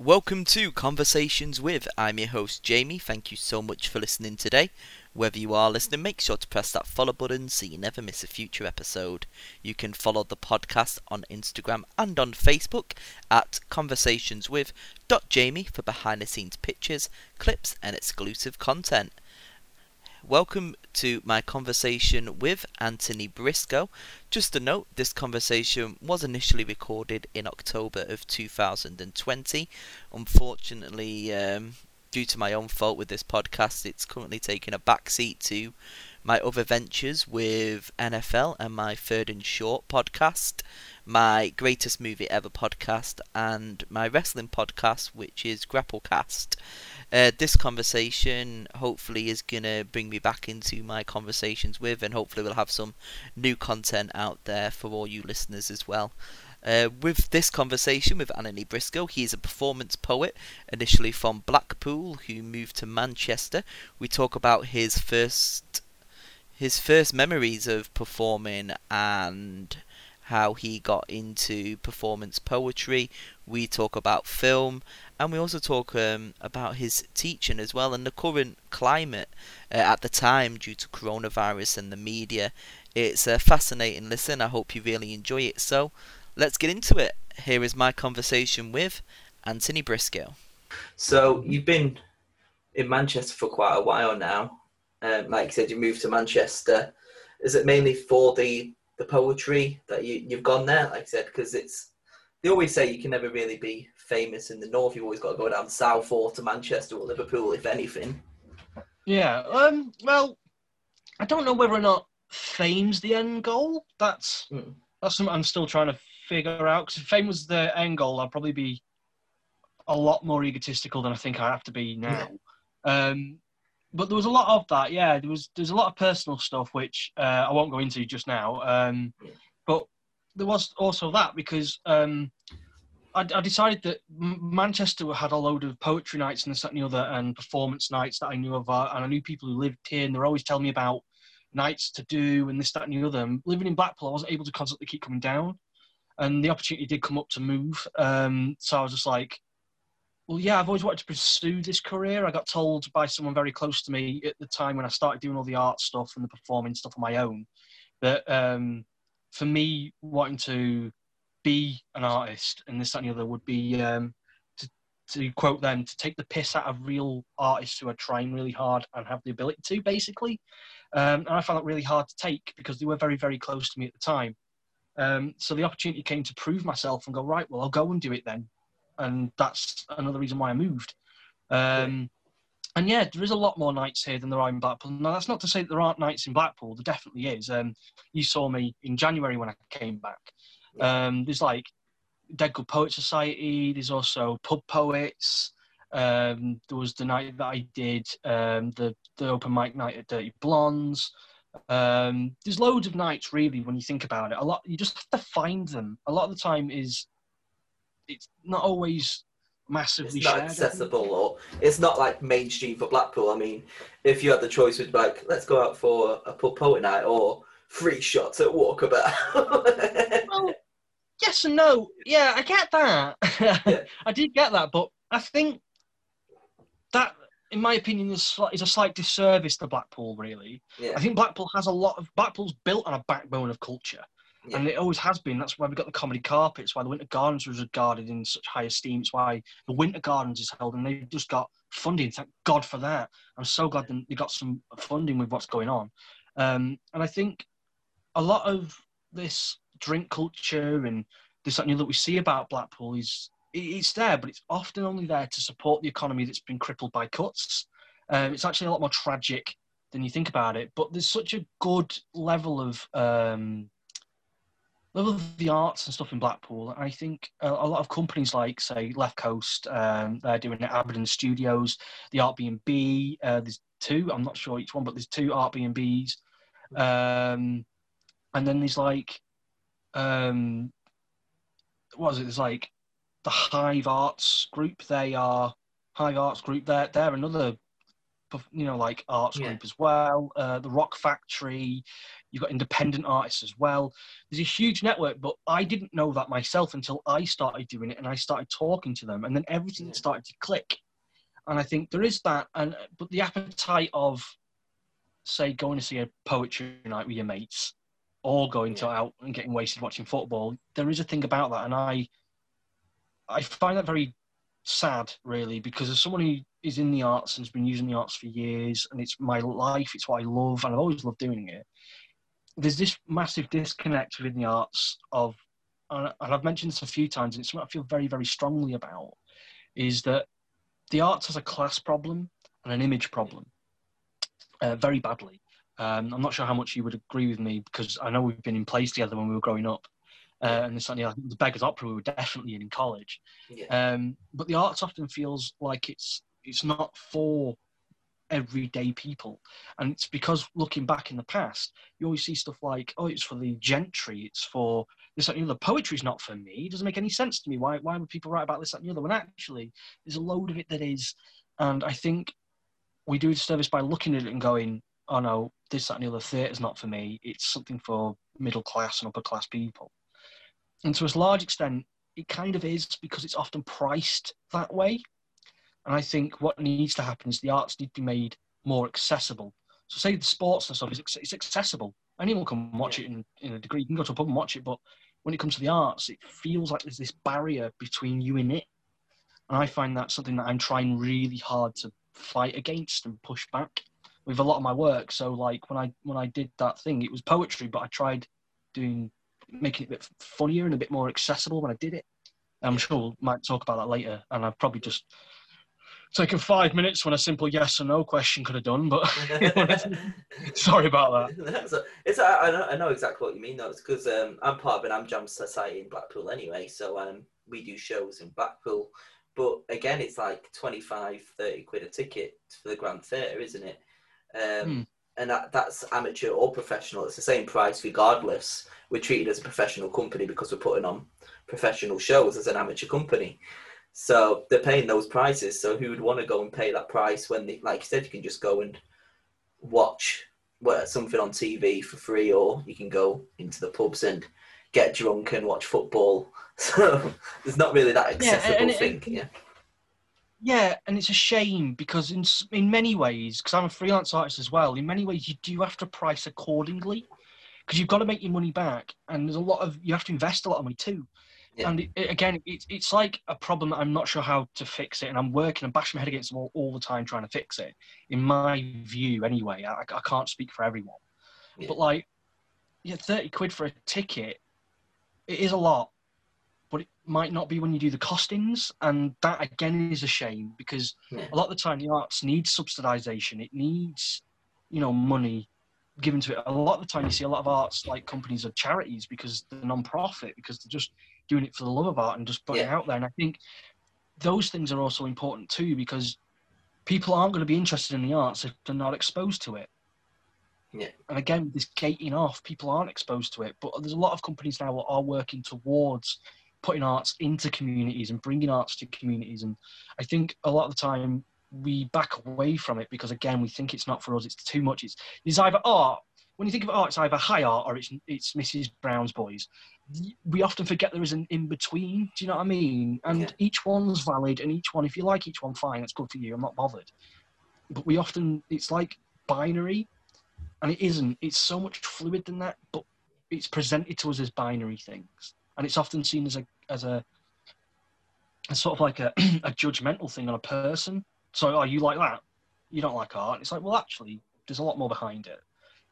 Welcome to Conversations with. I'm your host Jamie. Thank you so much for listening today. Whether you are listening, make sure to press that follow button so you never miss a future episode. You can follow the podcast on Instagram and on Facebook at conversationswith.jamie for behind the scenes pictures, clips, and exclusive content. Welcome to my conversation with Anthony Briscoe. Just a note this conversation was initially recorded in October of 2020. Unfortunately, um, due to my own fault with this podcast, it's currently taking a backseat to my other ventures with NFL and my Third and Short podcast, my Greatest Movie Ever podcast, and my wrestling podcast, which is Grapplecast. Uh, this conversation hopefully is going to bring me back into my conversations with, and hopefully we'll have some new content out there for all you listeners as well. Uh, with this conversation with Anthony Briscoe, he is a performance poet, initially from Blackpool, who moved to Manchester. We talk about his first his first memories of performing and how he got into performance poetry. We talk about film, and we also talk um, about his teaching as well and the current climate uh, at the time due to coronavirus and the media. It's a fascinating listen. I hope you really enjoy it. So, let's get into it. Here is my conversation with Anthony Briscoe. So, you've been in Manchester for quite a while now. Um, like you said, you moved to Manchester. Is it mainly for the the poetry that you you've gone there? Like I said, because it's they always say you can never really be famous in the north. You've always got to go down south or to Manchester or Liverpool, if anything. Yeah. Um. Well, I don't know whether or not fame's the end goal. That's mm. that's something I'm still trying to figure out. Because if fame was the end goal, I'd probably be a lot more egotistical than I think I have to be now. Um, but there was a lot of that. Yeah, there was there's a lot of personal stuff which uh, I won't go into just now. Um, but there was also that because um, I, I, decided that Manchester had a load of poetry nights and this that and the other and performance nights that I knew of, uh, and I knew people who lived here, and they're always telling me about nights to do and this that and the other. And living in Blackpool, I wasn't able to constantly keep coming down, and the opportunity did come up to move. Um, so I was just like, well, yeah, I've always wanted to pursue this career. I got told by someone very close to me at the time when I started doing all the art stuff and the performing stuff on my own that um, for me, wanting to be an artist and this, that, and the other would be um, to, to quote them, to take the piss out of real artists who are trying really hard and have the ability to, basically. Um, and I found that really hard to take because they were very, very close to me at the time. Um, so the opportunity came to prove myself and go, right, well, I'll go and do it then and that's another reason why I moved. Um, and yeah, there is a lot more nights here than there are in Blackpool. Now, that's not to say that there aren't nights in Blackpool. There definitely is. Um, you saw me in January when I came back. Um, there's like Dead Good Poet Society. There's also pub poets. Um, there was the night that I did um, the the open mic night at Dirty Blondes. Um, there's loads of nights really when you think about it. A lot you just have to find them. A lot of the time is it's not always massively it's not shared, accessible or it's not like mainstream for Blackpool. I mean, if you had the choice, would like let's go out for a pub poet night or free shots at Walkabout. well, yes and no. Yeah, I get that. Yeah. I did get that, but I think that, in my opinion, is, is a slight disservice to Blackpool. Really, yeah. I think Blackpool has a lot of Blackpool's built on a backbone of culture. Yeah. And it always has been. That's why we got the comedy carpets, why the Winter Gardens was regarded in such high esteem. It's why the Winter Gardens is held, and they've just got funding. Thank God for that. I'm so glad they got some funding with what's going on. Um, and I think a lot of this drink culture and this something that we see about Blackpool is it's there, but it's often only there to support the economy that's been crippled by cuts. Um, it's actually a lot more tragic than you think about it. But there's such a good level of um, level of the arts and stuff in Blackpool, I think a, a lot of companies like, say, Left Coast, um, they're doing it, Abingdon Studios, the Art B&B, uh, there's two, I'm not sure each one, but there's two Art B&Bs. Um, and then there's like, um, what is it, there's like the Hive Arts Group, they are, Hive Arts Group, they're, they're another you know, like arts yeah. group as well. Uh, the Rock Factory. You've got independent artists as well. There's a huge network, but I didn't know that myself until I started doing it and I started talking to them, and then everything yeah. started to click. And I think there is that, and but the appetite of, say, going to see a poetry night with your mates, or going to out and getting wasted watching football. There is a thing about that, and I, I find that very sad, really, because as someone who is in the arts and has been using the arts for years, and it's my life, it's what I love, and I've always loved doing it. There's this massive disconnect within the arts of, and I've mentioned this a few times, and it's something I feel very, very strongly about, is that the arts has a class problem and an image problem, uh, very badly. Um, I'm not sure how much you would agree with me because I know we've been in plays together when we were growing up. Uh, and certainly, I think the Beggars Opera we were definitely in in college. Yeah. Um, but the arts often feels like it's it's not for everyday people, and it's because looking back in the past, you always see stuff like, oh, it's for the gentry, it's for this, that, and the other. Poetry's not for me. It doesn't make any sense to me. Why why would people write about this, that, and the other? When actually, there's a load of it that is, and I think we do a service by looking at it and going, oh no, this, that, and the other theatre's not for me. It's something for middle class and upper class people. And to a large extent, it kind of is because it's often priced that way. And I think what needs to happen is the arts need to be made more accessible. So, say the sports and stuff is it's accessible. Anyone can watch it in, in a degree. You can go to a pub and watch it, but when it comes to the arts, it feels like there's this barrier between you and it. And I find that something that I'm trying really hard to fight against and push back with a lot of my work. So like when I when I did that thing, it was poetry, but I tried doing making it a bit funnier and a bit more accessible when I did it. I'm sure we might talk about that later, and I've probably just taken five minutes when a simple yes or no question could have done. But sorry about that. it's I know, I know exactly what you mean though. It's because um, I'm part of an AmDram society in Blackpool anyway, so um, we do shows in Blackpool. But again, it's like 25, 30 quid a ticket for the Grand Theatre, isn't it? Um, hmm. And that, that's amateur or professional. It's the same price regardless. We're treated as a professional company because we're putting on professional shows as an amateur company. So they're paying those prices. So who would want to go and pay that price when, they, like you said, you can just go and watch well, something on TV for free, or you can go into the pubs and get drunk and watch football. So there's not really that accessible yeah, thing. yeah. Yeah, and it's a shame because in in many ways, because I'm a freelance artist as well, in many ways you do have to price accordingly because you've got to make your money back, and there's a lot of you have to invest a lot of money too. Yeah. And it, it, again, it's it's like a problem that I'm not sure how to fix it, and I'm working and bashing my head against the wall all the time trying to fix it. In my view, anyway, I, I can't speak for everyone, yeah. but like, yeah, thirty quid for a ticket, it is a lot, might not be when you do the costings, and that again is a shame because yeah. a lot of the time the arts needs subsidization. It needs, you know, money given to it. A lot of the time, you see a lot of arts like companies are charities because they're non-profit because they're just doing it for the love of art and just putting yeah. it out there. And I think those things are also important too because people aren't going to be interested in the arts if they're not exposed to it. Yeah. And again, this gating off, people aren't exposed to it. But there's a lot of companies now that are working towards putting arts into communities and bringing arts to communities. And I think a lot of the time we back away from it because again we think it's not for us. It's too much. It's it's either art. When you think of art, it's either high art or it's it's Mrs. Brown's Boys. We often forget there is an in between. Do you know what I mean? And yeah. each one's valid, and each one, if you like each one, fine. It's good for you. I'm not bothered. But we often it's like binary, and it isn't. It's so much fluid than that. But it's presented to us as binary things and it's often seen as a as a, a sort of like a, a judgmental thing on a person. So, are oh, you like that? You don't like art? It's like, well, actually, there's a lot more behind it.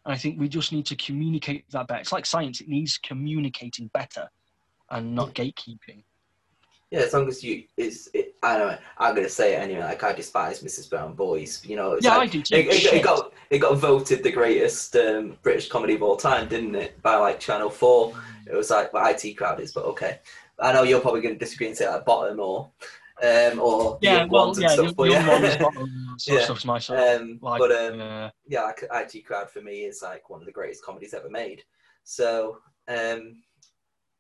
And I think we just need to communicate that better. It's like science; it needs communicating better, and not gatekeeping. Yeah, as long as you, it's, it, I don't know, I'm to say it anyway, like I despise Mrs. Brown Boys, you know. yeah, like, I do too. It, it, it, got, it got voted the greatest um, British comedy of all time, didn't it? By like Channel 4. It was like, well, IT crowd is, but okay. I know you're probably going to disagree and say like bottom or um, or yeah, well, yeah, stuff, but yeah. bottom, yeah. stuff's my um, like, but um, yeah. yeah, like IT crowd for me is like one of the greatest comedies ever made. So, um,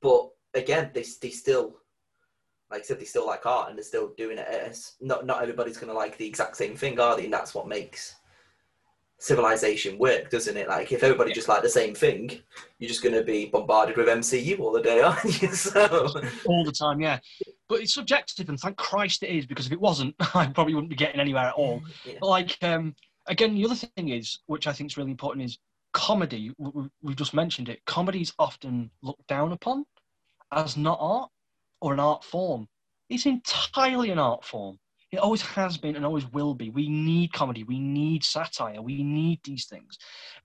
but again, they they still like I said, they still like art and they're still doing it. As, not not everybody's going to like the exact same thing, are they? And that's what makes civilization work, doesn't it? Like if everybody just like the same thing, you're just going to be bombarded with MCU all the day, aren't you? So all the time, yeah. But it's subjective, and thank Christ it is, because if it wasn't, I probably wouldn't be getting anywhere at all. Yeah. But like, um, again, the other thing is, which I think is really important, is comedy. We, we just mentioned it. Comedy is often looked down upon as not art or an art form. It's entirely an art form. It always has been and always will be. We need comedy. We need satire. We need these things.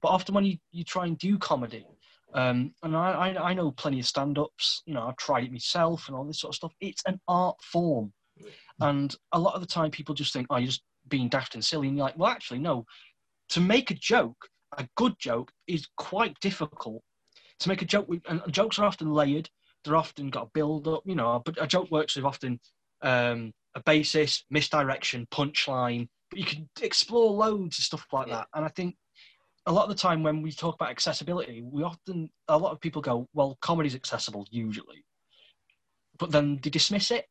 But often when you, you try and do comedy, um, and I, I, I know plenty of stand ups, you know, I've tried it myself and all this sort of stuff. It's an art form. And a lot of the time people just think, oh, you're just being daft and silly. And you're like, well, actually, no. To make a joke, a good joke, is quite difficult. To make a joke, and jokes are often layered. They're often got a build up, you know, but a joke works with often um, a basis, misdirection, punchline. But you can explore loads of stuff like yeah. that. And I think a lot of the time when we talk about accessibility, we often a lot of people go, "Well, comedy's accessible usually," but then they dismiss it.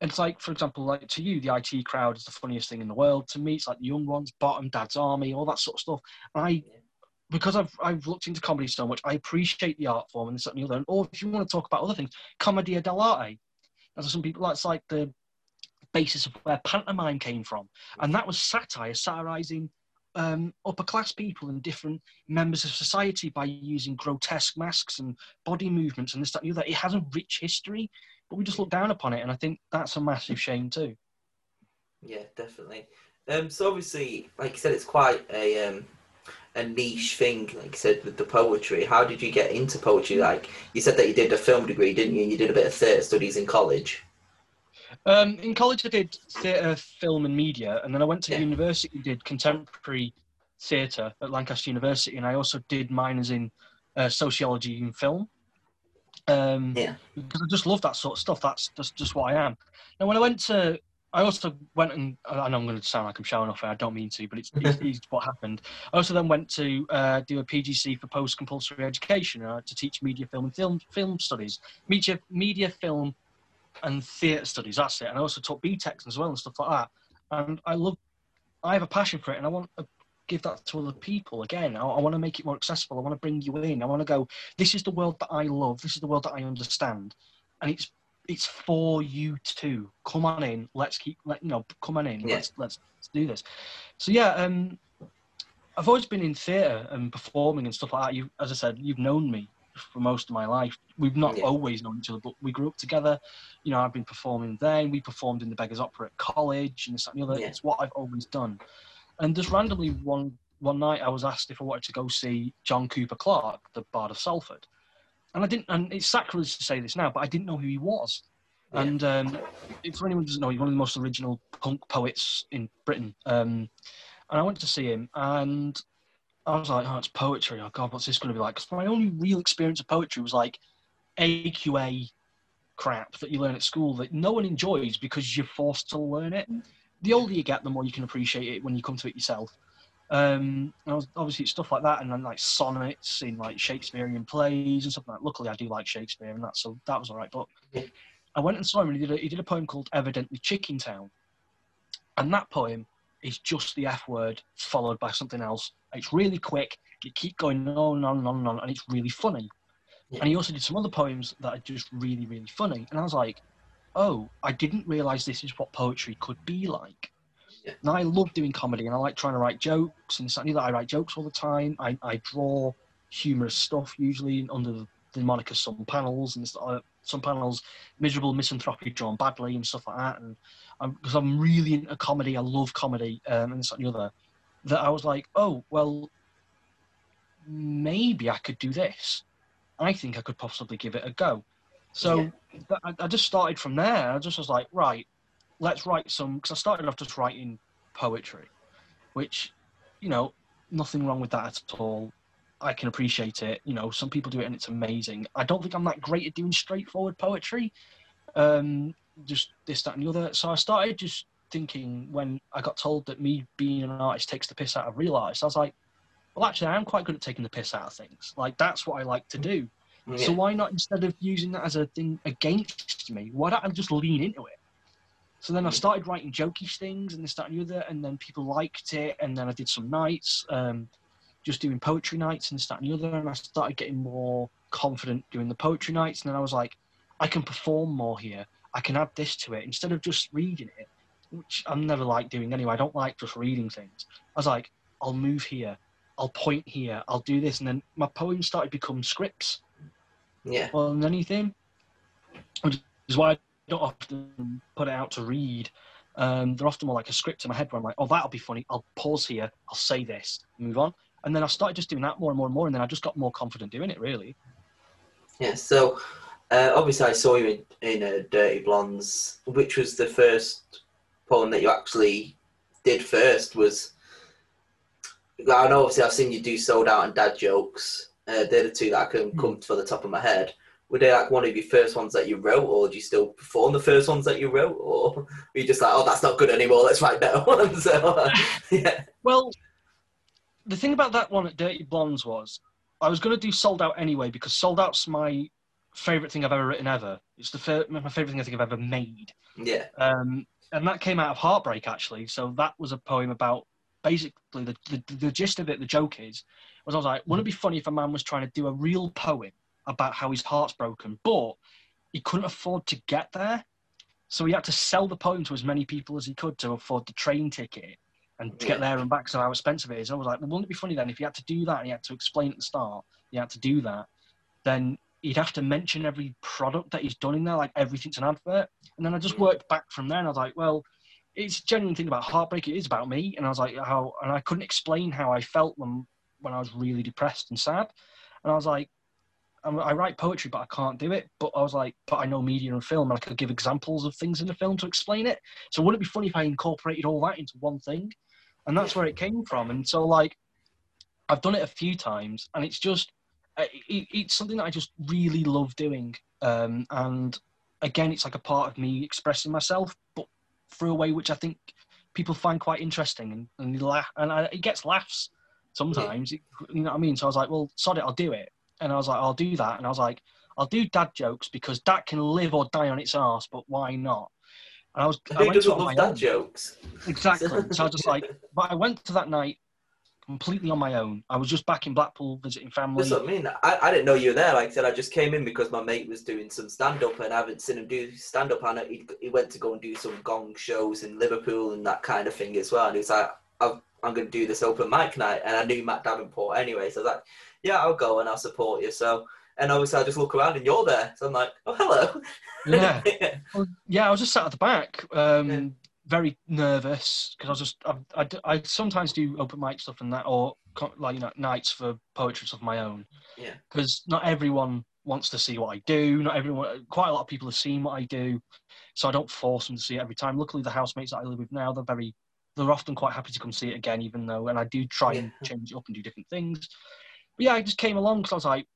And it's like, for example, like to you, the IT crowd is the funniest thing in the world. To me, it's like the young ones, Bottom, Dad's Army, all that sort of stuff. And I, because I've I've looked into comedy so much, I appreciate the art form and this and the other. And, or if you want to talk about other things, commedia dell'arte. As some people, that's like the basis of where pantomime came from, and that was satire, satirizing um, upper class people and different members of society by using grotesque masks and body movements and this, that, and the other. It has a rich history, but we just look down upon it, and I think that's a massive shame too. Yeah, definitely. Um, so obviously, like you said, it's quite a um, a niche thing, like you said, with the poetry. How did you get into poetry? Like you said that you did a film degree, didn't you? You did a bit of theatre studies in college. Um, in college, I did theatre, film, and media, and then I went to yeah. university and did contemporary theatre at Lancaster University, and I also did minors in uh, sociology and film. Um, yeah. Because I just love that sort of stuff. That's just, just what I am. Now, when I went to, I also went and I know I'm going to sound like I'm showing off. I don't mean to, but it's, it's, it's what happened. I also then went to uh, do a PGC for post compulsory education uh, to teach media, film, and film film studies. Media, media, film, and theatre studies. That's it. And I also taught BTECs as well and stuff like that. And I love, I have a passion for it, and I want to give that to other people. Again, I, I want to make it more accessible. I want to bring you in. I want to go. This is the world that I love. This is the world that I understand, and it's it's for you too. Come on in. Let's keep. Let you know. Come on in. Yeah. Let's, let's let's do this. So yeah, um, I've always been in theatre and performing and stuff like that. You, as I said, you've known me for most of my life. We've not yeah. always known each other, but we grew up together. You know, I've been performing then. We performed in the Beggars Opera at college and this and the other. Yeah. It's what I've always done. And just randomly one one night, I was asked if I wanted to go see John Cooper Clarke, the Bard of Salford, and I didn't. And it's sacrilege to say this now, but I didn't know who he was. Yeah. And um, for anyone who doesn't know, he's one of the most original punk poets in Britain. Um, and I went to see him, and I was like, oh, it's poetry. Oh, God, what's this going to be like? Because my only real experience of poetry was like AQA crap that you learn at school that no one enjoys because you're forced to learn it. The older you get, the more you can appreciate it when you come to it yourself. Um, was, obviously, it's stuff like that, and then like sonnets in like Shakespearean plays and stuff like that. Luckily, I do like Shakespeare, and that so that was all right. But I went and saw him, and he did a, he did a poem called "Evidently Chicken Town," and that poem is just the F word followed by something else. It's really quick. You keep going on and on and on and on, and it's really funny. Yeah. And he also did some other poems that are just really, really funny. And I was like, oh, I didn't realize this is what poetry could be like. And I love doing comedy, and I like trying to write jokes. And something that I write jokes all the time. I, I draw humorous stuff usually under the, the moniker some panels and uh, some panels miserable misanthropy drawn badly and stuff like that. And because I'm, I'm, really into comedy, I love comedy um, and the other. That I was like, oh well, maybe I could do this. I think I could possibly give it a go. So yeah. I, I, just started from there. I just was like, right, let's write some. Because I started off just writing poetry, which, you know, nothing wrong with that at all. I can appreciate it. You know, some people do it and it's amazing. I don't think I'm that great at doing straightforward poetry. Um, just this, that, and the other. So I started just thinking when I got told that me being an artist takes the piss out of real artists, I was like, well, actually, I am quite good at taking the piss out of things. Like, that's what I like to do. Yeah. So why not, instead of using that as a thing against me, why don't I just lean into it? So then I started writing jokey things and this, that, and the other, and then people liked it. And then I did some nights, um, just doing poetry nights and this, that, and the other. And I started getting more confident doing the poetry nights. And then I was like, I can perform more here. I can add this to it instead of just reading it, which I'm never like doing anyway. I don't like just reading things. I was like, I'll move here, I'll point here, I'll do this, and then my poems started to become scripts. Yeah. More than anything, which is why I don't often put it out to read. Um, they're often more like a script in my head where I'm like, oh, that'll be funny. I'll pause here. I'll say this, move on. And then I started just doing that more and more and more, and then I just got more confident doing it, really. Yeah. So uh, obviously, I saw you in, in uh, Dirty Blondes, which was the first poem that you actually did first. Was I know obviously I've seen you do sold out and dad jokes. Uh, they're the two that I can come to the top of my head. Were they like one of your first ones that you wrote, or do you still perform the first ones that you wrote, or were you just like, oh, that's not good anymore, let's write better ones? so, yeah. Well, the thing about that one at Dirty Blondes was I was going to do Sold Out anyway because Sold Out's my favorite thing I've ever written ever. It's the fir- my favorite thing I think I've ever made. Yeah. Um, and that came out of heartbreak actually. So that was a poem about basically the, the, the gist of it. The joke is was I was like, wouldn't it be funny if a man was trying to do a real poem about how his heart's broken, but he couldn't afford to get there, so he had to sell the poem to as many people as he could to afford the train ticket and to get there and back. So how expensive it is. I was like, well, wouldn't it be funny then if he had to do that and he had to explain at the start, he had to do that, then he'd have to mention every product that he's done in there, like everything's an advert. And then I just mm. worked back from there, and I was like, well, it's a genuine thing about heartbreak. It is about me, and I was like, how, and I couldn't explain how I felt when when I was really depressed and sad, and I was like. I'm- write poetry, but I can't do it. But I was like, but I know media and film, and I could give examples of things in the film to explain it. So wouldn't it be funny if I incorporated all that into one thing? And that's where it came from. And so, like, I've done it a few times, and it's just, uh, it, it's something that I just really love doing. Um, and again, it's like a part of me expressing myself, but through a way which I think people find quite interesting, and and, laugh, and I, it gets laughs sometimes. It- you know what I mean? So I was like, well, sod it, I'll do it. And I was like, I'll do that. And I was like, I'll do dad jokes because that can live or die on its arse, but why not? And I was, I Who went to doesn't love dad own. jokes? Exactly. so I was just like, but I went to that night completely on my own. I was just back in Blackpool visiting family. That's what I mean. I, I didn't know you were there. Like I said, I just came in because my mate was doing some stand up and I haven't seen him do stand up. And he, he went to go and do some gong shows in Liverpool and that kind of thing as well. And he was like, I've, I'm going to do this open mic night. And I knew Matt Davenport anyway. So I was like, yeah, I'll go and I'll support you. So, and obviously I just look around and you're there. So I'm like, oh, hello. Yeah. Well, yeah, I was just sat at the back, um, Yeah. very nervous because I was just I, I, I sometimes do open mic stuff and that, or like you know nights for poetry stuff of my own. Yeah. Because not everyone wants to see what I do. Not everyone. Quite a lot of people have seen what I do, so I don't force them to see it every time. Luckily, the housemates that I live with now, they're very, they're often quite happy to come see it again, even though, and I do try and change it up and do different things. But yeah, I just came along because I was like,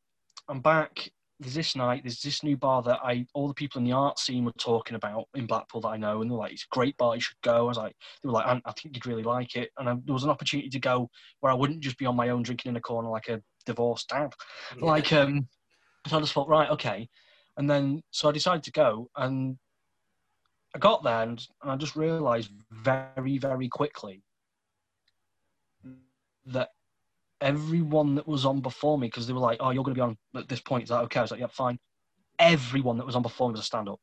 I'm back there's this night, there's this new bar that I all the people in the art scene were talking about in Blackpool that I know, and they're like, it's a great bar, you should go. I was like, they were like, I, I think you'd really like it, and I, there was an opportunity to go where I wouldn't just be on my own drinking in a corner like a divorced dad. Like, um, so I just thought, right, okay, and then so I decided to go, and I got there, and, and I just realised very, very quickly that everyone that was on before me because they were like, "Oh, you're going to be on at this point." Is that okay? I was like, "Yeah, fine." Everyone that was on before me was a stand-up.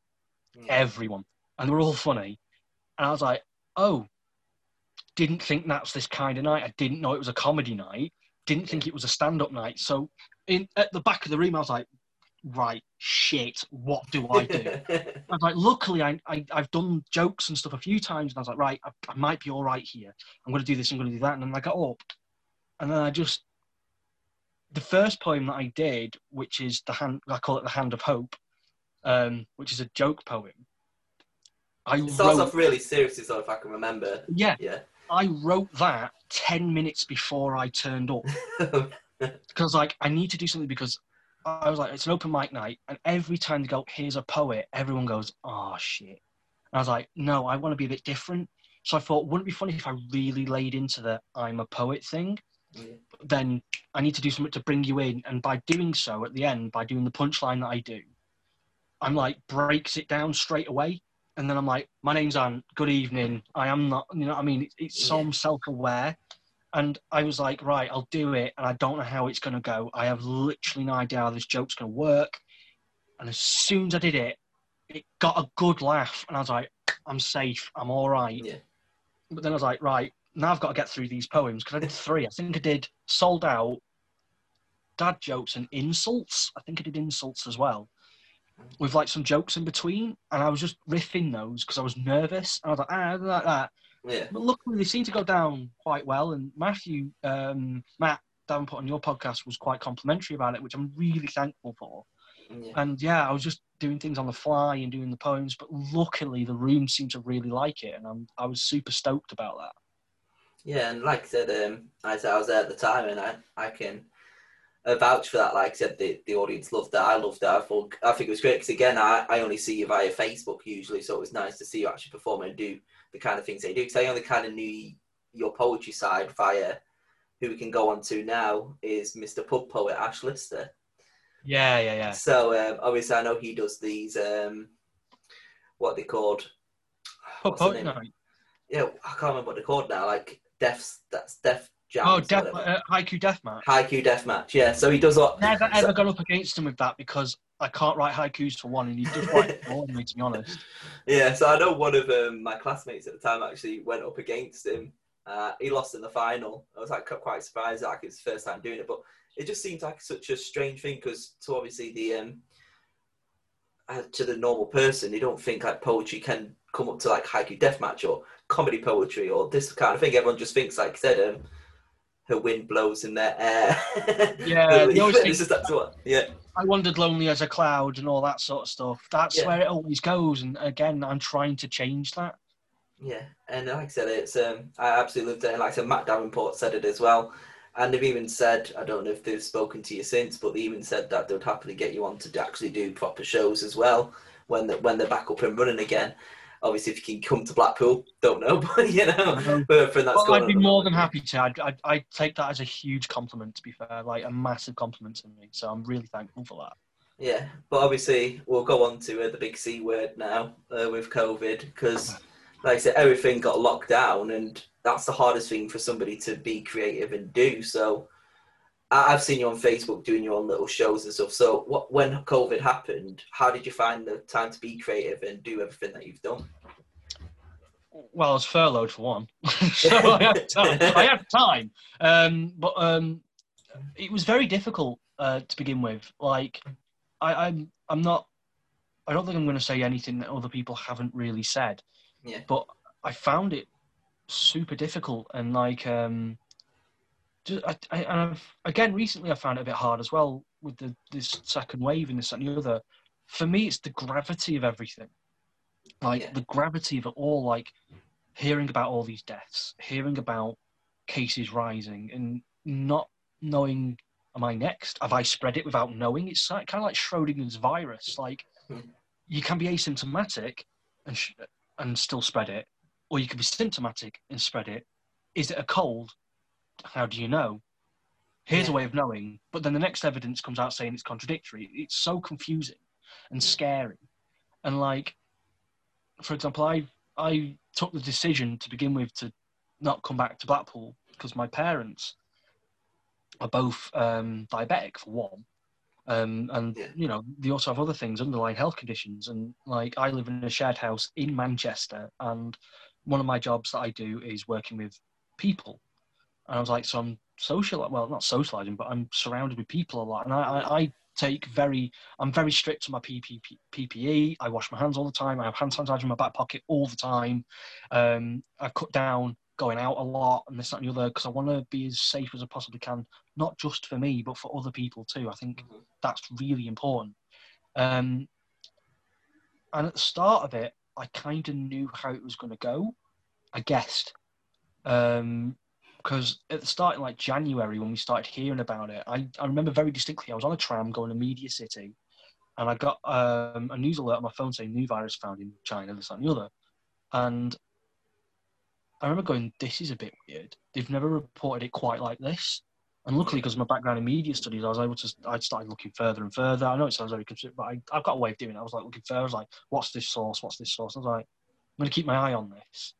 Yeah. Everyone, and they were all funny. And I was like, "Oh, didn't think that's this kind of night. I didn't know it was a comedy night. Didn't think it was a stand-up night." So, in at the back of the room, I was like, "Right, shit, what do I do?" I was like, luckily, I, I, I've done jokes and stuff a few times, and I was like, right, I, I might be all right here. I'm going to do this, I'm going to do that. And then I got up, and then I just, the first poem that I did, which is the hand, I call it the Hand of Hope, um, which is a joke poem. I it starts wrote, off really seriously, so if I can remember. yeah, Yeah. I wrote that ten minutes before I turned up because like I need to do something because I was like it's an open mic night and every time they go here's a poet everyone goes oh shit and I was like no I want to be a bit different so I thought wouldn't it be funny if I really laid into the I'm a poet thing Yeah. then I need to do something to bring you in and by doing so at the end by doing the punchline that I do I'm like breaks it down straight away and then I'm like, my name's Ant. Good evening. I am not. You know, what I mean, it's, it's so I'm self-aware, and I was like, right, I'll do it, and I don't know how it's gonna go. I have literally no idea how this joke's gonna work. And as soon as I did it, it got a good laugh, and I was like, I'm safe. I'm all right. Yeah. But then I was like, right, now I've got to get through these poems because I did three. I think I did sold out, dad jokes, and insults. I think I did insults as well, with like some jokes in between. And I was just riffing those because I was nervous. And I was like, ah, like that. Yeah. But luckily, they seem to go down quite well. And Matthew, um, Matt Davenport on your podcast was quite complimentary about it, which I'm really thankful for. Yeah. And yeah, I was just doing things on the fly and doing the poems. But luckily, the room seemed to really like it, and I'm, I was super stoked about that. Yeah, and like I said, um, I said I was there at the time, and I, I can uh, vouch for that. Like I said, the, the audience loved that. I loved it. I thought I think it was great because again, I, I only see you via Facebook usually, so it was nice to see you actually perform and do the kind of things they do. Because I only kind of knew your poetry side via who we can go on to now is Mr. Pub Poet Ash Lister. Yeah, yeah, yeah. So um, obviously, I know he does these. Um, what are they called? Pub Poet? Night. Yeah, I can't remember what they're called now. Like Death, that's Death Jam. Oh, death, uh, Haiku Deathmatch. Haiku Deathmatch. Yeah, so he does what? Never so- ever gone up against him with that because I can't write haikus for one, and he does write it for me, to be honest. Yeah, so I know one of um, my classmates at the time actually went up against him. Uh, he lost in the final. I was like quite surprised, like it's the first time doing it, but it just seems like such a strange thing because so obviously the um, uh, to the normal person, they don't think like poetry can come up to like haiku deathmatch or comedy poetry or this kind of thing. Everyone just thinks, like I said, um, her wind blows in their air. Yeah, they always it's think- just that's what. Yeah, I wandered lonely as a cloud and all that sort of stuff. That's Yeah. where it always goes, and again, I'm trying to change that. Yeah, and like I said, it's um, I absolutely loved it. And like I said, Matt Davenport said it as well, and they've even said, I don't know if they've spoken to you since, but they even said that they would happily get you on to actually do proper shows as well when the, when they're back up and running again. Obviously, if you can come to Blackpool, don't know, but you know, know. but from that's Well, going I'd be more than happy to. I'd, I'd, I'd take that as a huge compliment, to be fair, like a massive compliment to me. So I'm really thankful for that. Yeah, but obviously we'll go on to uh, the big C word now uh, with COVID because, like I said, everything got locked down, and that's the hardest thing for somebody to be creative and do. So, I've seen you on Facebook doing your own little shows and stuff. So, what when COVID happened, how did you find the time to be creative and do everything that you've done? Well, I was furloughed for one, so I had time. I had time. Um, but um, it was very difficult uh, to begin with. Like, I, I'm, I'm not. I don't think I'm going to say anything that other people haven't really said. Yeah. But I found it super difficult, and like, um, just, I, I, and I've, again recently I found it a bit hard as well with the this second wave and this and the other. For me, it's the gravity of everything. Like Yeah. the gravity of it all, like hearing about all these deaths, hearing about cases rising, and not knowing, am I next? Have I spread it without knowing? It's kind of like Schrodinger's virus. Like Hmm. you can be asymptomatic and sh- and still spread it, or you can be symptomatic and spread it. Is it a cold? How do you know? Here's a way of knowing, but then the next evidence comes out saying it's contradictory. It's so confusing and scary. And like, for example, I I took the decision to begin with to not come back to Blackpool because my parents are both um, diabetic for one, um, and Yeah. you know they also have other things, underlying health conditions. And like, I live in a shared house in Manchester, and one of my jobs that I do is working with people. And I was like, so I'm social, well, not socializing, but I'm surrounded with people a lot, and I, I, I take very I'm very strict on my PP, PPE. I wash my hands all the time. I have hand sanitizer in my back pocket all the time. Um, I cut down going out a lot and this that, and the other because I want to be as safe as I possibly can, not just for me but for other people too. I think Mhm. that's really important. Um, and at the start of it, I kind of knew how it was going to go. I guessed. Um, because at the start in like January when we started hearing about it, I, I remember very distinctly I was on a tram going to Media City and I got um, a news alert on my phone saying new virus found in China, this and the other. And I remember going, this is a bit weird. They've never reported it quite like this. And luckily, because of my background in media studies, I was able to. I started looking further and further. I know it sounds very considerate, but I, I've got a way of doing it. I was like looking further. I was like, "What's this source? What's this source?" I was like, "I'm going to keep my eye on this."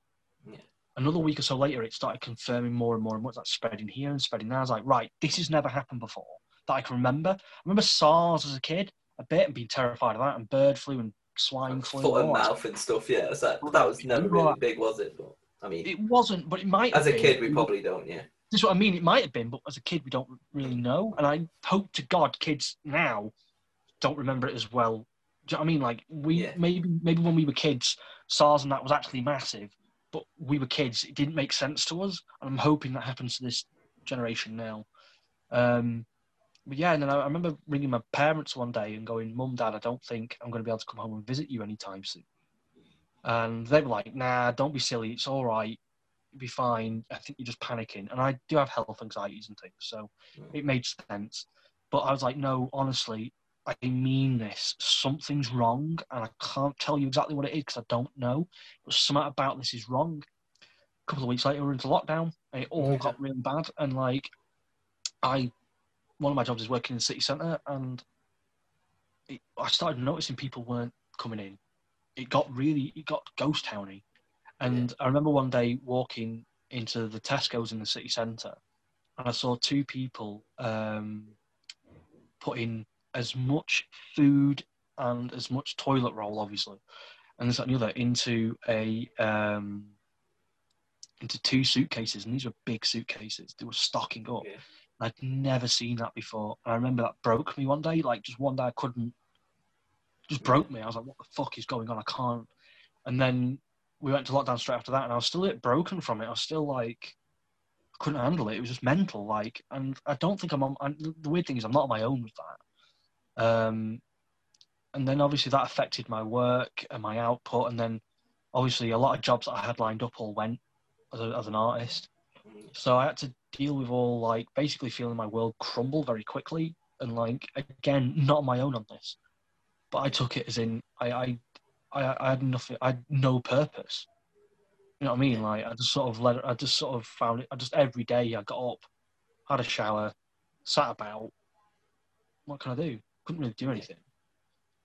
Yeah. Another week or so later, it started confirming more and more and more. It's like spreading here and spreading there. I was like, "Right, this has never happened before that I can remember." I remember SARS as a kid a bit and being terrified of that, and bird flu and swine flu. Foot and mouth and stuff. Yeah, like, that was never really big, was it? But I mean, It wasn't, but it might. as a been. kid, we probably don't. Yeah. This is what I mean. It might have been, but as a kid, we don't really know. And I hope to God, kids now don't remember it as well. Do you know what I mean? Like we Yeah. maybe maybe when we were kids, SARS and that was actually massive, but we were kids. It didn't make sense to us, and I'm hoping that happens to this generation now. Um, but yeah, and then I, I remember ringing my parents one day and going, "Mum, Dad, I don't think I'm going to be able to come home and visit you anytime soon." And they were like, "Nah, don't be silly. It's all right. You'll be fine. I think you're just panicking." And I do have health anxieties and things, so it made sense. But I was like, "No, honestly, I mean this. Something's wrong, and I can't tell you exactly what it is because I don't know. But something about this is wrong." A couple of weeks later, we we're into lockdown, it all Yeah. got really bad. And like, I, one of my jobs is working in the city centre, and it, I started noticing people weren't coming in. It got really, it got ghost towny. And I remember one day walking into the Tesco's in the city centre, and I saw two people um, putting as much food and as much toilet roll, obviously, and this that, and the other into a um, into two suitcases, and these were big suitcases. They were stocking up. Yeah. I'd never seen that before. And I remember that broke me one day. Like just one day, I couldn't. Just broke me. I was like, "What the fuck is going on? I can't." And then we went to lockdown straight after that, and I was still a bit broken from it. I was still like, I couldn't handle it. It was just mental. Like, and I don't think I'm on. The weird thing is, I'm not on my own with that. Um, and then obviously that affected my work and my output, and then obviously a lot of jobs that I had lined up all went as, a, as an artist. So I had to deal with all like basically feeling my world crumble very quickly, and like again, not on my own on this, but I took it as in I I I, I had nothing, I had no purpose. You know what I mean? Like I just sort of let it, I just sort of found it. I just every day I got up, had a shower, sat about. What can I do? Couldn't really do anything.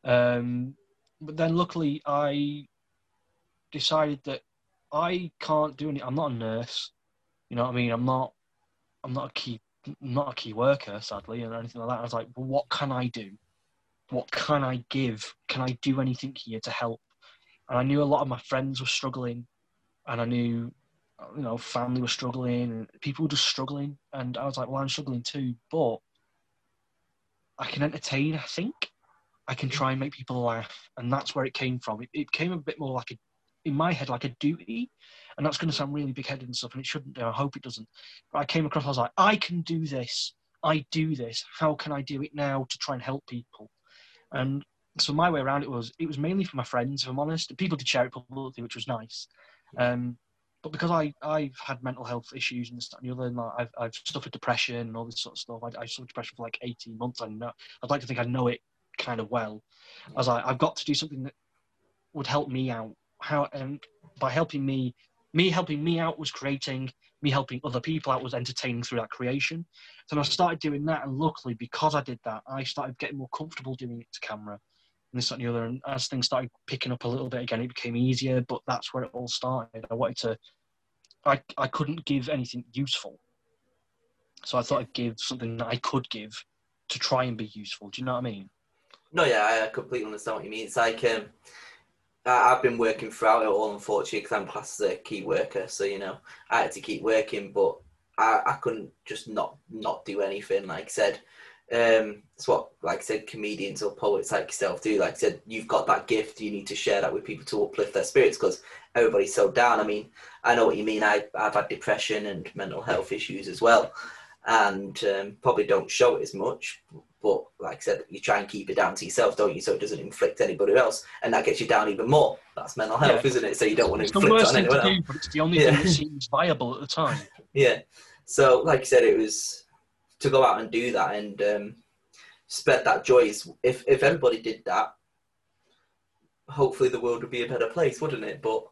Um, but then luckily I decided that I can't do any. I'm not a nurse. You know what I mean? I'm not. I'm not a key. Not a key worker, sadly, or anything like that. I was like, well, what can I do? What can I give? Can I do anything here to help? And I knew a lot of my friends were struggling, and I knew, you know, family were struggling, and people were just struggling. And I was like, well, I'm struggling too, but I can entertain. I think I can try and make people laugh, and that's where it came from. It, it came a bit more like a, in my head, like a duty, and that's going to sound really big-headed and stuff, and it shouldn't do. I hope it doesn't. But I came across. I was like, I can do this. I do this. How can I do it now to try and help people? And so my way around it was it was mainly for my friends, if I'm honest. People did share it publicly, which was nice. Um, but because I I've had mental health issues and that, and the other, and like, I've I've suffered depression and all this sort of stuff. I, I suffered depression for like 18 months. I know I'd like to think I know it kind of well. As I I've got to do something that would help me out. How and by helping me, me helping me out was creating. Me helping other people out was entertaining through that creation. So I started doing that, and luckily, because I did that, I started getting more comfortable doing it to camera this that, and the other. And as things started picking up a little bit again, it became easier. But that's where it all started. I wanted to. I I couldn't give anything useful, so I thought I'd give something that I could give to try and be useful. Do you know what I mean? No, yeah, I completely understand what you mean. It's like um, I've been working throughout it all, unfortunately, because I'm classed as a key worker. So you know, I had to keep working, but I, I couldn't just not not do anything. Like I said, um, it's what like I said, comedians or poets like yourself do. Like I said, you've got that gift. You need to share that with people to uplift their spirits because everybody's so down. I mean, I know what you mean. I I've had depression and mental health issues as well, and um, probably don't show it as much. But like I said, you try and keep it down to yourself, don't you? So it doesn't inflict anybody else, and that gets you down even more. That's mental health, Yeah. isn't it? So you don't want to It's inflict on anyone else. do, but it's the only Yeah. thing that seems viable at the time. Yeah. So, like I said, it was to go out and do that and um, spread that joy. If if everybody did that, hopefully the world would be a better place, wouldn't it? But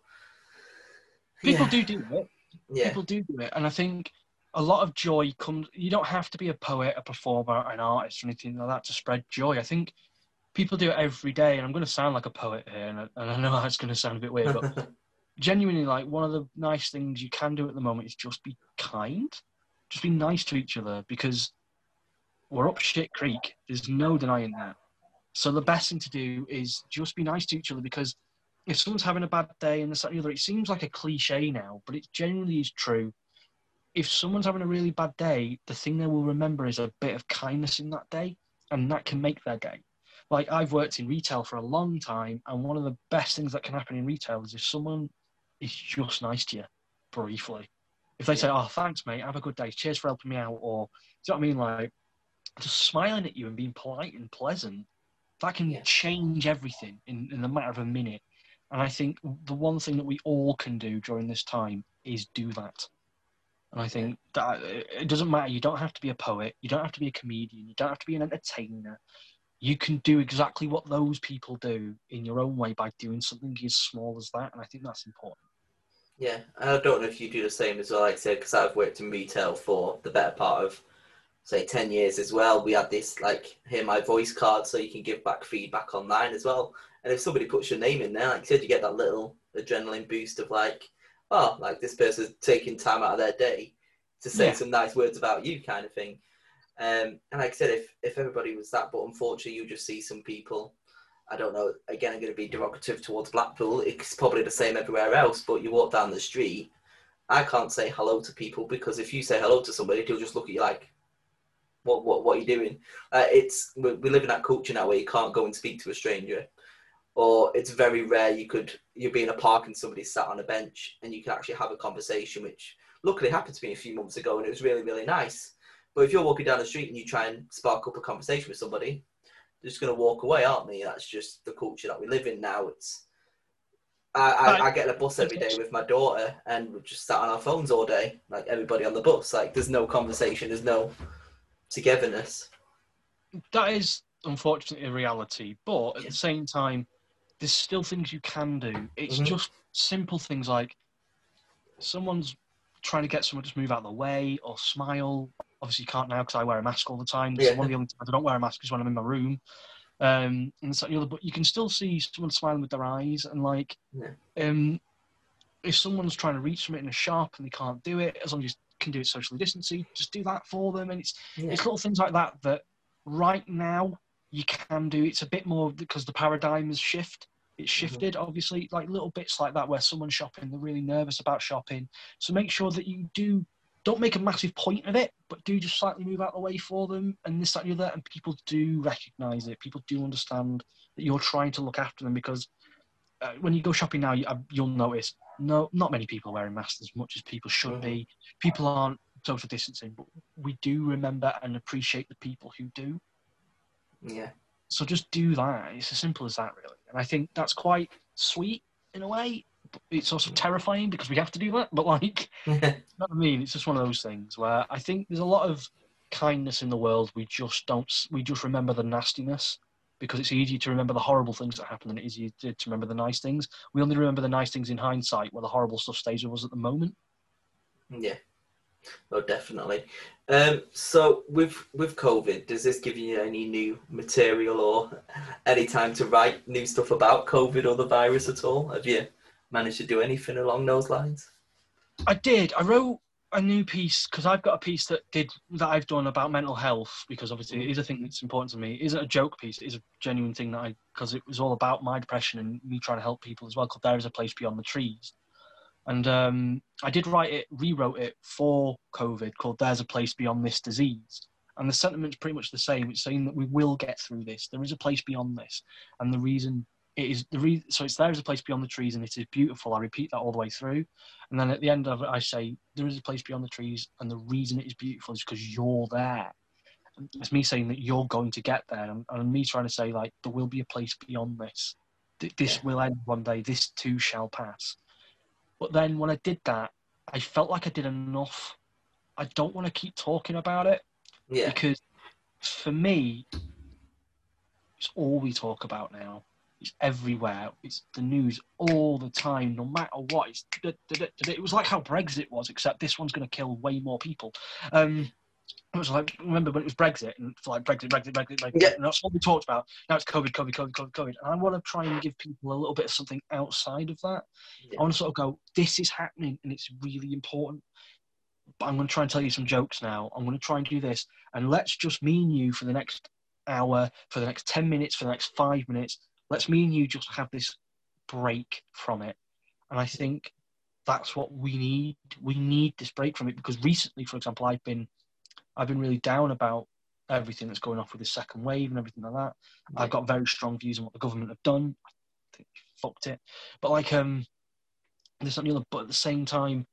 People yeah, do do it. yeah, People do do it, and I think a lot of joy comes. You don't have to be a poet, a performer, an artist, or anything like that to spread joy. I think people do it every day, and I'm going to sound like a poet here, and I, and I know that's going to sound a bit weird, but genuinely, like one of the nice things you can do at the moment is just be kind, just be nice to each other because we're up shit creek. There's no denying that. So the best thing to do is just be nice to each other because if someone's having a bad day and this and the other, it seems like a cliche now, but it genuinely is true. If someone's having a really bad day, the thing they will remember is a bit of kindness in that day, and that can make their day. Like I've worked in retail for a long time, and one of the best things that can happen in retail is if someone is just nice to you briefly. If they say, "Oh, thanks, mate. Have a good day. Cheers for helping me out," or do you know what I mean? Like just smiling at you and being polite and pleasant, that can Yeah. change everything in, in the matter of a minute. And I think the one thing that we all can do during this time is do that. And I think that it doesn't matter. You don't have to be a poet. You don't have to be a comedian. You don't have to be an entertainer. You can do exactly what those people do in your own way by doing something as small as that. And I think that's important. Yeah, I don't know if you do the same as well. Like I said, because I've worked in retail for the better part of, say, ten years as well. We had this like hear my voice card, so you can give back feedback online as well. And if somebody puts your name in there, like I said, you get that little adrenaline boost of like, oh, like this person's taking time out of their day to say Yeah. some nice words about you, kind of thing. Um, and like I said, if if everybody was that, but unfortunately, you just see some people. I don't know. Again, I'm going to be derogative towards Blackpool. It's probably the same everywhere else. But you walk down the street, I can't say hello to people because if you say hello to somebody, they'll just look at you like, "What? What? What are you doing?" Uh, it's we, we live in that culture now where you can't go and speak to a stranger, or it's very rare you could you'll be in a park and somebody's sat on a bench and you can actually have a conversation, which luckily happened to me a few months ago and it was really really nice. But if you're walking down the street and you try and spark up a conversation with somebody, just going to walk away, aren't they? That's just the culture that we live in now. It's I, I, I get on a bus every day with my daughter, and we're just sat on our phones all day, like everybody on the bus. Like there's no conversation, there's no togetherness. that is unfortunately a reality, but at Yeah. the same time, there's still things you can do. It's Mhm. just simple things like someone's trying to get someone to just move out of the way or smile. Obviously, you can't now because I wear a mask all the time. So Yeah. one of the only times I don't wear a mask is when I'm in my room. Um, and so, you know, but you can still see someone smiling with their eyes, and like, Yeah. um, if someone's trying to reach something in a shop and they can't do it, as long as you can do it socially distancing, just do that for them. And it's Yeah. it's little things like that that right now you can do. It's a bit more because the paradigm has shift. It's shifted, obviously, like little bits like that where someone's shopping, they're really nervous about shopping. So make sure that you do don't make a massive point of it, but do just slightly move out of the way for them and this, that, and the other. And people do recognise it. People do understand that you're trying to look after them because uh, when you go shopping now, you, uh, you'll notice no, not many people are wearing masks as much as people should be. People aren't social distancing, but we do remember and appreciate the people who do. Yeah. So just do that. It's as simple as that, really. And I think that's quite sweet in a way. It's also terrifying because we have to do that. But like, you know what I mean? It's just one of those things where I think there's a lot of kindness in the world. We just don't. We just remember the nastiness because it's easier to remember the horrible things that happen than it is easier to, to remember the nice things. We only remember the nice things in hindsight, where the horrible stuff stays with us at the moment. Yeah. Oh, definitely. Um, so with with COVID, does this give you any new material or any time to write new stuff about COVID or the virus at all? Have you managed to do anything along those lines? I did. I wrote a new piece because I've got a piece that did that I've done about mental health because obviously it is a thing that's important to me. It isn't a joke piece. It is a genuine thing that I because it was all about my depression and me trying to help people as well. Called "There Is a Place Beyond the Trees," and um, I did write it, rewrote it for COVID called "There's a Place Beyond This Disease." And the sentiment's pretty much the same. It's saying that we will get through this. There is a place beyond this, and the reason it is the re- so it's there is a place beyond the trees, and it is beautiful. I repeat that all the way through. And then at the end of it, I say, there is a place beyond the trees, and the reason it is beautiful is because you're there. And It's me saying that you're going to get there, and, and me trying to say, like, there will be a place beyond this. Th- This Yeah. will end one day. This too shall pass. But then when I did that, I felt like I did enough. I don't want to keep talking about it Yeah. because for me, it's all we talk about now. It's everywhere. It's the news all the time, no matter what. It's, it was like how Brexit was, except this one's going to kill way more people. Um, it was like remember when it was Brexit and it's like Brexit, Brexit, Brexit, Brexit, yeah. and that's what we talked about. Now it's COVID, COVID, COVID, COVID, COVID, and I want to try and give people a little bit of something outside of that. Yeah. I want to sort of go, this is happening and it's really important. But I'm going to try and tell you some jokes now. I'm going to try and do this, and let's just me and you for the next hour, for the next ten minutes, for the next five minutes. Let's me and you just have this break from it, and I think that's what we need. We need this break from it because recently, for example, I've been I've been really down about everything that's going off with the second wave and everything like that. I've got very strong views on what the government have done. I think fucked it. But like um this and the other, but at the same time,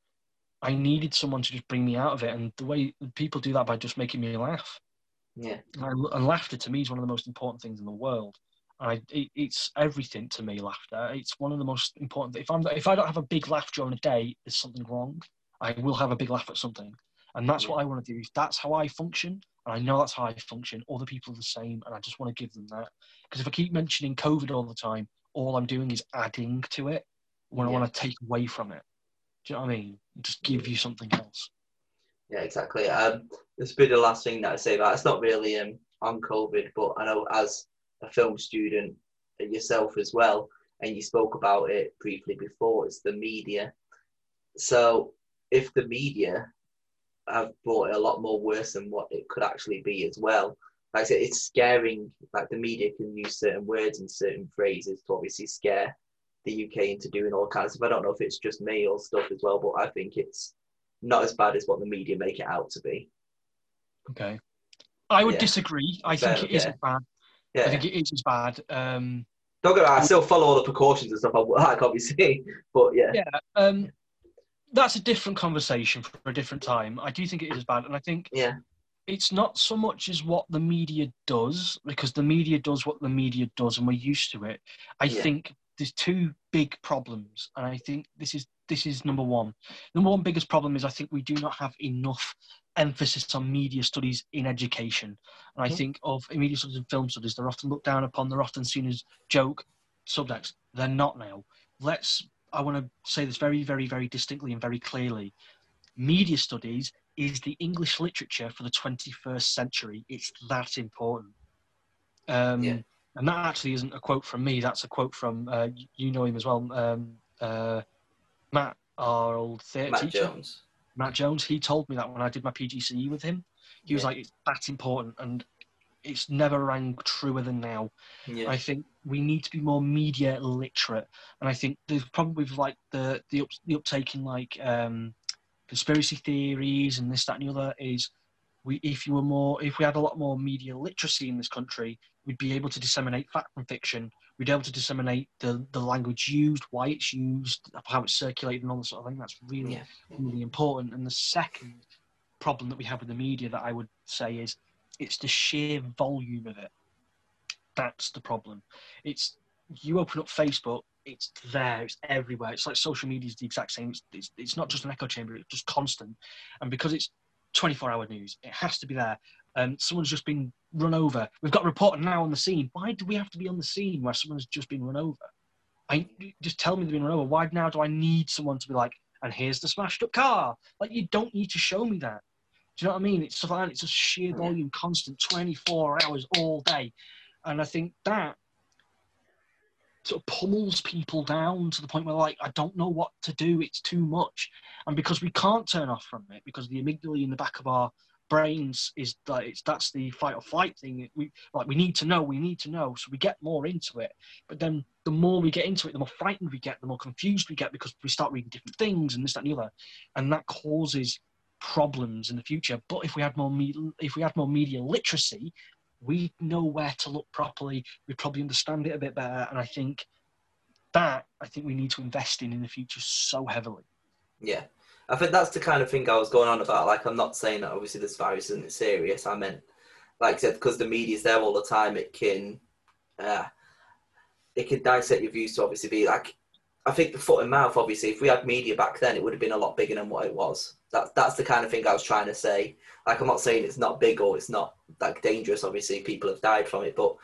I needed someone to just bring me out of it. And the way people do that by just making me laugh. Yeah. And, and laughter to me is one of the most important things in the world. I, it, it's everything to me. Laughter. It's one of the most important. If I'm if I don't have a big laugh during a day, there's something wrong. I will have a big laugh at something. And that's what I want to do. That's how I function. And I know that's how I function. Other people are the same. And I just want to give them that. Because if I keep mentioning COVID all the time, all I'm doing is adding to it when yeah. I want to take away from it. Do you know what I mean? Just give you something else. Yeah, exactly. Um, this will be the last thing that I say about it's not really um, on COVID, but I know as a film student yourself as well, and you spoke about it briefly before, it's the media. So if the media have brought it a lot more worse than what it could actually be as well. Like I said, it's scaring. Like the media can use certain words and certain phrases to obviously scare the UK into doing all kinds of. I don't know if it's just me or stuff as well, but I think it's not as bad as what the media make it out to be. Okay, I would yeah. disagree. I Fair, think it yeah. bad. Yeah. I think it is as bad. Um, don't get me I still follow all the precautions and stuff like obviously, but yeah. Yeah. Um, that's a different conversation for a different time. I do think it is bad, and I think yeah, it's not so much as what the media does because the media does what the media does, and we're used to it. I yeah. think there's two big problems, and I think this is this is number one. Number one biggest problem is I think we do not have enough emphasis on media studies in education, and I mm-hmm. think of media studies and film studies they're often looked down upon. They're often seen as joke subjects. They're not now. Let's I want to say this very, very, very distinctly and very clearly. Media studies is the English literature for the 21st century. It's that important. Um, yeah. And that actually isn't a quote from me. That's a quote from uh, you know him as well, um, uh, Matt, our old theatre Matt teacher. Jones. Matt Jones. He told me that when I did my PGCE with him. He yeah. was like, "It's that important," and it's never rang truer than now. Yeah. I think we need to be more media literate, and I think the problem with like the the, up, the uptake in like um, conspiracy theories and this that and the other is we if you were more if we had a lot more media literacy in this country, we'd be able to disseminate fact from fiction. We'd be able to disseminate the, the language used, why it's used, how it's circulated, and all that sort of thing. That's really yeah. really important. And the second problem that we have with the media that I would say is it's the sheer volume of it. That's the problem. It's you open up Facebook, it's there, it's everywhere. It's like social media is the exact same. It's, it's, it's not just an echo chamber, it's just constant. And because it's 24 hour news, it has to be there. Um, someone's just been run over. We've got a reporter now on the scene. Why do we have to be on the scene where someone's just been run over? I just tell me they've been run over. Why now do I need someone to be like, and here's the smashed up car? Like you don't need to show me that. Do you know what I mean? It's stuff like that. It's a sheer volume, constant, 24 hours all day. And I think that sort of pummels people down to the point where like I don't know what to do. It's too much, and because we can't turn off from it, because the amygdala in the back of our brains is that it's that's the fight or flight thing. We like we need to know, we need to know, so we get more into it. But then the more we get into it, the more frightened we get, the more confused we get because we start reading different things and this that and the other, and that causes problems in the future. But if we had more me- if we had more media literacy, we know where to look properly. We probably understand it a bit better, and I think that I think we need to invest in in the future so heavily. Yeah, I think that's the kind of thing I was going on about. Like, I'm not saying that obviously this virus isn't serious. I meant, like I said, because the media's there all the time, it can, uh, it can dissect your views to obviously be like I think the foot and mouth, obviously, if we had media back then, it would have been a lot bigger than what it was. That's that's the kind of thing I was trying to say. Like, I'm not saying it's not big or it's not like dangerous. Obviously, people have died from it, but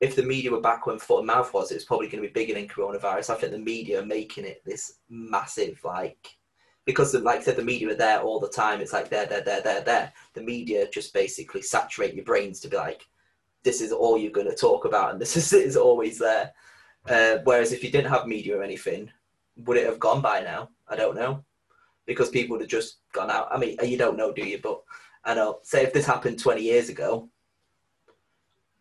if the media were back when foot and mouth was, it was probably going to be bigger than coronavirus. I think the media are making it this massive, like, because, like I said, the media are there all the time. It's like there, there, there, there, there. The media just basically saturate your brains to be like, this is all you're going to talk about, and this is, is always there. Uh, whereas if you didn't have media or anything, would it have gone by now? I don't know, because people would have just gone out. I mean, you don't know, do you? But I know. Say if this happened 20 years ago,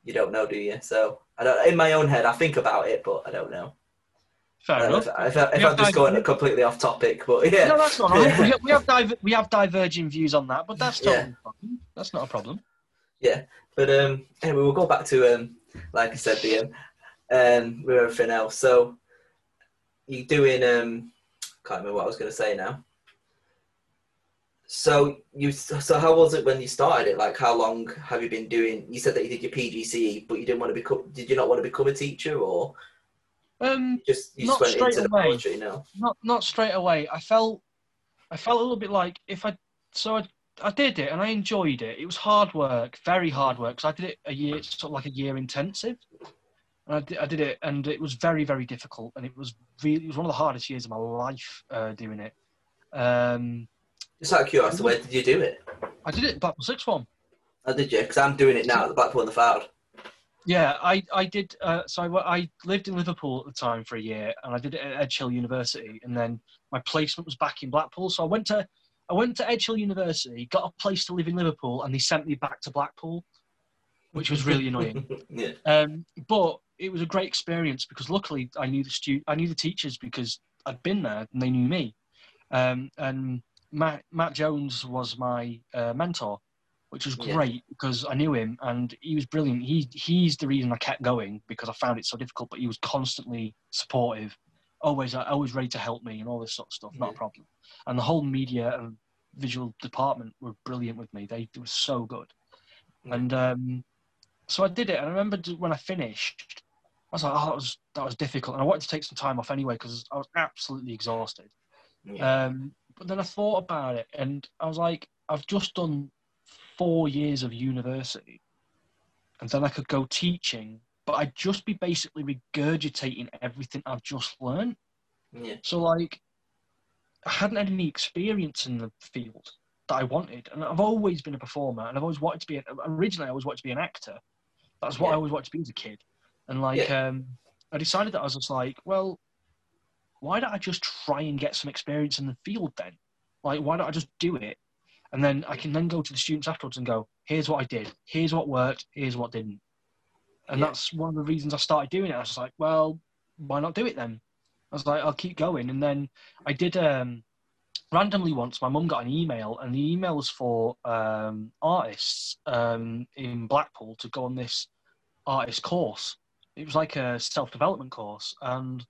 you don't know, do you? So I don't. In my own head, I think about it, but I don't know. Fair Uh, enough. if, if, if I'm just going completely off topic, but yeah, No, that's all right. we have, we have, diver- we have diverging views on that, but that's Yeah. totally fine. That's not a problem. Yeah, but um, anyway, we'll go back to um, like I said, the um, um, with everything else. So you're doing um, can't remember what I was going to say now. So you, so how was it when you started it? Like, how long have you been doing? You said that you did your PGCE, but you didn't want to become. Did you not want to become a teacher, or Um, just you Not straight away. not not straight away. I felt I felt a little bit like if I so I I did it and I enjoyed it. It was hard work, very hard work. Because I did it a year, sort of like a year intensive. And I did, I did it, and it was very, very difficult. And it was really, it was one of the hardest years of my life uh, doing it. Um, Just out of curiosity, where did you do it? I did it at Blackpool Sixth Form. Oh, did you? Because I'm doing it now at the Blackpool and the Fylde. Yeah, I, I did. Uh, so I, I lived in Liverpool at the time for a year, and I did it at Edgehill University, and then my placement was back in Blackpool. So I went to I went to Edgehill University, got a place to live in Liverpool, and they sent me back to Blackpool, which was really annoying. yeah. Um, but it was a great experience because luckily I knew the stu- I knew the teachers because I'd been there and they knew me. Um, and Matt, Matt Jones was my uh, mentor, which was Yeah. great because I knew him and he was brilliant. He he's the reason I kept going because I found it so difficult, but he was constantly supportive, always always ready to help me and all this sort of stuff. Not a problem. And the whole media and visual department were brilliant with me. They, they were so good. Yeah. And um, so I did it. And I remember when I finished, I was like, oh, that was that was difficult, and I wanted to take some time off anyway because I was absolutely exhausted. yeah. Um, but then I thought about it, and I was like, I've just done four years of university, and then I could go teaching, but I'd just be basically regurgitating everything I've just learned. yeah. So like, I hadn't had any experience in the field that I wanted, and I've always been a performer, and I've always wanted to be. Originally, I always wanted to be an actor. That's what Yeah. I always wanted to be as a kid, and like, um, I decided that I was just like, well, why don't I just try and get some experience in the field then? Like, why don't I just do it, and then I can then go to the students afterwards and go, here's what I did, here's what worked, here's what didn't, and Yeah. that's one of the reasons I started doing it. I was like, well, why not do it then? I was like, I'll keep going. And then I did um, randomly once. My mum got an email, and the email was for um, artists um, in Blackpool to go on this artist course. It was like a self development course, and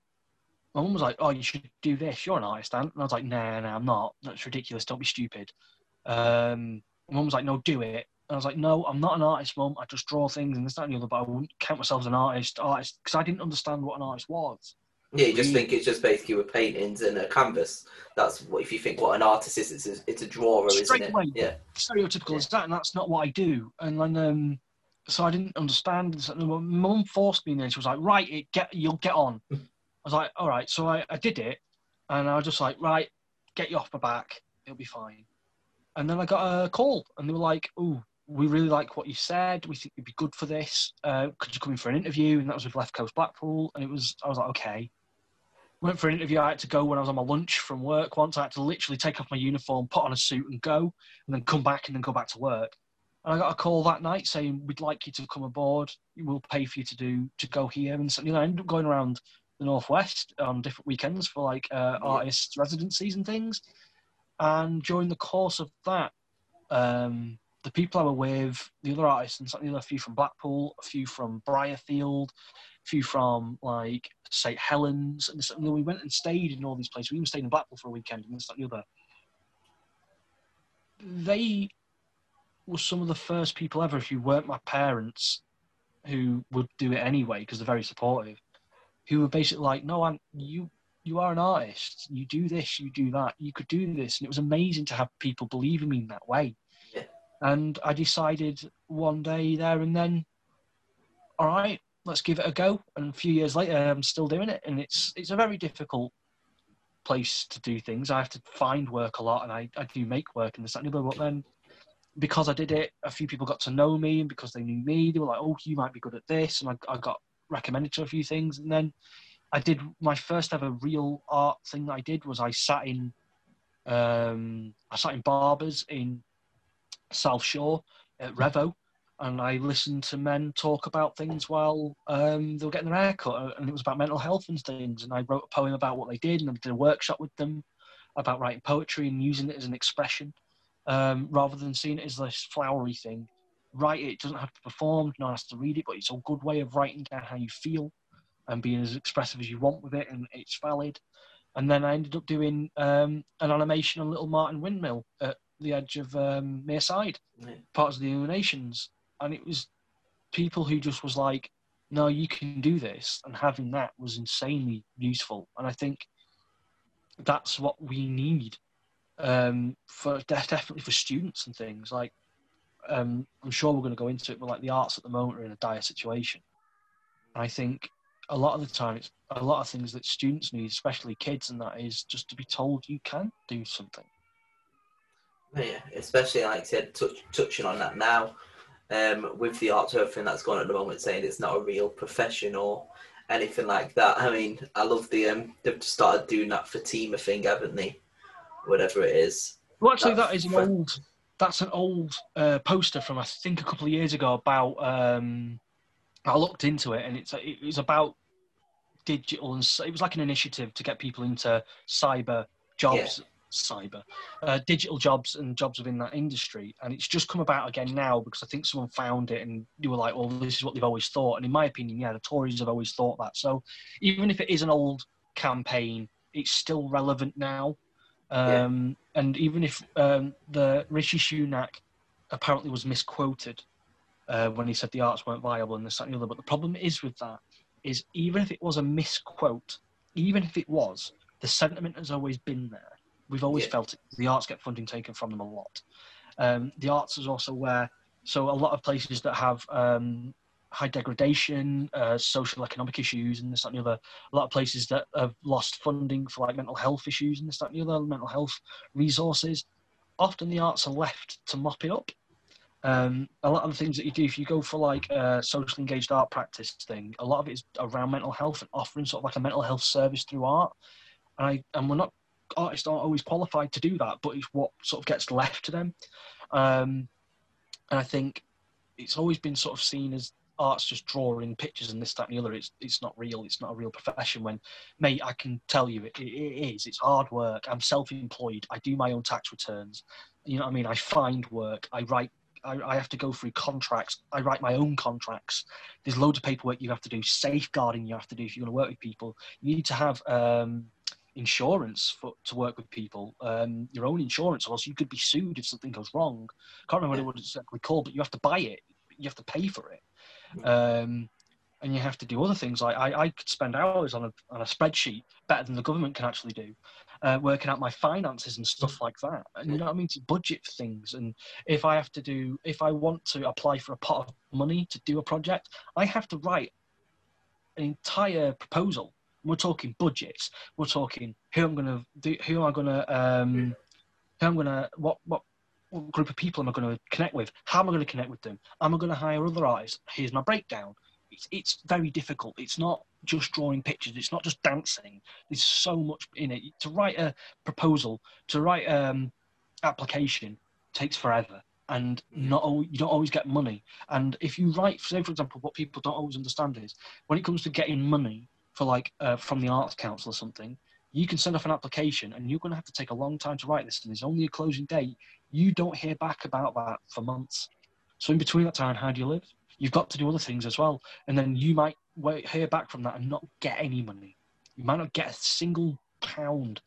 my mum was like, "Oh, you should do this. You're an artist, Dan." And I was like, "Nah, nah, I'm not. That's ridiculous. Don't be stupid." Um, my mum was like, "No, do it." And I was like, "No, I'm not an artist, mum. I just draw things and this, that, and the other. But I wouldn't count myself as an artist, artist, because I didn't understand what an artist was." Yeah, you just We- think it's just basically with paintings and a canvas. That's what if you think what an artist is, it's a, it's a drawer, isn't it? away. Yeah, stereotypical Yeah. as that, and that's not what I do. And then, um, so I didn't understand. My mum forced me in there. She was like, "Right, it get you'll get on." I was like, "All right." So I, I did it, and I was just like, "Right, get you off my back. It'll be fine." And then I got a call, and they were like, "Oh, we really like what you said. We think you'd be good for this. Uh, could you come in for an interview?" And that was with Left Coast Blackpool, and it was. I was like, "Okay." Went for an interview. I had to go when I was on my lunch from work once. I had to literally take off my uniform, put on a suit, and go and then come back and then go back to work. And I got a call that night saying we'd like you to come aboard. We'll pay for you to do to go here. And so, you know, I ended up going around the northwest on different weekends for like uh, Yeah. artists residencies and things. And during the course of that, um, the people I were with, the other artists, and certainly a few from Blackpool, a few from Brierfield, a few from like St Helens, and this, we went and stayed in all these places. We even stayed in Blackpool for a weekend, and this that, and the other. They were some of the first people ever, if you weren't my parents, who would do it anyway because they're very supportive. Who were basically like, "No, I'm you. You are an artist. You do this. You do that. You could do this." And it was amazing to have people believe in me in that way. Yeah. And I decided one day there and then, all right, let's give it a go. And a few years later, I'm still doing it, and it's it's a very difficult place to do things. I have to find work a lot, and I, I do make work and this and But then, because I did it, a few people got to know me, and because they knew me, they were like, "Oh, you might be good at this," and I, I got recommended to a few things. And then I did my first ever real art thing. That I did was I sat in, um, I sat in barbers in South Shore at Revo, and I listened to men talk about things while um, they were getting their hair cut, uh, and it was about mental health and things. And I wrote a poem about what they did, and I did a workshop with them about writing poetry and using it as an expression, um, rather than seeing it as this flowery thing. Write it; it doesn't have to perform, no one has to read it, but it's a good way of writing down how you feel and being as expressive as you want with it, and it's valid. And then I ended up doing um, an animation on Little Marton Windmill at the edge of um, Mereside, yeah. part of the Illuminations, and it was people who just was like, no, you can do this, and having that was insanely useful. And I think that's what we need um, for definitely for students and things. Like, um, I'm sure we're going to go into it, but like the arts at the moment are in a dire situation. And I think a lot of the time, it's a lot of things that students need, especially kids, and that is just to be told you can do something. Yeah, especially like I said, touch, touching on that now um, with the arts everything that's going on at the moment, saying it's not a real profession or anything like that. I mean, I love the um, they've started doing that for Fatima thing, haven't they? Whatever it is. Well, actually, that is an old. That's an old uh, poster from I think a couple of years ago about. Um, I looked into it, and it's it was about digital and it was like an initiative to get people into cyber jobs yeah cyber, uh, digital jobs and jobs within that industry. And it's just come about again now because I think someone found it and you were like, well, this is what they've always thought. And in my opinion, yeah, the Tories have always thought that. So even if it is an old campaign, it's still relevant now. Um, yeah. And even if um, the Rishi Sunak apparently was misquoted uh, when he said the arts weren't viable and this, that, and the other, but the problem is with that is even if it was a misquote, even if it was, the sentiment has always been there. We've always yeah. felt it. The arts get funding taken from them a lot. Um, the arts is also where, so a lot of places that have um, high degradation, uh, social economic issues, and this, that, and the other. A lot of places that have lost funding for like mental health issues and this, that, and the other, mental health resources. Often the arts are left to mop it up. Um, a lot of the things that you do, if you go for like a socially engaged art practice thing, a lot of it is around mental health and offering sort of like a mental health service through art. And I and we're not artists aren't always qualified to do that, but it's what sort of gets left to them. Um, and I think it's always been sort of seen as art's just drawing pictures and this, that, and the other. It's it's not real. It's not a real profession. When, mate, I can tell you it, it, it is. It's hard work. I'm self-employed. I do my own tax returns. You know what I mean? I find work. I write. I, I have to go through contracts. I write my own contracts. There's loads of paperwork you have to do. Safeguarding you have to do if you're going to work with people. You need to have. Um, insurance for to work with people, um, your own insurance, or else you could be sued if something goes wrong. Can't remember what it's exactly called, but you have to buy it. You have to pay for it, um, and you have to do other things. Like I, I could spend hours on a on a spreadsheet better than the government can actually do, uh, working out my finances and stuff like that. And you know what I mean? To budget for things, and if I have to do, if I want to apply for a pot of money to do a project, I have to write an entire proposal we're talking budgets. We're talking who I'm going to do, who am going to, um, who I'm going to, what, what, what group of people am I going to connect with? How am I going to connect with them? Am I going to hire other artists? Here's my breakdown. It's, it's very difficult. It's not just drawing pictures. It's not just dancing. There's so much in it. To write a proposal, to write an um, application takes forever and not you don't always get money. And if you write, say for example, what people don't always understand is when it comes to getting money for like uh, from the Arts Council or something, you can send off an application and you're going to have to take a long time to write this and there's only a closing date. You don't hear back about that for months. So in between that time, how do you live? You've got to do other things as well. And then you might wait, hear back from that and not get any money. You might not get a single pound.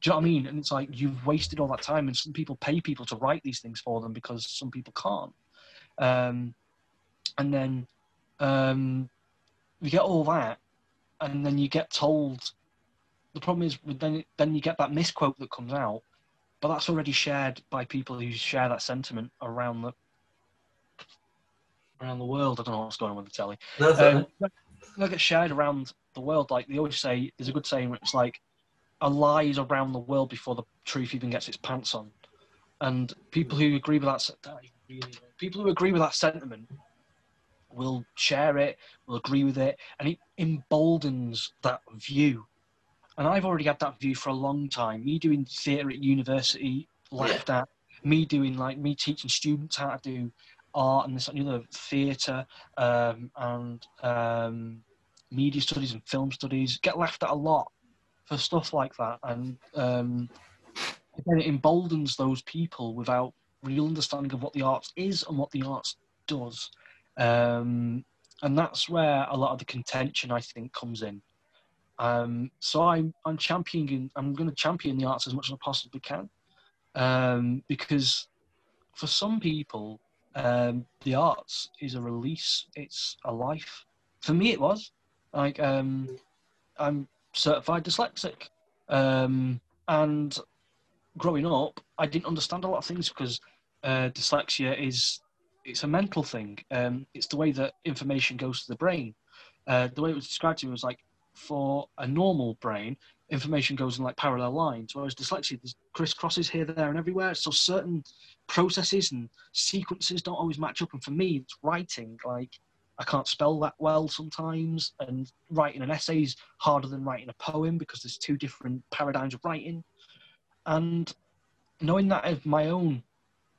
Do you know what I mean? And it's like you've wasted all that time and some people pay people to write these things for them because some people can't. Um, and then um, you get all that and then you get told. The problem is, then then you get that misquote that comes out, but that's already shared by people who share that sentiment around the around the world. I don't know what's going on with the telly. No, Um, that get shared around the world. Like they always say, there's a good saying where it's like a lie is around the world before the truth even gets its pants on. And people who agree with that, se- that really, people who agree with that sentiment will share it, will agree with it, and it emboldens that view. And I've already had that view for a long time. Me doing theatre at university, laughed at. Me doing like me teaching students how to do art and this and the other theatre um, and um, media studies and film studies get laughed at a lot for stuff like that. And um, again, it emboldens those people without real understanding of what the arts is and what the arts does. Um, and that's where a lot of the contention, I think, comes in. Um, so I'm, I'm championing, I'm going to champion the arts as much as I possibly can. Um, because for some people, um, the arts is a release, it's a life. For me, it was. Like, um, I'm certified dyslexic. Um, and growing up, I didn't understand a lot of things because uh, dyslexia is it's a mental thing. Um, it's the way that information goes to the brain. Uh, the way it was described to me was like for a normal brain, information goes in like parallel lines, whereas dyslexia there's crisscrosses here, there, and everywhere. So certain processes and sequences don't always match up. And for me, it's writing. Like I can't spell that well sometimes, and writing an essay is harder than writing a poem because there's two different paradigms of writing. And knowing that of my own,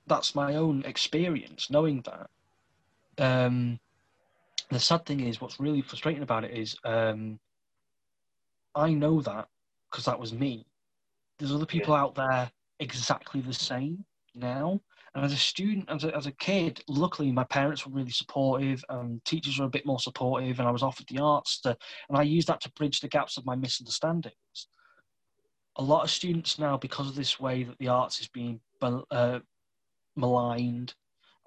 that's my own experience. Knowing that, um, the sad thing is, what's really frustrating about it is, um, I know that because that was me. There's other people out there exactly the same now. And as a student, as a, as a kid, luckily my parents were really supportive and teachers were a bit more supportive and I was offered the arts to, and I used that to bridge the gaps of my misunderstandings. A lot of students now, because of this way that the arts is being uh, maligned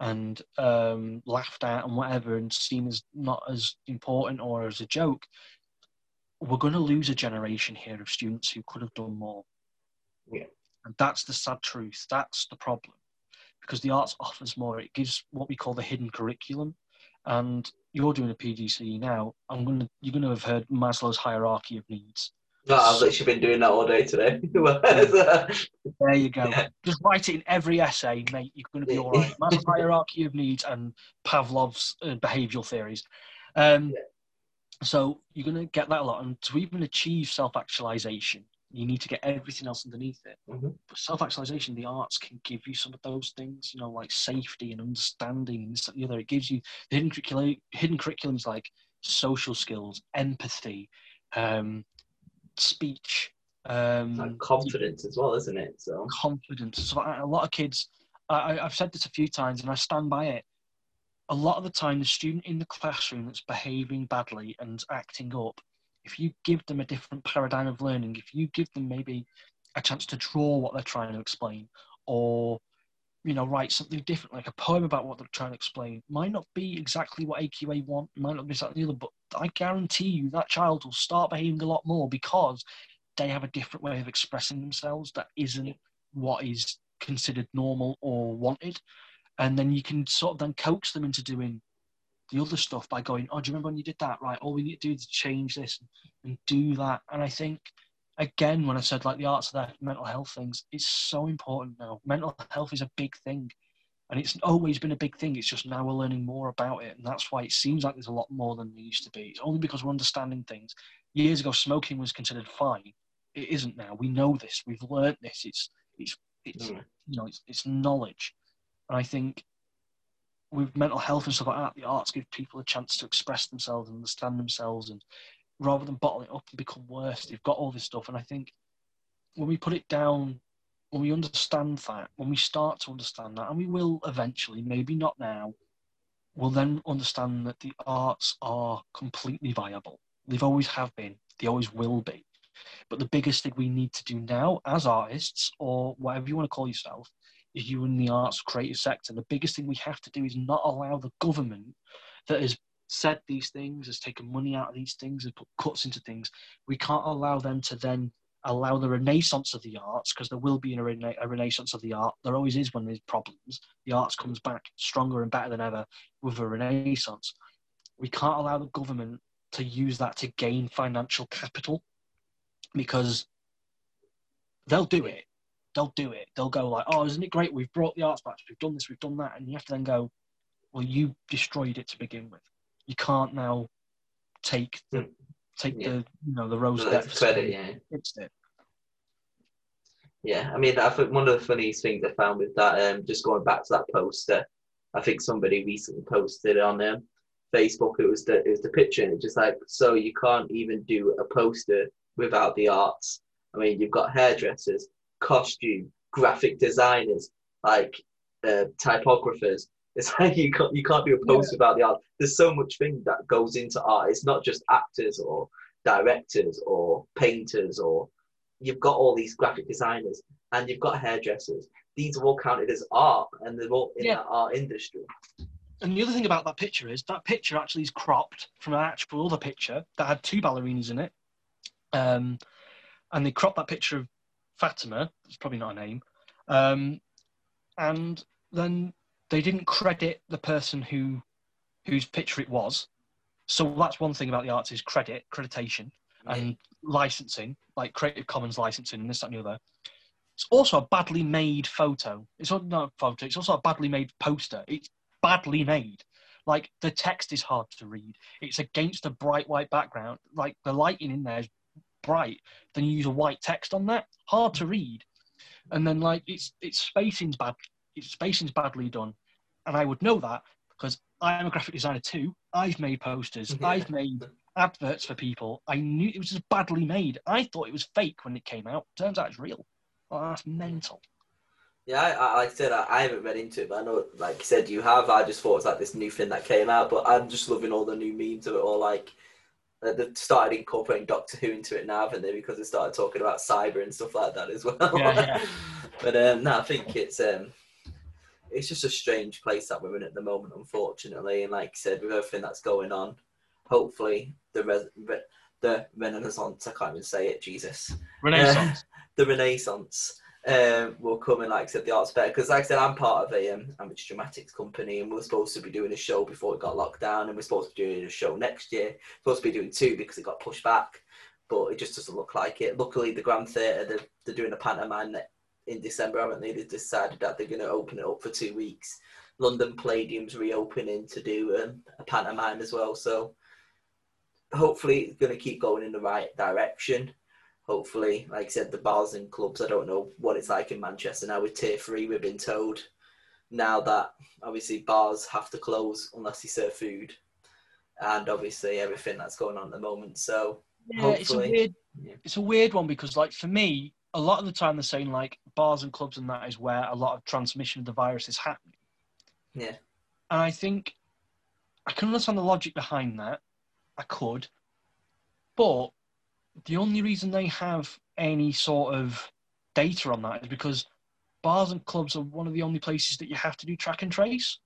and um, laughed at and whatever and seen as not as important or as a joke, we're going to lose a generation here of students who could have done more. Yeah. And that's the sad truth. That's the problem. Because the arts offers more. It gives what we call the hidden curriculum. And you're doing a PGCE now. I'm gonna you're gonna have heard Maslow's hierarchy of needs. No, I've literally been doing that all day today. there you go. Yeah. Just write it in every essay, mate. You're going to be all right. Maslow's hierarchy of needs and Pavlov's uh, behavioural theories. Um, Yeah. So you're going to get that a lot. And to even achieve self-actualization, you need to get everything else underneath it. Mhm. But self-actualization, the arts can give you some of those things, you know, like safety and understanding and this and the other. It gives you the hidden curriculum. Hidden curriculums like social skills, empathy, um, speech. Um, like confidence as well, isn't it? So confidence. So a lot of kids, I, I- I've said this a few times and I stand by it. A lot of the time, the student in the classroom that's behaving badly and acting up, if you give them a different paradigm of learning, if you give them maybe a chance to draw what they're trying to explain, or you know, write something different, like a poem about what they're trying to explain, might not be exactly what AQA want, might not be exactly the other, but I guarantee you that child will start behaving a lot more because they have a different way of expressing themselves that isn't what is considered normal or wanted. And then you can sort of then coax them into doing the other stuff by going, Oh, do you remember when you did that? Right, all we need to do is change this and, do that. And I think again, when I said like the arts of for mental health things, it's so important now. Mental health is a big thing. And it's always been a big thing. It's just now we're learning more about it. And that's why it seems like there's a lot more than there used to be. It's only because we're understanding things. Years ago, smoking was considered fine. It isn't now. We know this. We've learnt this. It's, it's, it's Mm. you know, it's, it's knowledge. And I think with mental health and stuff like that, the arts give people a chance to express themselves and understand themselves, and rather than bottle it up and become worse, they've got all this stuff. And I think when we put it down, when we understand that, when we start to understand that, and we will eventually, maybe not now, we'll then understand that the arts are completely viable. They've always have been. They always will be. But the biggest thing we need to do now, as artists or whatever you want to call yourself, is you in the arts creative sector. The biggest thing we have to do is not allow the government that has said these things, has taken money out of these things, has put cuts into things. We can't allow them to then allow the renaissance of the arts because there will be a, rena- a, renaissance of the art. There always is when there's problems. The arts comes back stronger and better than ever with a renaissance. We can't allow the government to use that to gain financial capital because they'll do it. They'll do it. They'll go like, "Oh, isn't it great? We've brought the arts back. We've done this. We've done that." And you have to then go, "Well, you destroyed it to begin with. You can't now take the take yeah. the you know the rose no, credit. Yeah, fixed it. Yeah, I mean, I think one of the funniest things I found with that, um, just going back to that poster, I think somebody recently posted on um, Facebook. It was the it was the picture, and it's just like, so you can't even do a poster without the arts. I mean, you've got hairdressers, costume, graphic designers, like uh, typographers. It's like you can't you can't do a post yeah. without the art. There's so much thing that goes into art. It's not just actors or directors or painters or you've got all these graphic designers and you've got hairdressers. These are all counted as art and they're all in yeah. that art industry. And the other thing about that picture is that picture actually is cropped from an actual other picture that had two ballerinas in it. Um, and they cropped that picture of Fatima, it's probably not a name, um, and then they didn't credit the person who whose picture it was. So that's one thing about the arts is credit, accreditation, and yeah. licensing, like Creative Commons licensing and this, that, and the other. It's also a badly made photo. It's not a photo. It's also a badly made poster. It's badly made. Like the text is hard to read. It's against a bright white background. Like the lighting in there is bright. Then you use a white text on that. Hard to read. And then like it's it's spacing's bad. It's spacing's badly done and I would know that because I'm a graphic designer too. I've made posters. Yeah. I've made adverts for people. I knew it was just badly made. I thought it was fake when it came out. Turns out it's real. Well, that's mental. Yeah, I, like I said, I, I, haven't read into it, but I know, like you said, you have. I just thought it's like this new thing that came out, but I'm just loving all the new memes of it all. Like they've started incorporating Doctor Who into it now, haven't they? Because they started talking about cyber and stuff like that as well. Yeah, yeah. but um, no, I think it's um, it's just a strange place that we're in at the moment, unfortunately. And like I said, with everything that's going on, hopefully the re- the Renaissance, I can't even say it, Jesus. Renaissance. Uh, the Renaissance um, will come and, like I said, the art's better. Because, like I said, I'm part of a um, amateur dramatics company and we're supposed to be doing a show before it got locked down and we're supposed to be doing a show next year. Supposed to be doing two because it got pushed back, but it just doesn't look like it. Luckily, the Grand Theatre, they're, they're doing a pantomime in December, haven't they? They've decided that they're going to open it up for two weeks. London Palladium's reopening to do um, a pantomime as well. So hopefully it's going to keep going in the right direction. Hopefully, like I said, the bars and clubs, I don't know what it's like in Manchester now with tier three, we've been told now that obviously bars have to close unless you serve food and obviously everything that's going on at the moment. So yeah, it's a weird, yeah. it's a weird one because like for me, a lot of the time they're saying like bars and clubs and that is where a lot of transmission of the virus is happening. Yeah. And I think I can understand the logic behind that. I could. But the only reason they have any sort of data on that is because bars and clubs are one of the only places that you have to do track and trace.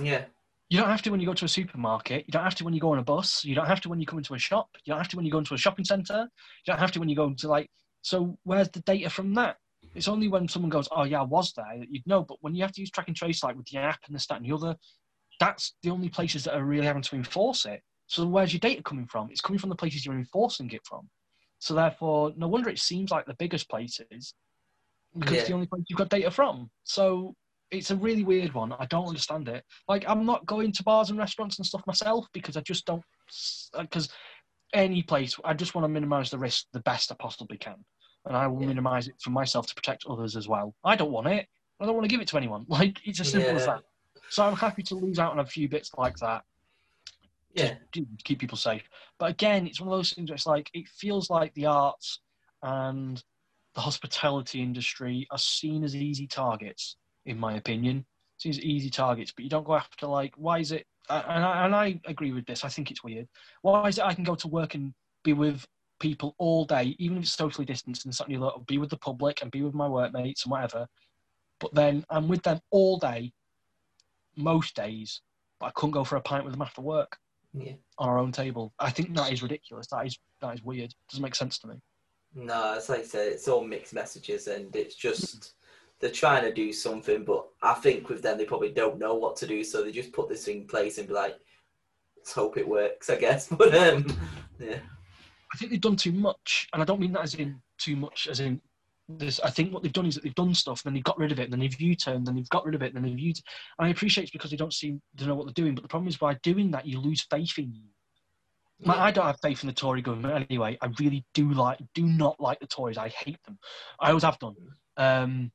Yeah. You don't have to when you go to a supermarket. You don't have to when you go on a bus. You don't have to when you come into a shop. You don't have to when you go into a shopping centre. You don't have to when you go into like so where's the data from that? It's only when someone goes, "Oh yeah, I was there," that you'd know. But when you have to use track and trace, like with the app and the stat and the other, that's the only places that are really having to enforce it. So where's your data coming from? It's coming from the places you're enforcing it from. So therefore, no wonder it seems like the biggest places because yeah. it's the only place you've got data from. So it's a really weird one. I don't understand it. Like I'm not going to bars and restaurants and stuff myself because I just don't. Because uh, any place, I just want to minimise the risk the best I possibly can, and I will yeah. minimise it for myself to protect others as well. I don't want it. I don't want to give it to anyone. Like it's as simple yeah. as that. So I'm happy to lose out on a few bits like that. Yeah, to, keep people safe. But again, it's one of those things where it's like it feels like the arts and the hospitality industry are seen as easy targets, in my opinion. Seen as easy targets, but you don't go after like why is it and I, and I agree with this. I think it's weird. Why is it I can go to work and be with people all day, even if it's socially distanced and something like be with the public and be with my workmates and whatever. But then I'm with them all day, most days, but I couldn't go for a pint with them after work yeah. on our own table. I think that is ridiculous. That is that is weird. Doesn't make sense to me. No, it's like I said, it's all mixed messages, and it's just they're trying to do something, but I think with them they probably don't know what to do, so they just put this in place and be like, let's hope it works, I guess. But um, yeah, I think they've done too much, and I don't mean that as in too much, as in this. I think what they've done is that they've done stuff, then they've got rid of it, and then they've U-turned, then they've got rid of it, then they've U. And I appreciate it's because they don't seem to know what they're doing, but the problem is by doing that you lose faith in you. My, I don't have faith in the Tory government anyway. I really do like, do not like the Tories. I hate them. I always have done. Um,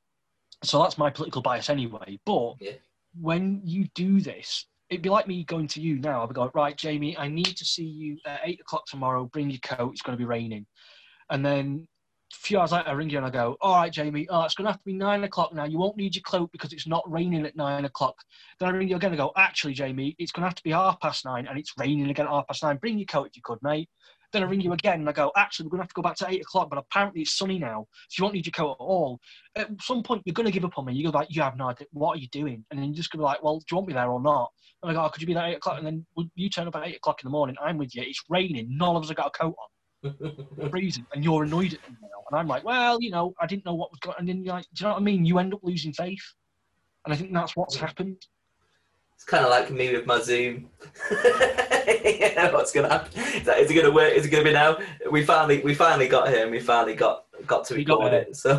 so that's my political bias anyway. But Yeah. when you do this, it'd be like me going to you now. I'd be going, right, Jamie, I need to see you at eight o'clock tomorrow. Bring your coat. It's going to be raining. And then few hours later, I ring you and I go, all right, Jamie, oh, it's going to have to be nine o'clock now. You won't need your cloak because it's not raining at nine o'clock. Then I ring you again and go, actually, Jamie, it's going to have to be half past nine and it's raining again at half past nine. Bring your coat if you could, mate. Then I ring you again and I go, actually, we're going to have to go back to eight o'clock, but apparently it's sunny now, so you won't need your coat at all. At some point, you're going to give up on me. You go like, you have no idea. What are you doing? And then you're just going to be like, well, do you want me there or not? And I go, oh, could you be there at eight o'clock? And then you turn up at eight o'clock in the morning. I'm with you. It's raining. None of us have got a coat on freezing and you're annoyed at me now. And I'm like, well, you know, I didn't know what was going And then you're like, do you know what I mean? You end up losing faith. And I think that's what's happened. it's kind of like me with my Zoom. you know what's gonna happen? Is, that, is it gonna work? Is it gonna be now? We finally, we finally got here, and we finally got got to record it. So,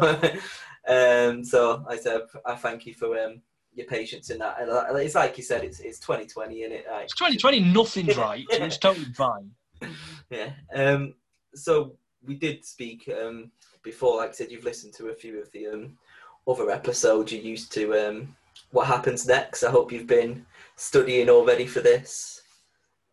um, so I said, I thank you for um your patience in that. And uh, it's like you said, it's it's 2020, in it? Like, It's 2020, nothing's right. So it's totally fine. yeah. Um, so we did speak um, before. Like I said, you've listened to a few of the um, other episodes. You're used to um, what happens next. I hope you've been studying already for this.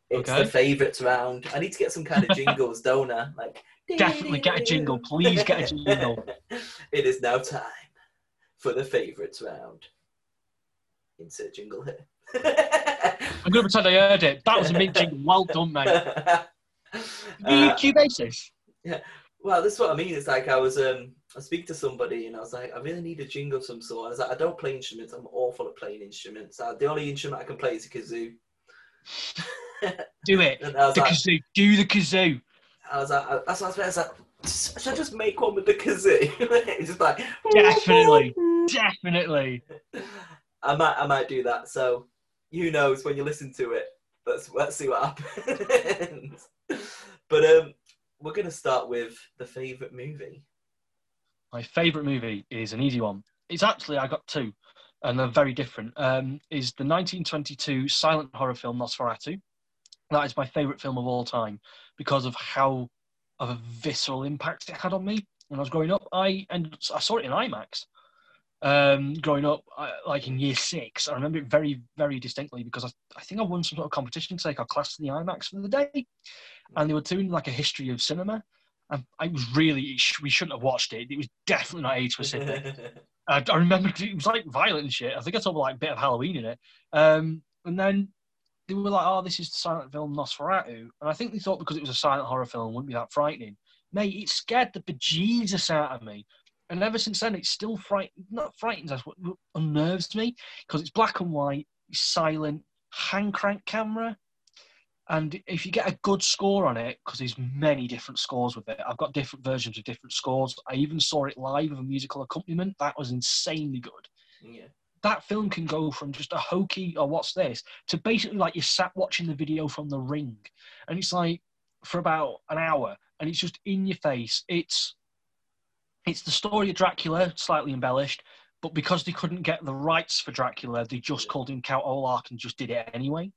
It's Okay. the favourites round. I need to get some kind of jingles, don't I? Like Definitely get a jingle. Please get a jingle. it is now time for the favourites round. Insert jingle here. I'm going to pretend I heard it. That was a mid jingle. Well done, mate. Uh, EQ basis. Well, this is what I mean. It's like I was um I speak to somebody and I was like, I really need a jingle of some sort. I was like, I don't play instruments. I'm awful at playing instruments. Uh, the only instrument I can play is a kazoo. Do it. I The like, kazoo. Do the kazoo. I was like, that's what I was, I was like, should I just make one with the kazoo? it's just like Definitely. Definitely. I might I might do that. So who knows when you listen to it. Let's let's see what happens. But um, we're gonna start with the favorite movie. My favourite movie is an easy one. It's actually, I got two, and they're very different. Um, is the 1922 silent horror film Nosferatu. That is my favourite film of all time because of how of a visceral impact it had on me when I was growing up. I ended, I saw it in IMAX. Um, growing up, I, like in year six, I remember it very, very distinctly because I, I think I won some sort of competition to take our class to the IMAX for the day, and they were doing like a history of cinema. And I was really, we shouldn't have watched it. It was definitely not age specific. I, I remember it was like violent and shit. I think I saw like a bit of Halloween in it. Um, and then they were like, "Oh, this is the silent film Nosferatu," and I think they thought because it was a silent horror film, it wouldn't be that frightening. Mate, it scared the bejesus out of me. And ever since then, it still fright not frightens us, unnerves me because it's black and white, silent, hand crank camera. And if you get a good score on it, because there's many different scores with it, I've got different versions of different scores. I even saw it live with a musical accompaniment. That was insanely good. yeah. That film can go from just a hokey, or what's this, to basically like you're sat watching the video from The Ring. And it's like for about an hour, and it's just in your face. It's it's the story of Dracula, slightly embellished, but because they couldn't get the rights for Dracula, they just called him Count Orlok and just did it anyway.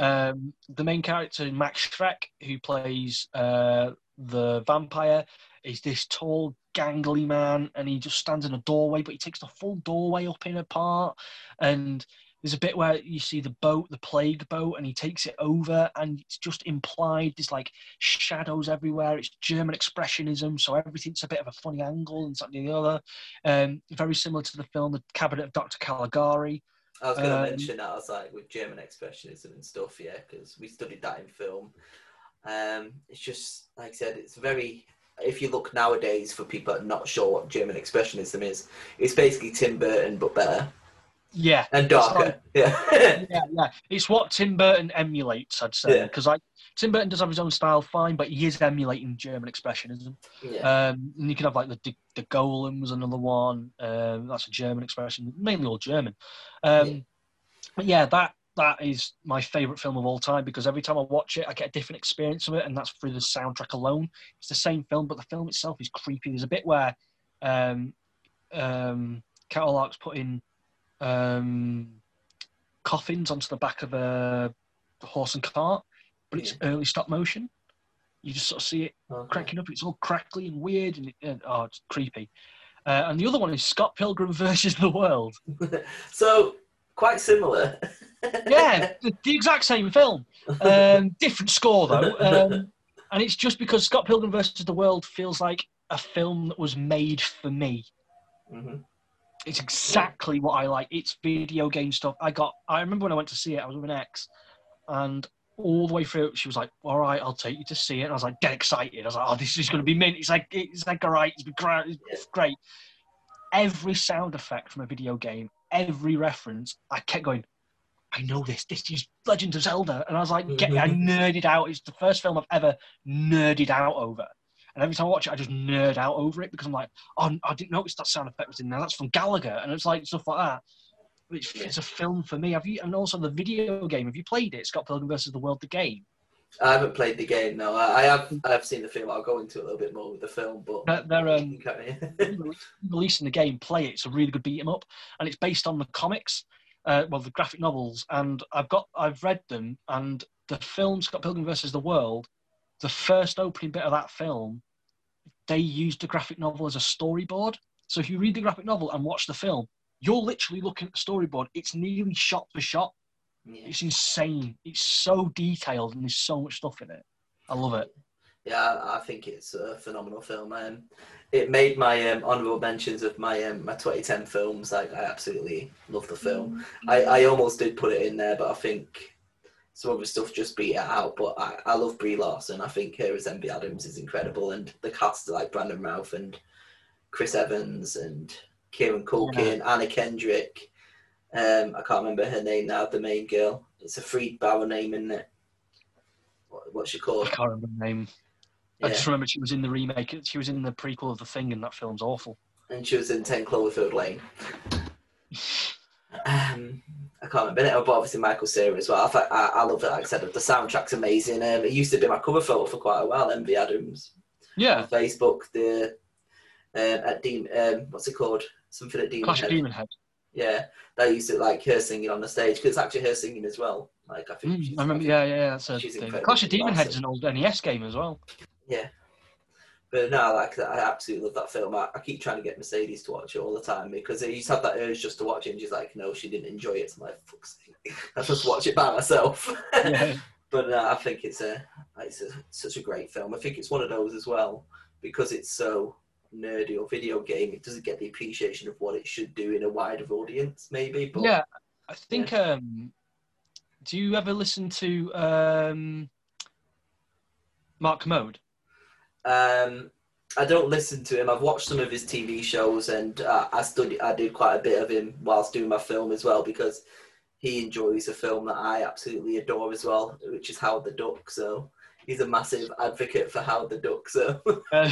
Um, the main character, Max Schreck, who plays uh, the vampire, is this tall, gangly man, and he just stands in a doorway, but he takes the full doorway up in apart. And there's a bit where you see the boat, the plague boat, and he takes it over, and it's just implied there's like shadows everywhere. It's German expressionism, so everything's a bit of a funny angle and something the other. Um, very similar to the film The Cabinet of Dr. Caligari. I was going to um, mention that. I was like with German expressionism and stuff, yeah, because we studied that in film. Um, it's just like I said, it's very. If you look nowadays for people not sure what German expressionism is, it's basically Tim Burton but better. Yeah, and darker. like- yeah. yeah, yeah. It's what Tim Burton emulates, I'd say, Yeah. because like Tim Burton does have his own style, fine, but he is emulating German expressionism. yeah. Um, and you can have like the the Golem was another one. Um, that's a German expression, mainly all German. Um, Yeah. But yeah, that that is my favorite film of all time because every time I watch it, I get a different experience of it, and that's through the soundtrack alone. It's the same film, but the film itself is creepy. There's a bit where um, um, Cadillacs putting um, coffins onto the back of a horse and cart, but it's early stop motion. You just sort of see it Okay. cracking up. It's all crackly and weird, and, it, and oh, it's creepy. Uh, and the other one is Scott Pilgrim versus the World. so quite similar. Yeah, the, the exact same film, um, different score though. Um, and it's just because Scott Pilgrim versus the World feels like a film that was made for me. Mhm. It's exactly what I like. It's video game stuff. I got. I remember when I went to see it. I was with an ex, and all the way through, she was like, "All right, I'll take you to see it." And I was like, "Get excited!" I was like, "Oh, this is going to be mint." It's like, it's like, all right, it's great. It's great. Every sound effect from a video game, every reference, I kept going. I know this. This is Legend of Zelda, and I was like, get, I mm-hmm. nerded out. It's the first film I've ever nerded out over. And every time I watch it, I just nerd out over it because I'm like, oh, I didn't notice that sound effect was in there. That's from Gallagher, and it's like stuff like that. It's, Yeah. it's a film for me. Have you? And also the video game. Have you played it? Scott Pilgrim versus the World, the game. I haven't played the game. No, I, I have. I have seen the film. I'll go into it a little bit more with the film, but They're, they're um, You carry on. rele- releasing the game, play it. It's a really good beat 'em up, and it's based on the comics, uh, well, the graphic novels. And I've got, I've read them, and the film Scott Pilgrim versus the World, the first opening bit of that film, they used the graphic novel as a storyboard. So if you read the graphic novel and watch the film, you're literally looking at the storyboard. It's nearly shot for shot. yeah. It's insane. It's so detailed, and there's so much stuff in it. I love it. Yeah, I think it's a phenomenal film. Um, it made my um, honorable mentions of my um, my 2010 films. Like, I absolutely love the film. I, I almost did put it in there, but I think some of the stuff just beat it out. But I, I love Brie Larson. I think her as Envy Adams is incredible, and the cast like Brandon Routh and Chris Evans and Kieran Culkin, Anna Kendrick. Um, I can't remember her name now. The main girl. It's a Freed Bauer name, isn't it? What, what's she called? I can't remember the name. I just remember she was in the remake. She was in the prequel of The Thing, and that film's awful. and she was in 10 Cloverfield Lane. Um, I can't remember it, but obviously Michael Cera as well. I, I, I love it, like I said, the soundtrack's amazing. Um, it used to be my cover photo for quite a while, Envy Adams. Yeah, On Facebook, the um, at Demon, um, what's it called? Something at Demon Clash Head. Demon Head. Yeah, that used to like her singing on the stage because it's actually her singing as well. Like I think Mm, she's, I remember. Yeah, yeah, yeah, that's a she's thing. Clash of Demon Head is an old NES game as well. Yeah. But no, like I absolutely love that film. I, I keep trying to get Mercedes to watch it all the time because I used to have that urge just to watch it, and she's like, "No, she didn't enjoy it." So I'm like, "Fuck's sake, I just watch it by myself." Yeah. but no, I think it's a it's a, such a great film. I think it's one of those as well because it's so nerdy or video game. It doesn't get the appreciation of what it should do in a wider audience, maybe. But yeah, I think. Um, do you ever listen to um, Mark Kermode? Um, I don't listen to him. I've watched some of his TV shows, and uh, I studied. I did quite a bit of him whilst doing my film as well because he enjoys a film that I absolutely adore as well, which is Howard the Duck. So he's a massive advocate for Howard the Duck. So Uh,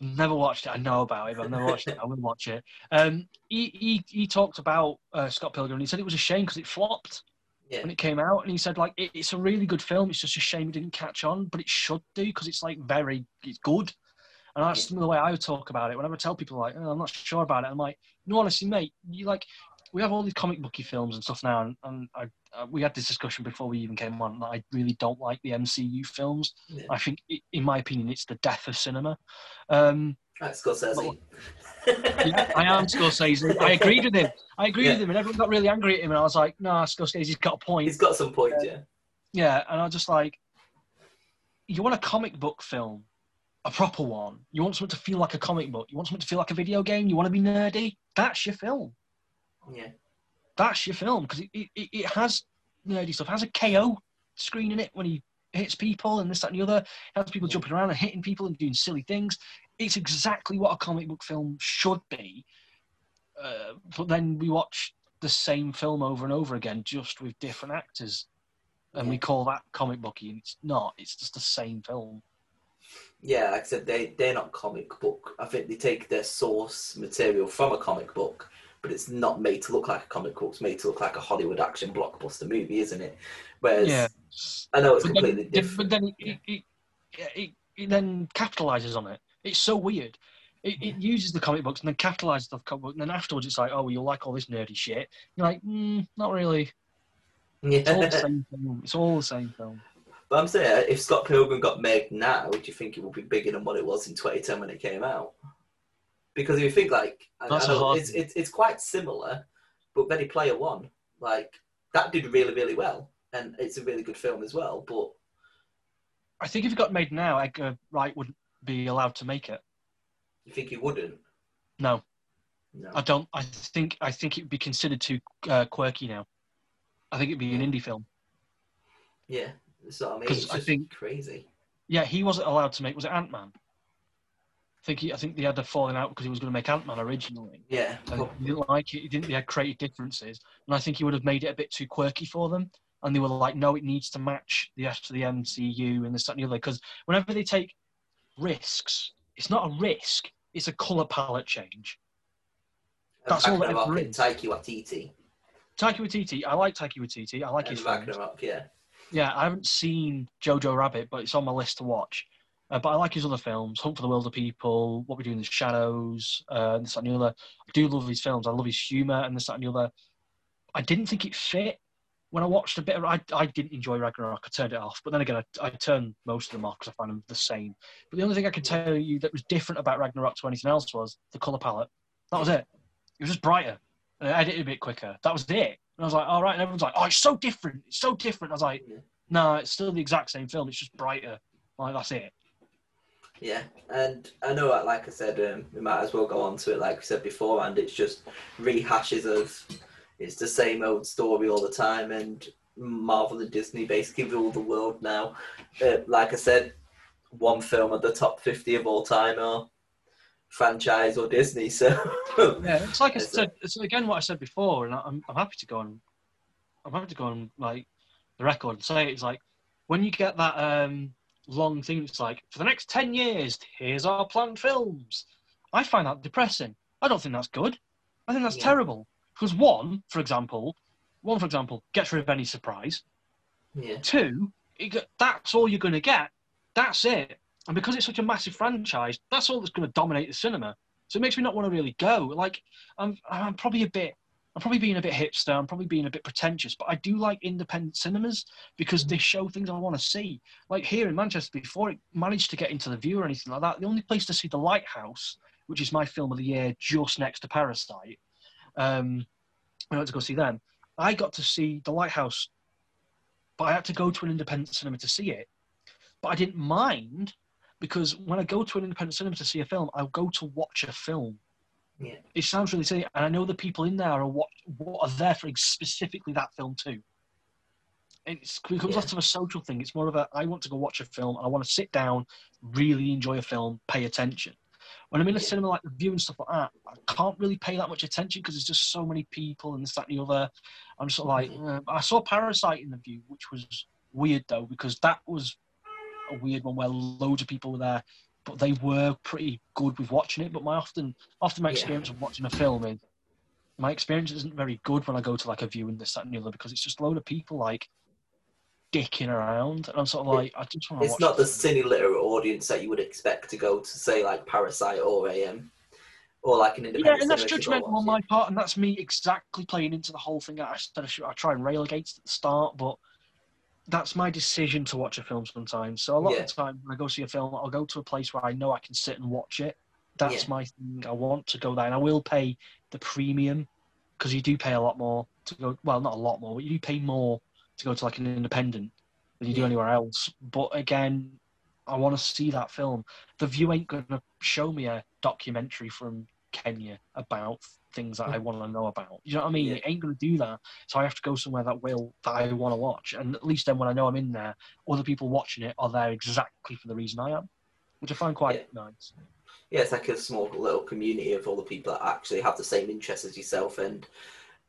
never watched it. I know about it, but I've never watched it. I will watch it. Um, he, he he talked about uh, Scott Pilgrim. and He said it was a shame because it flopped yeah, when it came out, and he said like it, it's a really good film. It's just a shame it didn't catch on, but it should do because it's like very it's good. And that's the way I would talk about it. Whenever I tell people like oh, I'm not sure about it, I'm like, no, honestly, mate, you like we have all these comic booky films and stuff now, and, and I, uh, we had this discussion before we even came on that I really don't like the MCU films. yeah. I think, i in my opinion, it's the death of cinema. Um, Right, Scorsese. yeah, I am Scorsese. I agreed with him. I agreed Yeah. with him, and everyone got really angry at him. And I was like, "Nah, Scorsese's got a point." He's got some points, yeah. Yeah, and I was just like, "You want a comic book film, a proper one? You want something to feel like a comic book? You want something to feel like a video game? You want to be nerdy? That's your film. Yeah, That's your film because it, it, it has nerdy stuff. It has a KO screen in it when he hits people and this, that, and the other. It has people Yeah. jumping around and hitting people and doing silly things. It's exactly what a comic book film should be. Uh, but then we watch the same film over and over again, just with different actors, and we call that comic booky. And it's not. It's just the same film. Yeah, like I said, they they're not comic book. I think they take their source material from a comic book, but it's not made to look like a comic book. It's made to look like a Hollywood action blockbuster movie, isn't it? Whereas Yeah. I know it's But completely then, different. but then it, it, it, it, then capitalizes on it. It's so weird. It, it uses the comic books and then capitalizes the comic book, and then afterwards it's like, oh, well, you'll like all this nerdy shit. You're like, mm, not really. It's all the Yeah. same film. It's all the same film. But I'm saying, if Scott Pilgrim got made now, do you think it would be bigger than what it was in 2010 when it came out? Because if you think like, I, I That's know hard it's, it's it's quite similar, but Ready Player One, like that did really really well, and it's a really good film as well. But I think if it got made now, Edgar Wright wouldn't be allowed to make it. you think he wouldn't? No, No. I don't. I think I think it would be considered too uh, quirky now. I think it'd be an indie film. Yeah, that's what I mean. 'Cause It's I think- crazy. Yeah, he wasn't allowed to make. Was it Ant Man? I think he, I think they had a falling out because he was going to make Ant Man originally. Yeah, And he didn't like it. He didn't. They had creative differences, and I think he would have made it a bit too quirky for them. And they were like, "No, it needs to match the rest of the MCU and this that, and the other." Because whenever they take risks, it's not a risk; it's a color palette change. that's all that Ragnarok it and is. Taiki Waititi Taika Waititi, I like Taika Waititi. I like and his films. Ragnarok. Yeah, Yeah, I haven't seen Jojo Rabbit, but it's on my list to watch. Uh, but I like his other films, Hunt for the Wilderpeople, What We Do in the Shadows, uh, and this that, and the other. I do love his films. I love his humour and this that, and the other. I didn't think it fit when I watched a bit of I, I didn't enjoy Ragnarok. I turned it off. But then again, I, I turned most of them off because I find them the same. But the only thing I can tell you that was different about Ragnarok to anything else was the colour palette. That was it. It was just brighter. And I edited a bit quicker. That was it. And I was like, all right. And everyone's like, oh, it's so different. It's so different. I was like, no, it's still the exact same film. It's just brighter. Like that's it. Yeah. And I know, like I said, um, we might as well go on to it. Like we said before, and it's just rehashes of it's the same old story all the time, and Marvel and Disney basically rule the world now. Uh, like I said, one film at the top fifty of all time, or franchise, or Disney. So Yeah, it's like I said. It's again what I said before, and I'm I'm happy to go on. I'm happy to go on like the record and say it's like when you get that um long thing. It's like for the next ten years, here's our planned films. I find that depressing. I don't think that's good. I think that's Yeah. terrible because one, for example, one for example gets rid of any surprise. yeah, Two, it, that's all you're going to get. That's it. And because it's such a massive franchise, that's all that's going to dominate the cinema. So it makes me not want to really go. Like, I'm, I'm probably a bit, I'm probably being a bit hipster. I'm probably being a bit pretentious, but I do like independent cinemas because they show things I want to see. Like here in Manchester, before it managed to get into the Vue or anything like that, the only place to see The Lighthouse, which is my film of the year, just next to Parasite, um, I went to go see them. I got to see The Lighthouse but I had to go to an independent cinema to see it. But I didn't mind because when I go to an independent cinema to see a film, I'll go to watch a film. Yeah. It sounds really silly, and I know the people in there are what, what are there for specifically that film too. It's, it becomes Yeah. less of a social thing. It's more of a I want to go watch a film. I want to sit down, really enjoy a film, pay attention. When I'm in a Yeah. cinema like the Vue and stuff like that, I can't really pay that much attention because there's just so many people and this, that, and the other. I'm sort of like, uh, I saw Parasite in the Vue, which was weird though because that was a weird one where loads of people were there, but they were pretty good with watching it. But my often, often my Yeah. experience of watching a film is my experience isn't very good when I go to like a Vue and this, that, and the other because it's just a load of people like dicking around, and I'm sort of like, I just want to. it's not the cine literate audience that you would expect to go to say like Parasite or AM or like an independent. Yeah, and that's judgmental on my part, and that's me exactly playing into the whole thing. I said I, should, I try and rail against at the start, but that's my decision to watch a film sometimes. So a lot Yeah. of the time when I go see a film, I'll go to a place where I know I can sit and watch it. That's Yeah. my thing. I want to go there, and I will pay the premium because you do pay a lot more to go. Well, not a lot more, but you do pay more to go to like an independent than you do anywhere else. But again, I want to see that film. The Vue ain't going to show me a documentary from Kenya about things that I want to know about. You know what I mean? Yeah. It ain't going to do that. So I have to go somewhere that will that I want to watch, and at least then when I know I'm in there, other people watching it are there exactly for the reason I am, which I find quite nice. Yeah, it's like a small little community of all the people that actually have the same interests as yourself, and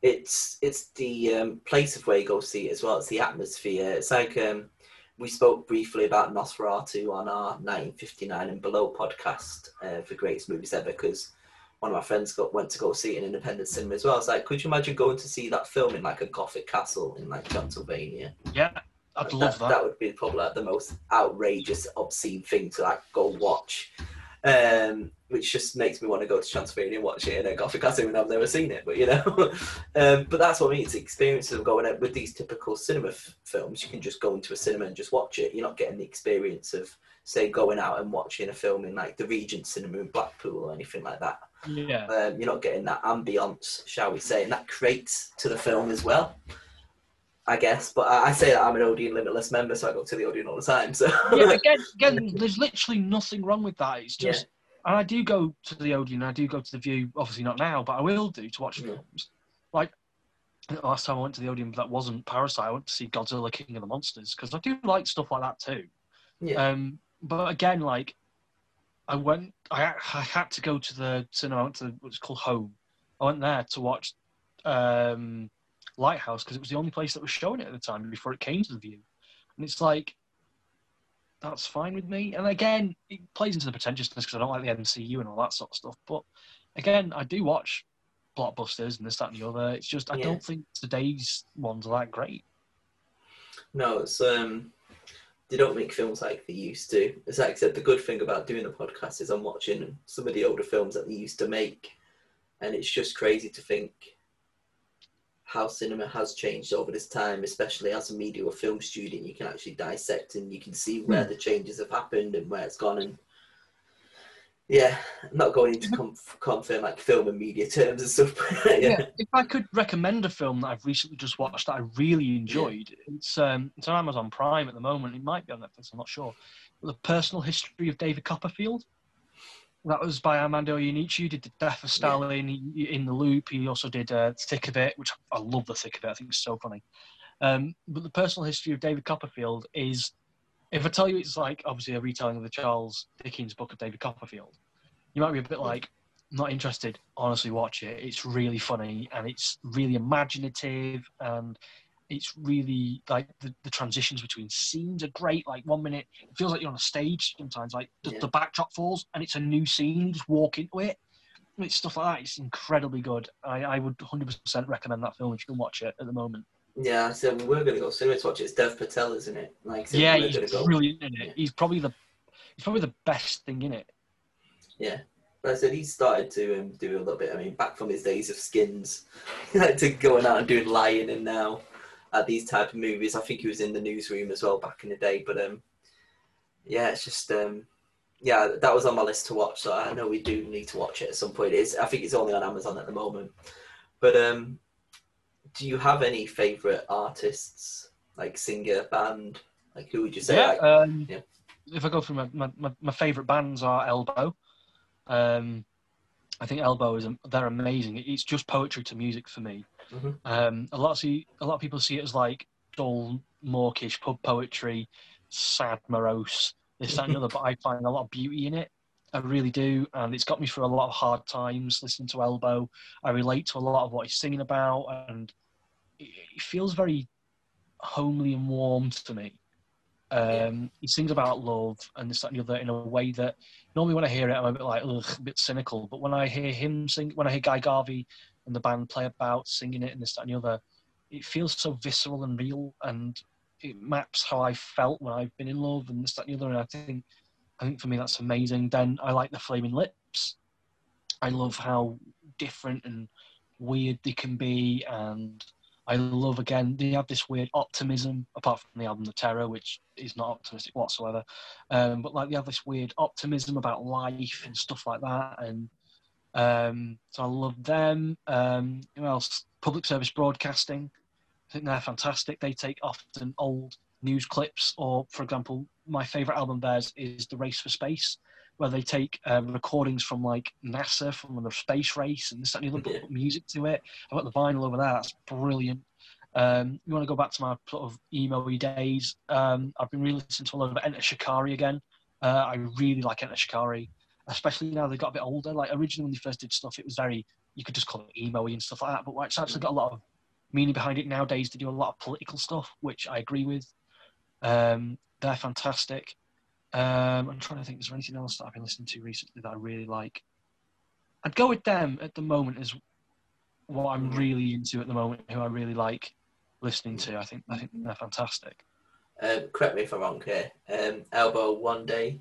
it's it's the um, place of where you go see it as well. It's the atmosphere. It's like um, we spoke briefly about Nosferatu on our 1959 and below podcast uh, for greatest movies ever because one of my friends got went to go see it in independent cinema as well. I was like, could you imagine going to see that film in like a gothic castle in like Pennsylvania? Yeah, I'd love that. That would be probably like, the most outrageous, obscene thing to like go watch. Um, which just makes me want to go to Transylvania and watch it in a gothic castle though I've never seen it. But you know, um, but that's what I mean. It's the experiences of going out with these typical cinema f- films. You can just go into a cinema and just watch it. You're not getting the experience of say going out and watching a film in like the Regent Cinema in Blackpool or anything like that. Yeah, Um, you're not getting that ambience, shall we say, and that creates to the film as well. I guess, but I, I say that I'm an Odeon Limitless member, so I go to the Odeon all the time. So yeah. Again, again, there's literally nothing wrong with that. It's just, and I do go to the Odeon. I do go to the Vue. Obviously not now, but I will do to watch Yeah. films. Like the last time I went to the Odeon, that wasn't Parasite. I went to see Godzilla King of the Monsters because I do like stuff like that too. yeah, Um, but again, like I went, I, I had to go to the cinema. I went to what's called Home. I went there to watch um, Lighthouse because it was the only place that was showing it at the time before it came to the Vue. And it's like that's fine with me. And again, it plays into the pretentiousness because I don't like the MCU and all that sort of stuff. But again, I do watch blockbusters and this, that, and the other. It's just I Yeah. don't think today's ones are that great. no, it's um, they don't make films like they used to. As like I said, the good thing about doing the podcast is I'm watching some of the older films that they used to make, and it's just crazy to think how cinema has changed over this time, especially as a media or film student. You can actually dissect and you can see where hmm. the changes have happened and where it's gone. And yeah, I'm not going into conf- confirm like film and media terms and stuff. yeah. yeah, if I could recommend a film that I've recently just watched that I really enjoyed, it's um, it's on Amazon Prime at the moment. It might be on Netflix. I'm not sure. The Personal History of David Copperfield. That was by Armando Iannucci. He did The Death of Stalin he, in the Loop. He also did uh, Thick of It, which I love. The Thick of It. I think it's so funny. Um, but the Personal History of David Copperfield is, if I tell you, it's like obviously a retelling of the Charles Dickens book of David Copperfield. You might be a bit like, not interested. Honestly, watch it. It's really funny and it's really imaginative and it's really like the, the transitions between scenes are great. Like one minute, it feels like you're on a stage sometimes. Like the, Yeah. the backdrop falls and it's a new scene. You just walk into it. It's stuff like that. It's incredibly good. I, I would 100% recommend that film if you can watch it at the moment. Yeah, so we're going to go cinema to watch it. It's Dev Patel, isn't it? Like, so yeah, he's gonna go. brilliant in it. Yeah. He's probably the he's probably the best thing in it. Yeah. But I said he started to um, do a little bit. I mean, back from his days of skins, like to going out and doing Lion, and now at these type of movies. I think he was in the newsroom as well back in the day. But um, yeah, it's just um, yeah, that was on my list to watch. So I know we do need to watch it at some point. It's I think it's only on Amazon at the moment. But um, do you have any favorite artists, like singer, band? Like who would you say? yeah, like, um, yeah. If I go through my, my, my, my favourite bands are Elbow. Um, I think Elbow is they're amazing. It's just poetry to music for me. Mhm. Um, a lot see a lot of people see it as like dull, mawkish pub poetry, sad, morose, this that and the other. But I find a lot of beauty in it. I really do, and it's got me through a lot of hard times listening to Elbow. I relate to a lot of what he's singing about, and it, feels very homely and warm to me. Um, He sings about love and this, that, and the other in a way that normally when I hear it, I'm a bit like, ugh, a bit cynical. But when I hear him sing, when I hear Guy Garvey and the band play about singing it and this, that, and the other, it feels so visceral and real, and it maps how I felt when I've been in love and this, that, and the other. And I think, I think for me that's amazing. Then I like the Flaming Lips. I love how different and weird they can be, and I love again they have this weird optimism apart from the album The Terror, which is not optimistic whatsoever. Um, but like they have this weird optimism about life and stuff like that, and um, so I love them. Um, who else? Public service broadcasting. I think they're fantastic. They take often old news clips, or for example, my favorite album theirs is The Race for Space, where they take uh, recordings from like NASA from the space race and this and the other, Yeah. put music to it. I've got the vinyl over there. That's brilliant. Um, you want to go back to my sort of emo days? Um, I've been really listening to a lot of Enter Shikari again. Uh, I really like Enter Shikari, especially now they got a bit older. Like originally when they first did stuff, it was very you could just call it emo and stuff like that, but it's actually got a lot of meaning behind it nowadays. They do a lot of political stuff, which I agree with. Um, they're fantastic. Um, I'm trying to think. Is there anything else that I've been listening to recently that I really like? I'd go with them at the moment as what I'm really into at the moment. Who I really like listening to. I think I think they're fantastic. Um, correct me if I'm wrong here. Um, Elbow one day.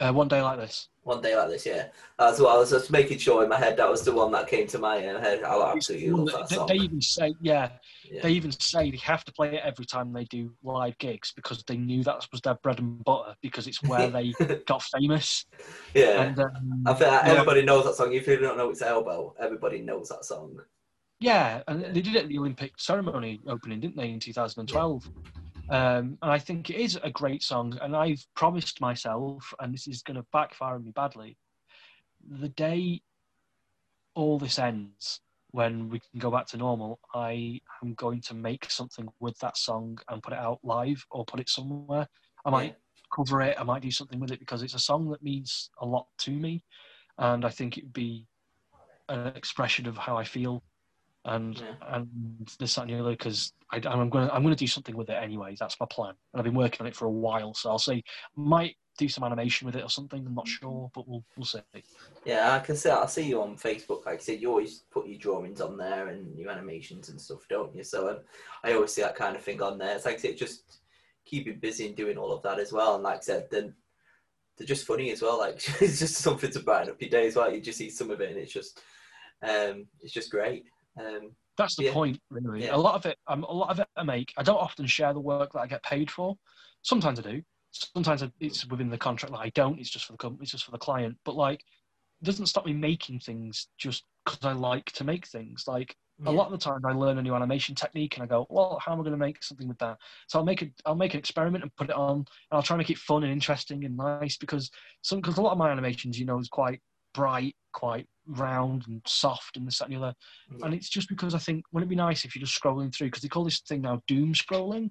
Uh, one day like this. One day like this, yeah. That's what I was just making sure in my head. That was the one that came to my head. I absolutely love that song. They even say, yeah, yeah, they even say they have to play it every time they do live gigs because they knew that was their bread and butter because it's where they got famous. Yeah, and, um, I feel like everybody yeah. knows that song. If you don't know it's Elbow, everybody knows that song. Yeah, and they did it at the Olympic ceremony opening, didn't they, in 2012? Um, and I think it is a great song. And I've promised myself, and this is going to backfire on me badly, the day all this ends, when we can go back to normal, I am going to make something with that song and put it out live or put it somewhere. I might cover it, I might do something with it because it's a song that means a lot to me. And I think it'd be an expression of how I feel and yeah. and this that and the other because I'm going to I'm going to do something with it anyway. That's my plan, and I've been working on it for a while. So I'll say might do some animation with it or something. I'm not sure, but we'll we'll see. Yeah, I can see. I see you on Facebook. Like I said, you always put your drawings on there and your animations and stuff, don't you? So um, I always see that kind of thing on there. It's like I said, just keeping busy and doing all of that as well. And like I said, then they're just funny as well. Like it's just something to brighten up your day as well. You just see some of it, and it's just um, it's just great. Um, That's the yeah. point, really. Yeah. A lot of it, um, a lot of it I make. I don't often share the work that I get paid for. Sometimes I do. Sometimes it's within the contract that I don't. It's just for the company. It's just for the client. But like, it doesn't stop me making things just because I like to make things. Like yeah. a lot of the time, I learn a new animation technique and I go, well, how am I going to make something with that? So I'll make it. I'll make an experiment and put it on, and I'll try and make it fun and interesting and nice because some because a lot of my animations, you know, is quite bright, quite round and soft and this that and the other. Yeah. And it's just because I think wouldn't it be nice if you're just scrolling through because they call this thing now doom scrolling,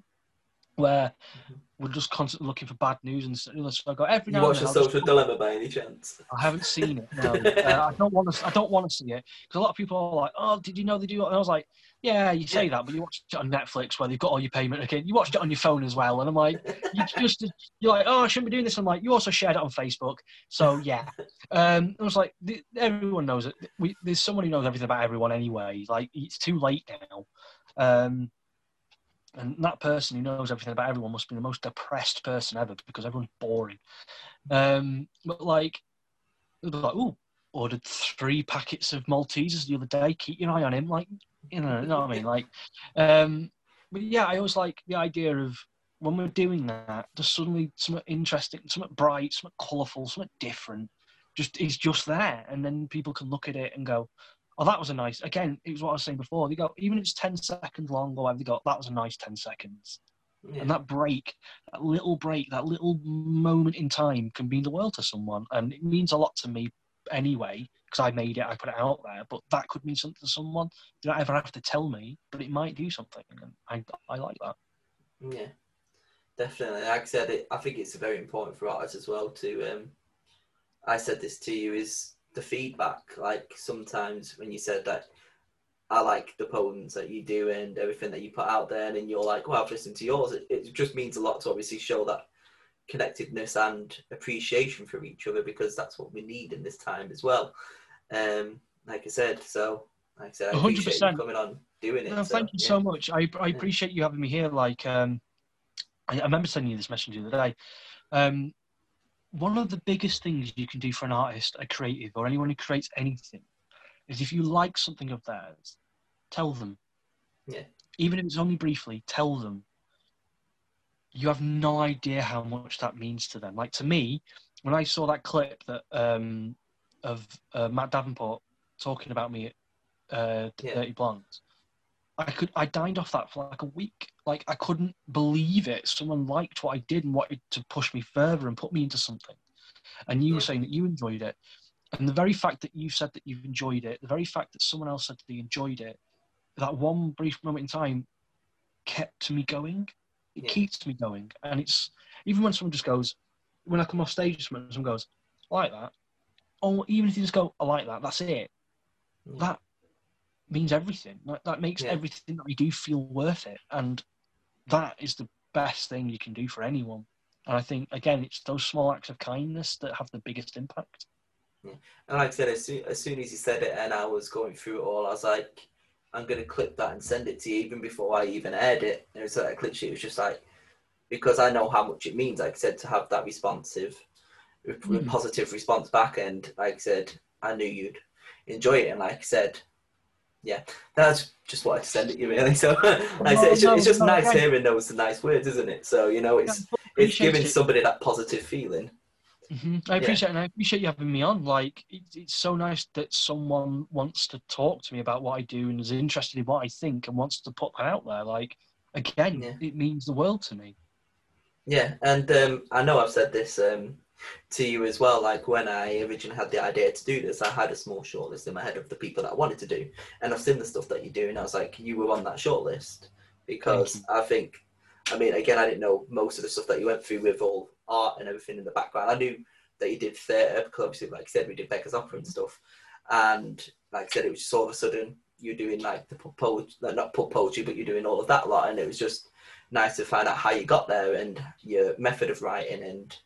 where mm-hmm. we're just constantly looking for bad news and so I go every now. you watch the Social just, Dilemma by any chance? I haven't seen it. No, uh, I don't want to. I don't want to see it because a lot of people are like, "Oh, did you know they do?" And I was like, "Yeah, you say yeah. that, but you watch it on Netflix where they've got all your payment again. You watched it on your phone as well." And I'm like, "You just you're like, oh, I shouldn't be doing this." I'm like, "You also shared it on Facebook, so yeah." Um, I was like, "Everyone knows it. We, there's someone who knows everything about everyone anyway. Like, it's too late now." Um, and that person who knows everything about everyone must be the most depressed person ever because everyone's boring. Um, but like, like, oh, ordered three packets of Maltesers the other day. Keep your eye on him, like, you know, you know what I mean? Like, um, but yeah, I always like the idea of when we're doing that, there's suddenly something interesting, something bright, something colourful, something different. Just is just there, and then people can look at it and go, oh, that was a nice. Again, it was what I was saying before. They go, even if it's ten seconds long or whatever, they go, that was a nice ten seconds. Yeah. And that break, that little break, that little moment in time can mean the world to someone, and it means a lot to me anyway because I made it, I put it out there. But that could mean something to someone. Don't ever have to tell me, but it might do something, and I I like that. Yeah, definitely. Like I said, it, I think it's very important for artists as well to. Um, I said this to you is the feedback. Like sometimes when you said that I like the poems that you do and everything that you put out there, and you're like, well, I've listened to yours. It, it just means a lot to obviously show that connectedness and appreciation for each other because that's what we need in this time as well. Um, like I said, so like I said, I 100%. appreciate you coming on doing it. No, so, thank you yeah. so much. I, I appreciate you having me here. Like, um, I, I remember sending you this message the other day. Um, one of the biggest things you can do for an artist, a creative, or anyone who creates anything, is if you like something of theirs, tell them. Yeah. Even if it's only briefly, tell them. You have no idea how much that means to them. Like to me, when I saw that clip that um, of uh, Matt Davenport talking about me at uh, yeah. Dirty Blondes, I could I dined off that for like a week. Like I couldn't believe it. Someone liked what I did and wanted to push me further and put me into something. And you were saying that you enjoyed it. And the very fact that you said that you've enjoyed it, the very fact that someone else said that they enjoyed it, that one brief moment in time kept me going. It yeah. keeps me going. And it's even when someone just goes, when I come off stage, someone goes, I like that. Or even if you just go, I like that, that's it. yeah. that means everything. That, that makes yeah. everything that I do feel worth it. And that is the best thing you can do for anyone. And I think, again, it's those small acts of kindness that have the biggest impact. Yeah. And like I said, as soon, as soon as he said it and I was going through it all, I was like, I'm going to clip that and send it to you even before I even aired it. And it was like, literally, it was just like, because I know how much it means, like I said, to have that responsive, mm. positive response back. And like I said, I knew you'd enjoy it. And like I said, yeah, that's just what I send it you really. So like I said, it's, just, it's just no, nice hearing those nice words, isn't it? So you know, it's it's giving somebody that positive feeling. Mm-hmm. I appreciate yeah. and I appreciate you having me on. Like it's, it's so nice that someone wants to talk to me about what I do and is interested in what I think and wants to put that out there. Like again, yeah. it means the world to me. Yeah, and um, I know I've said this um, to you as well. Like when I originally had the idea to do this, I had a small shortlist in my head of the people that I wanted to do, and I've seen the stuff that you do, and I was like, you were on that shortlist because I think, I mean, again, I didn't know most of the stuff that you went through with all art and everything in the background. I knew that you did theatre because obviously, like I said, we did Beggars Opera and stuff, and like I said, it was just all of a sudden you're doing like the poetry, not pub poetry, but you're doing all of that a lot, and it was just nice to find out how you got there and your method of writing and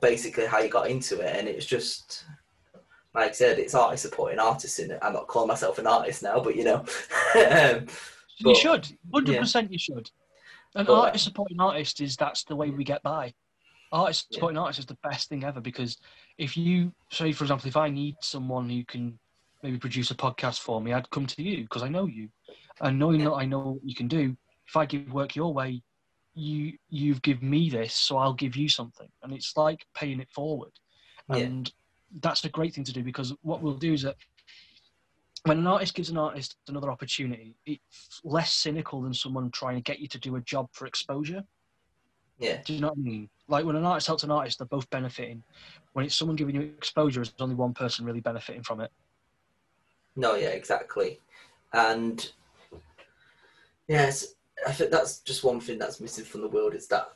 basically how you got into it. And it's just like I said, it's artist supporting artists in it. I'm not calling myself an artist now, but you know, um, but, you should, hundred yeah. percent, you should. An but, artist supporting artist is that's the way we get by. Artist supporting yeah. artist is the best thing ever because if you say, for example, if I need someone who can maybe produce a podcast for me, I'd come to you because I know you, and knowing that I know what you can do, if I give work your way, you you've given me this, so I'll give you something, and it's like paying it forward, and yeah. that's a great thing to do because what we'll do is that when an artist gives an artist another opportunity, it's less cynical than someone trying to get you to do a job for exposure. Yeah. Do you know what I mean? Like when an artist helps an artist, they're both benefiting. When it's someone giving you exposure, there's only one person really benefiting from it. No, yeah, exactly. And yes, I think that's just one thing that's missing from the world is that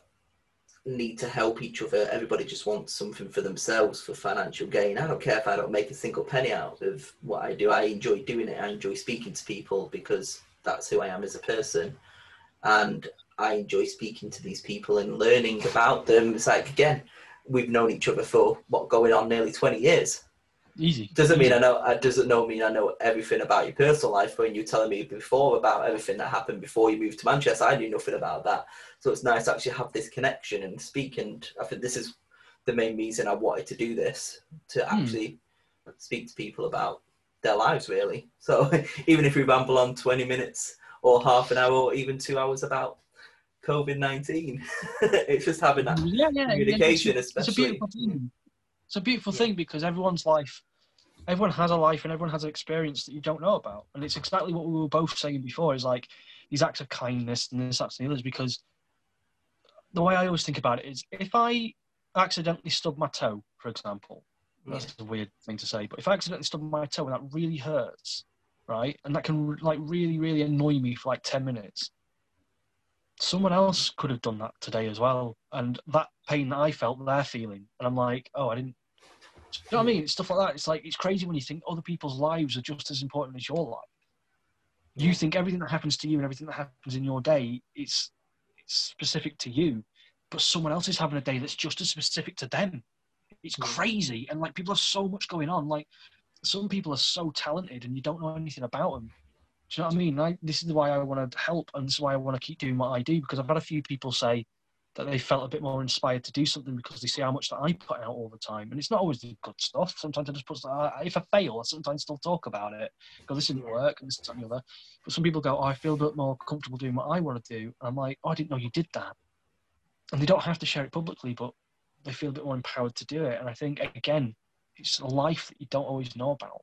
need to help each other. Everybody just wants something for themselves for financial gain. I don't care if I don't make a single penny out of what I do. I enjoy doing it. I enjoy speaking to people because that's who I am as a person. And I enjoy speaking to these people and learning about them. It's like, again, we've known each other for what going on nearly 20 years. Easy. Doesn't Easy. mean I know. Uh, doesn't know mean I know everything about your personal life. When you telling me before about everything that happened before you moved to Manchester, I knew nothing about that. So it's nice to actually have this connection and speak. And I think this is the main reason I wanted to do this to hmm. actually speak to people about their lives, really. So even if we ramble on twenty minutes or half an hour or even two hours about COVID nineteen, it's just having that yeah, yeah, communication, yeah, it's, especially. It's a beautiful thing it's a beautiful yeah. thing because everyone's life, everyone has a life and everyone has an experience that you don't know about. And it's exactly what we were both saying before is like these acts of kindness and this, acts and the others. Because the way I always think about it is if I accidentally stub my toe, for example, yeah. that's a weird thing to say, but if I accidentally stub my toe and that really hurts, right, and that can like really, really annoy me for like 10 minutes, someone else could have done that today as well. And that pain that I felt, they're feeling. And I'm like, oh, I didn't, you know what I mean? Stuff like that. It's like it's crazy when you think other people's lives are just as important as your life. You think everything that happens to you and everything that happens in your day it's it's specific to you, but someone else is having a day that's just as specific to them. It's crazy, and like people have so much going on. Like some people are so talented, and you don't know anything about them. Do you know what I mean? I, this is why I want to help, and this is why I want to keep doing what I do because I've had a few people say, that they felt a bit more inspired to do something because they see how much that I put out all the time. And it's not always the good stuff. Sometimes I just put, uh, if I fail, I sometimes still talk about it. Go, this didn't work, and this and the other. But some people go, oh, I feel a bit more comfortable doing what I want to do. And I'm like, oh, I didn't know you did that. And they don't have to share it publicly, but they feel a bit more empowered to do it. And I think, again, it's a life that you don't always know about.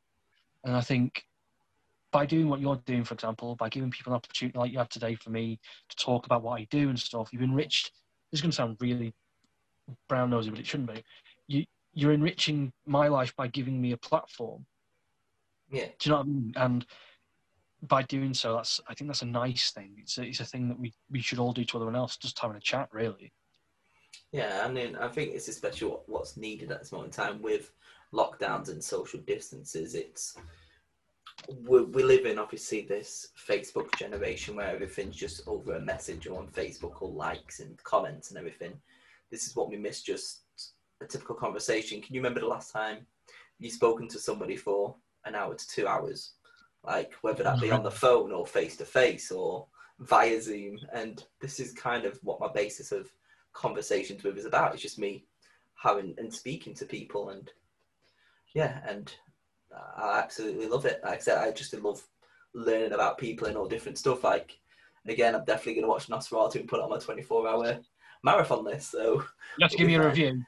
And I think by doing what you're doing, for example, by giving people an opportunity like you have today for me to talk about what I do and stuff, you've enriched this is going to sound really brown nosy, but it shouldn't be. You you're enriching my life by giving me a platform. Yeah. Do you know what I mean? And by doing so, that's I think that's a nice thing. It's a, it's a thing that we, we should all do to everyone else, just having a chat, really. Yeah, I mean, I think it's especially what's needed at this moment in time with lockdowns and social distances. It's we, we live in obviously this Facebook generation where everything's just over a message or on Facebook or likes and comments and everything. This is what we miss just a typical conversation. Can you remember the last time you've spoken to somebody for an hour to two hours? Like whether that be on the phone or face to face or via Zoom. And this is kind of what my basis of conversations with is about. It's just me having and speaking to people and yeah, and I absolutely love it. Like I said, I just love learning about people and all different stuff. Like again, I'm definitely going to watch Nosferatu and put it on my 24 hour marathon list. So you have to give me a review.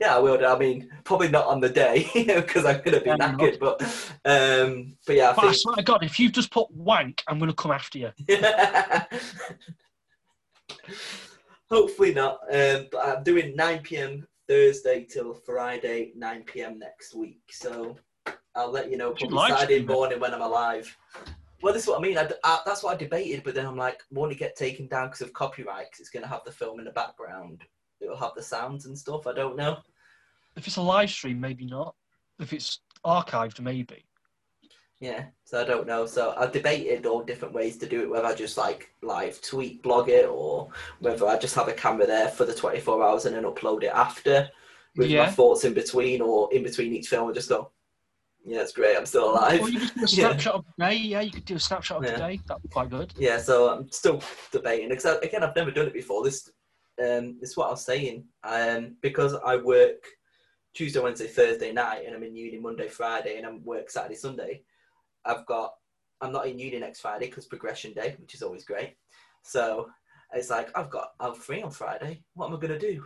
Yeah, I will. I mean, probably not on the day because I'm going to be yeah, knackered. But um, but yeah, I, but think... I swear to God, if you've just put wank, I'm going to come after you. Hopefully not. Um, but I'm doing 9 p.m. Thursday till Friday, 9 p.m. next week. So I'll let you know probably Saturday morning when I'm alive. Well, this is what I mean. I, I, that's what I debated, but then I'm like, won't it get taken down because of copyright? Cause it's going to have the film in the background. It'll have the sounds and stuff. I don't know. If it's a live stream, maybe not. If it's archived, maybe. Yeah, so I don't know. So I debated all different ways to do it, whether I just like live tweet blog it or whether I just have a camera there for the 24 hours and then upload it after with yeah. my thoughts in between or in between each film and just go, yeah, it's great. I'm still alive. Or you could do a snapshot yeah. of the day. Yeah, you could do a snapshot of yeah. the day. That'd be quite good. Yeah, so I'm still debating because again, I've never done it before. This, um, this is what I was saying. Um, because I work Tuesday, Wednesday, Thursday night, and I'm in uni Monday, Friday, and I'm work Saturday, Sunday. I've got. I'm not in uni next Friday because progression day, which is always great. So it's like I've got. I'm free on Friday. What am I gonna do?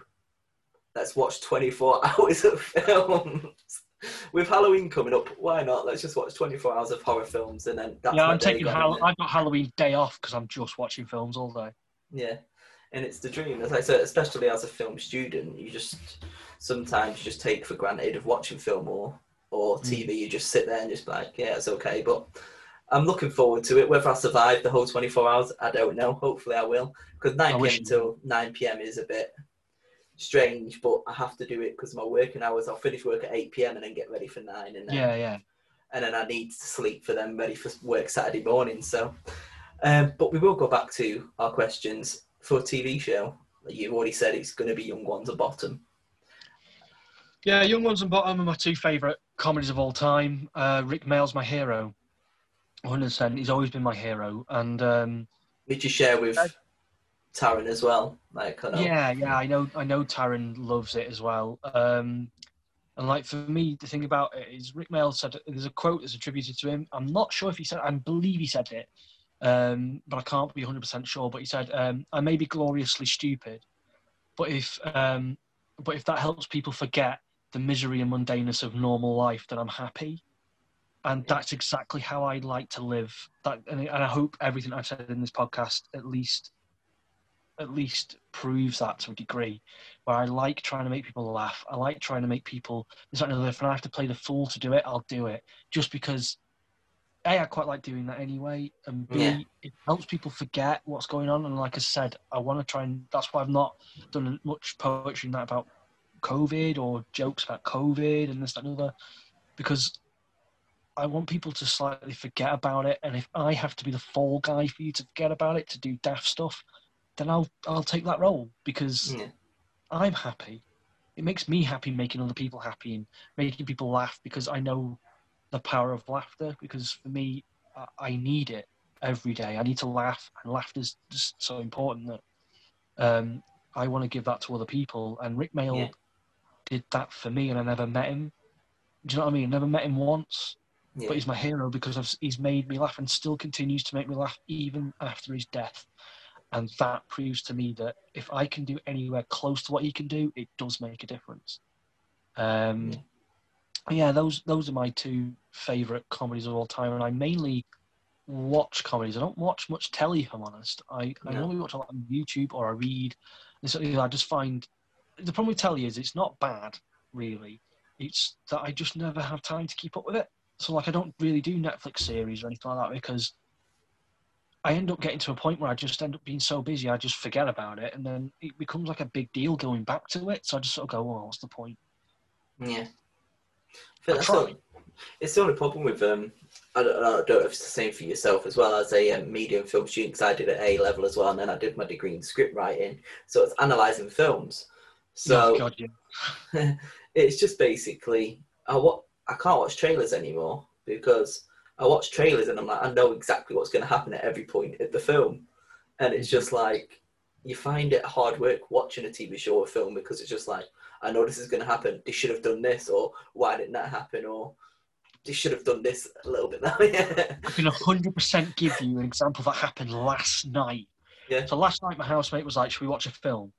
Let's watch 24 hours of films with Halloween coming up, why not? Let's just watch 24 hours of horror films and then Yeah, I'm taking Hall- I've got Halloween day off because I'm just watching films all day. Yeah, and it's the dream. As I said, especially as a film student, you just sometimes just take for granted of watching film or or TV. Mm. You just sit there and just like, yeah, it's okay. But I'm looking forward to it. Whether I survive the whole 24 hours, I don't know. Hopefully, I will. Because 9 p.m. till 9 p.m. is a bit strange, but I have to do it because my working hours. I'll finish work at eight pm and then get ready for nine, and then, yeah, yeah, and then I need to sleep for them ready for work Saturday morning. So, um, but we will go back to our questions for a TV show. You've already said it's going to be Young Ones and Bottom. Yeah, Young Ones and Bottom are my two favourite comedies of all time. Uh, Rik Mayall's my hero. 100%. He's always been my hero. And um, did you share with Taron as well. Like, I know. Yeah, yeah, I know. I know Taron loves it as well. Um, and like for me, the thing about it is, Rik Mayall said there's a quote that's attributed to him. I'm not sure if he said. I believe he said it, um, but I can't be 100 percent sure. But he said, um, "I may be gloriously stupid, but if um, but if that helps people forget the misery and mundaneness of normal life, then I'm happy." And that's exactly how I like to live. That, and I hope everything I've said in this podcast at least at least proves that to a degree. Where I like trying to make people laugh. I like trying to make people. It's like another. If I have to play the fool to do it, I'll do it. Just because. A, I quite like doing that anyway, and B, yeah. it helps people forget what's going on. And like I said, I want to try and that's why I've not done much poetry in that about COVID or jokes about COVID and this that, and other, because I want people to slightly forget about it. And if I have to be the fall guy for you to forget about it to do daft stuff, then I'll I'll take that role because yeah. I'm happy. It makes me happy making other people happy and making people laugh because I know the power of laughter. Because for me, I need it every day. I need to laugh, and laughter is just so important that um, I want to give that to other people. And Rik Mayall yeah. did that for me, and I never met him. Do you know what I mean? I never met him once, yeah. but he's my hero because I've, he's made me laugh and still continues to make me laugh even after his death. And that proves to me that if I can do anywhere close to what he can do, it does make a difference. Um, yeah, those those are my two favourite comedies of all time, and I mainly watch comedies. I don't watch much telly, if I'm honest. I, no. I normally watch a lot on YouTube or I read. And I just find the problem with telly is it's not bad, really. It's that I just never have time to keep up with it. So like I don't really do Netflix series or anything like that because I end up getting to a point where I just end up being so busy, I just forget about it, and then it becomes like a big deal going back to it. So I just sort of go, "Well, what's the point?" Yeah, I, I, feel It's the only problem with um. I don't, I don't know if it's the same for yourself as well as a um, medium film student because I did at A level as well, and then I did my degree in script writing, so it's analysing films. So Oh, God, yeah. it's just basically I what I can't watch trailers anymore because I watch trailers and I'm like I know exactly what's going to happen at every point of the film, and it's just like you find it hard work watching a TV show or film because it's just like I know this is going to happen. They should have done this, or why didn't that happen, or they should have done this a little bit now. yeah, I can 100% give you an example that happened last night. Yeah. So last night, my housemate was like, "Should we watch a film?"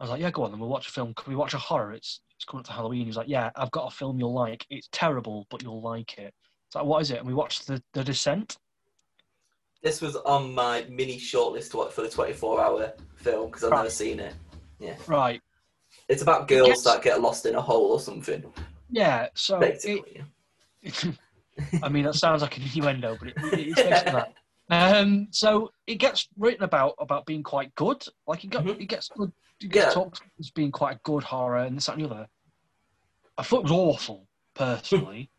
I was like, "Yeah, go on, then we'll watch a film. Can we watch a horror? It's it's coming up to Halloween." He was like, "Yeah, I've got a film you'll like. It's terrible, but you'll like it." It's like, "What is it?" And we watched the the Descent. this was on my mini shortlist to watch for the 24 hour film because I've never seen it. Yeah. Right. It's about girls that get lost in a hole or something. Yeah. So it, Basically, I mean, that sounds like an innuendo, but it, it's basically that. Um, so it gets written about about being quite good. Like it, got, Mhm. it gets good. It gets Yeah. talked as being quite a good horror and this that, and the other. I thought it was awful personally,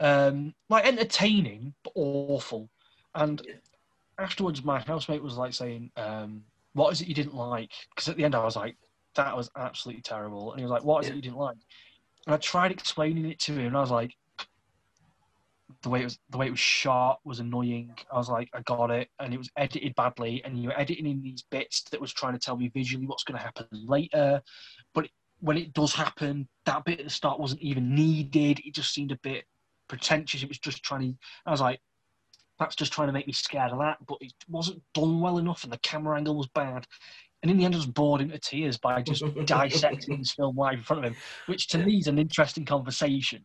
um, like entertaining but awful. And Yeah. afterwards, my housemate was like saying, um, "What is it you didn't like?" Because at the end, I was like, "That was absolutely terrible," and he was like, "What is Yeah. it you didn't like?" And I tried explaining it to him, and I was like, the way it was the way it was shot was annoying. I was like, I got it, and it was edited badly, and you were editing in these bits that was trying to tell me visually what's going to happen later. But when it does happen, that bit at the start wasn't even needed. It just seemed a bit pretentious. It was just trying to. I was like, that's just trying to make me scared of that. But it wasn't done well enough, and the camera angle was bad. And in the end, I was bored into tears by just dissecting this film live in front of him, which to me is an interesting conversation.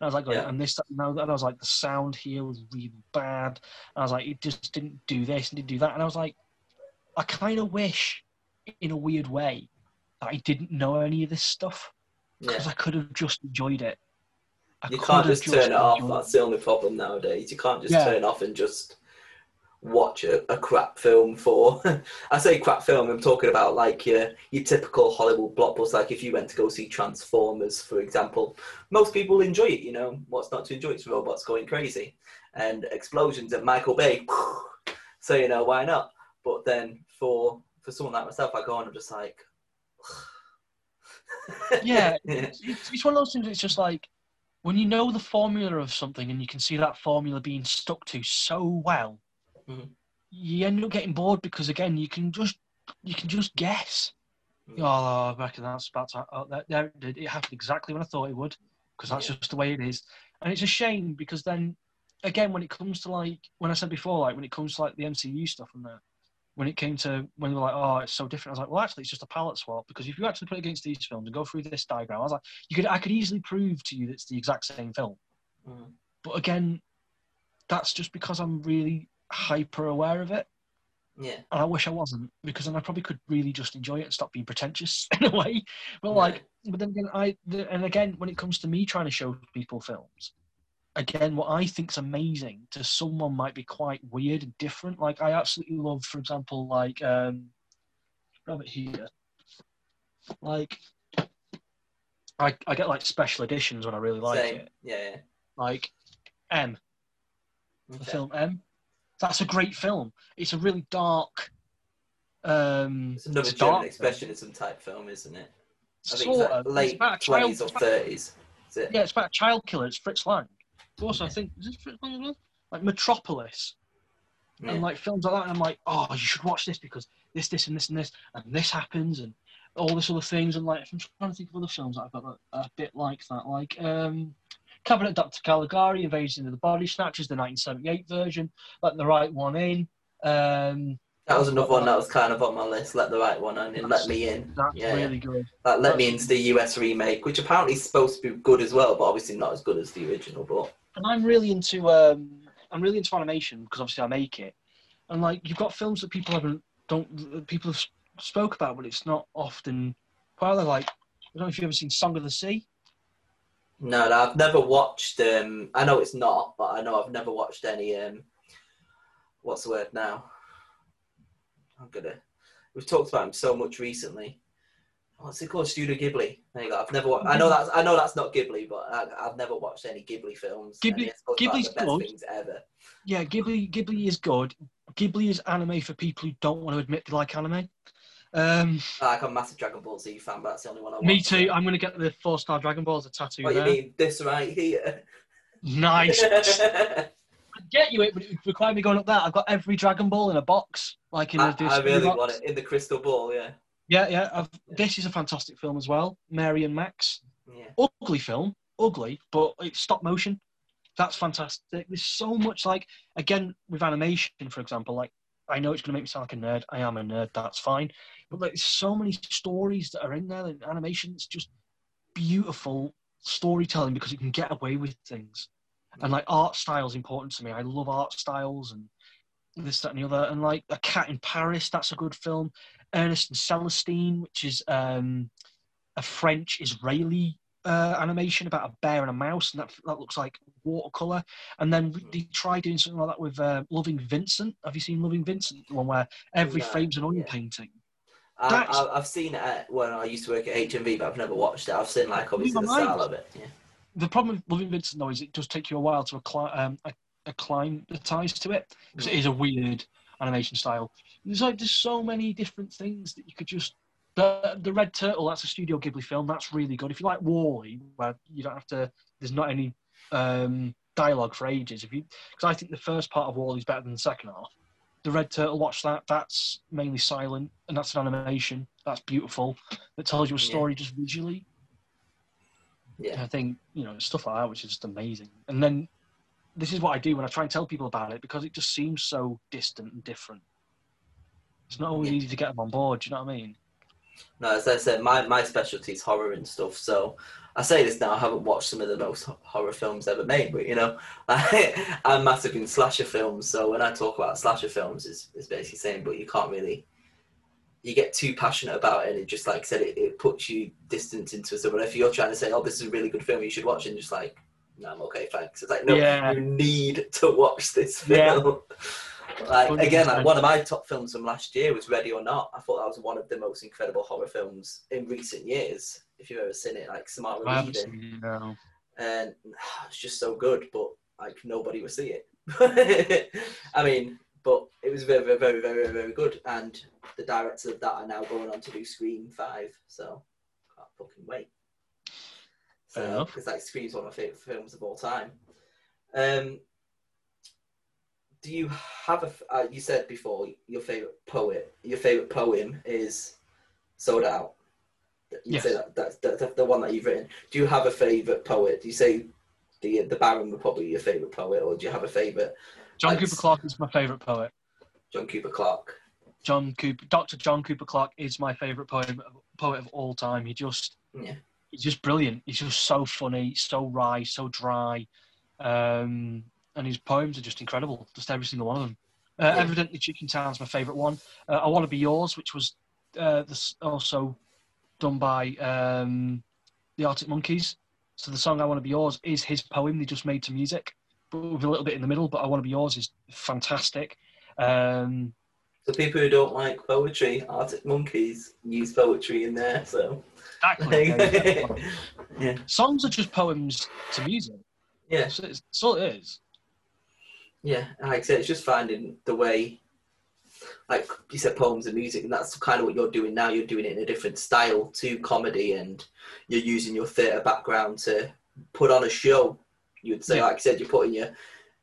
And I was like, Yeah. and this, and I was like, the sound here was really bad. And I was like, it just didn't do this and didn't do that. And I was like, I kind of wish, in a weird way, that I didn't know any of this stuff yeah. because I could have just enjoyed it. I You can't just turn it off. enjoyed That's the only problem nowadays. You can't just Yeah. turn off and just watch a, a crap film for. I say crap film. I'm talking about like your your typical Hollywood blockbuster. Like if you went to go see Transformers, for example, most people enjoy it. You know what's not to enjoy? It's robots going crazy and explosions and Michael Bay. So you know why not? But then for for someone like myself, I go on. And I'm just like. Yeah, it's it's one of those things. It's just like when you know the formula of something and you can see that formula being stuck to so well, Mhm. you end up getting bored because again you can just you can just guess. Mm. Oh, I reckon that's about to. Oh, that. It happened exactly when I thought it would because that's Yeah. just the way it is. And it's a shame because then again when it comes to like when I said before like when it comes to like the MCU stuff and that when it came to when they were like, oh, it's so different. I was like, well, actually, it's just a palette swap because if you actually put it against these films and go through this diagram, I was like, you could, I could easily prove to you that it's the exact same film. Mm. But again, that's just because I'm really hyper aware of it, yeah. and I wish I wasn't because then I probably could really just enjoy it and stop being pretentious in a way. But like, but then again, I the, and again, when it comes to me trying to show people films, again, what I think's amazing to someone might be quite weird and different. Like I absolutely love, for example, like um, Robert here, like. I, I get like special editions when I really like Same. it. Yeah. Like M, yeah. the film M. That's a great film. It's a really dark. Um, It's another it's German expressionism type film, isn't it? I think Sort it's like. Late about a child- twenties or thirties. It? Yeah, it's about a child killer. It's Fritz Lang. But also, I think is it Fritz Lang as well? Like Metropolis Yeah. and like films like that. And I'm like, oh, you should watch this because this, this, and this, and this, and this happens, and all this other things. And like, I'm trying to think of other films that I've got a, a bit like that. Like um, Cabinet Dr. Caligari, Invasion of the Body Snatchers, the 1978 version. Let the right one in. Um, That was another one that was kind of on my list. Let the right one in and let me in. that's Yeah, really good. Like, let me into the US remake, which apparently is supposed to be good as well, but obviously not as good as the original. But and I'm really into um, I'm really into animation because obviously I make it, and like you've got films that people haven't don't people have spoke about, but it's not often. Well, like I don't know if you've ever seen Song of the Sea. no, no, I've never watched. Um, I know it's not, but I know I've never watched any. Um, what's the word now? I'm gonna. We've talked about him so much recently. What's it called? Studio Ghibli. There you go. I've never. Wa- I know that's. I know that's not Ghibli, but I, I've never watched any Ghibli films. Ghibli- it's supposed to be Ghibli's good. things ever. Yeah, Ghibli Ghibli is good. Ghibli is anime for people who don't want to admit they like anime. Um, Like I'm a massive Dragon Ball Z fan, but that's the only one I watch. me too. I'm gonna get the four star Dragon Balls a tattoo What do you mean? This right here. Nice. I'd get you it, but it would require me going up there. I've got every Dragon Ball in a box, like in a I, I Disney really box. want it in the crystal ball. Yeah. Yeah, yeah. I've, this is a fantastic film as well. Mary and Max. Yeah. Ugly film, ugly, but it's stop motion. That's fantastic. There's so much like again with animation, for example. Like I know it's going to make me sound like a nerd. I am a nerd. That's fine. But like, there's so many stories that are in there. And animation, it's just beautiful storytelling because you can get away with things. And like art style is important to me. I love art styles and this, that, and the other. And like A Cat in Paris, that's a good film. Ernest and Celestine, which is um, a French Israeli uh, animation about a bear and a mouse, and that that looks like watercolor. And then they try doing something like that with uh, Loving Vincent. Have you seen Loving Vincent? The one where every No, frame's an oil yeah. painting. I, I, I've seen it at, when I used to work at HMV, but I've never watched it. I've seen like obviously the style of it. Yeah. The problem with Loving Vincent though is it does take you a while to um, ac- acclimatize to it because it is a weird animation style. There's like there's so many different things that you could just. The the Red Turtle, that's a Studio Ghibli film. That's really good. If you like WALL-E, where you don't have to, there's not any um, dialogue for ages. If you, because I think the first part of WALL-E is better than the second half. The Red Turtle, watch that. That's mainly silent, and that's an animation. That's beautiful. That tells you a Yeah. story just visually. Yeah. I think you know stuff like that, which is just amazing. And then this is what I do when I try and tell people about it because it just seems so distant and different. It's not always easy to get them on board. Do you know what I mean? No, as I said, my, my specialty is horror and stuff. So I say this now, I haven't watched some of the most horror films ever made, but you know, I'm massive in slasher films. So when I talk about slasher films, it's, it's basically saying, but you can't really, you get too passionate about it, and it just like I said, it, it puts you distance into it. But if you're trying to say, oh, this is a really good film, you should watch it, and just like, no, I'm okay, thanks. It's like, no, Yeah. you need to watch this Yeah. Like again, like one of my top films from last year was Ready or Not. I thought that was one of the most incredible horror films in recent years. If you've ever seen it, like Samara Weaving, it, no. and it's just so good, but like nobody would see it. I mean, but it was very, very, very, very, very good. And the directors of that are now going on to do Scream Five, so can't fucking wait. So, because like Scream's one of my favorite films of all time. Um, do you have a? Uh, you said before your favorite poet. Your favorite poem is "Sold Out." You say Yes. that that's, that's the one that you've written. Do you have a favorite poet? Do you say the the Baron would probably be your favorite poet, or do you have a favorite? John Like- Cooper Clarke is my favourite poet. John Cooper Clarke. John Cooper, Dr. John Cooper Clarke is my favourite poet poet of all time. He just Yeah. he's just brilliant. He's just so funny, so wry, so dry, um, and his poems are just incredible. Just every single one of them. Uh, Yeah. Evidently, Chicken Town's my favourite one. Uh, I Want to Be Yours, which was uh, this also done by um, the Arctic Monkeys. So the song I Want to Be Yours is his poem they just made to music, but with a little bit in the middle. But I Want to Be Yours is fantastic. Um, So people who don't like poetry, Arctic Monkeys use poetry in there. So exactly. yeah, Songs are just poems to music. yeah, That's, that's all it is. Yeah. Like I said, it's just finding the way. Like you said, poems and music, and that's kind of what you're doing now. You're doing it in a different style to comedy, and you're using your theatre background to put on a show. You'd say, Yeah. like I said, you're putting your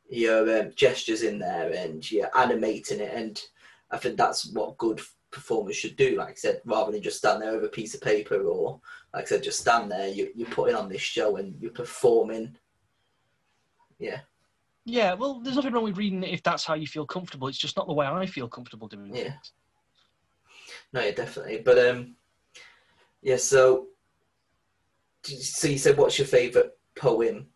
your um, gestures in there, and you're animating it, and I think that's what good performers should do. Like I said, rather than just stand there with a piece of paper, or like I said, just stand there. You, you're putting on this show, and you're performing. Yeah, Yeah, well, there's nothing wrong with reading it if that's how you feel comfortable. It's just not the way I feel comfortable doing Yeah. it. no, yeah, definitely. But um, yeah. So, so you said, what's your favorite poem?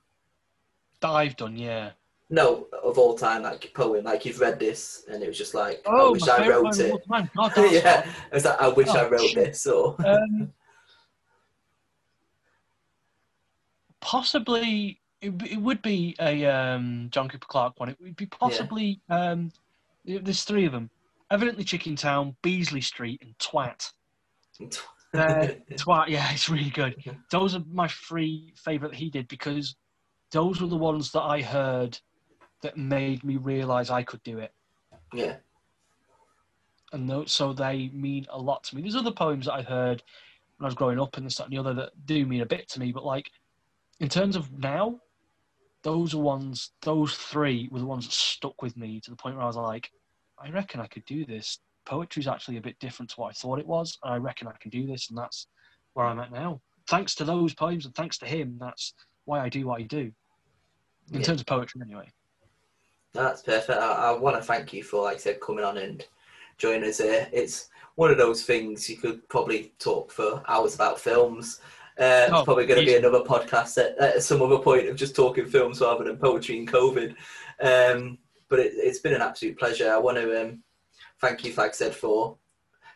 That I've done, yeah. No, of all time, like poem. Like you've read this, and it was just like, oh, I wish I wrote it. God, yeah, hard. it was like, I wish Oh, I wrote shit. this, or Um, possibly, it, it would be a um, John Cooper Clarke one. It would be possibly, um, there's three of them. Evidently Chicken Town, Beasley Street, and Twat. Uh, Twat, yeah, it's really good. Those are my three favourite that he did because those were the ones that I heard that made me realise I could do it. Yeah. And those, so they mean a lot to me. There's other poems that I heard when I was growing up and this, that, and the other that do mean a bit to me. But like, in terms of now, those are ones, those three were the ones that stuck with me to the point where I was like, I reckon I could do this. Poetry is actually a bit different to what I thought it was. And I reckon I can do this. And that's where I'm at now. Thanks to those poems and thanks to him, that's why I do what I do. In Yeah. terms of poetry, anyway. That's perfect. I, I want to thank you for, like I said, coming on and joining us here. It's one of those things you could probably talk for hours about films. Uh, Oh, it's probably going to be another podcast at, at some other point of just talking films rather than poetry and COVID. Um, but it, it's been an absolute pleasure. I want to um, thank you, like said, for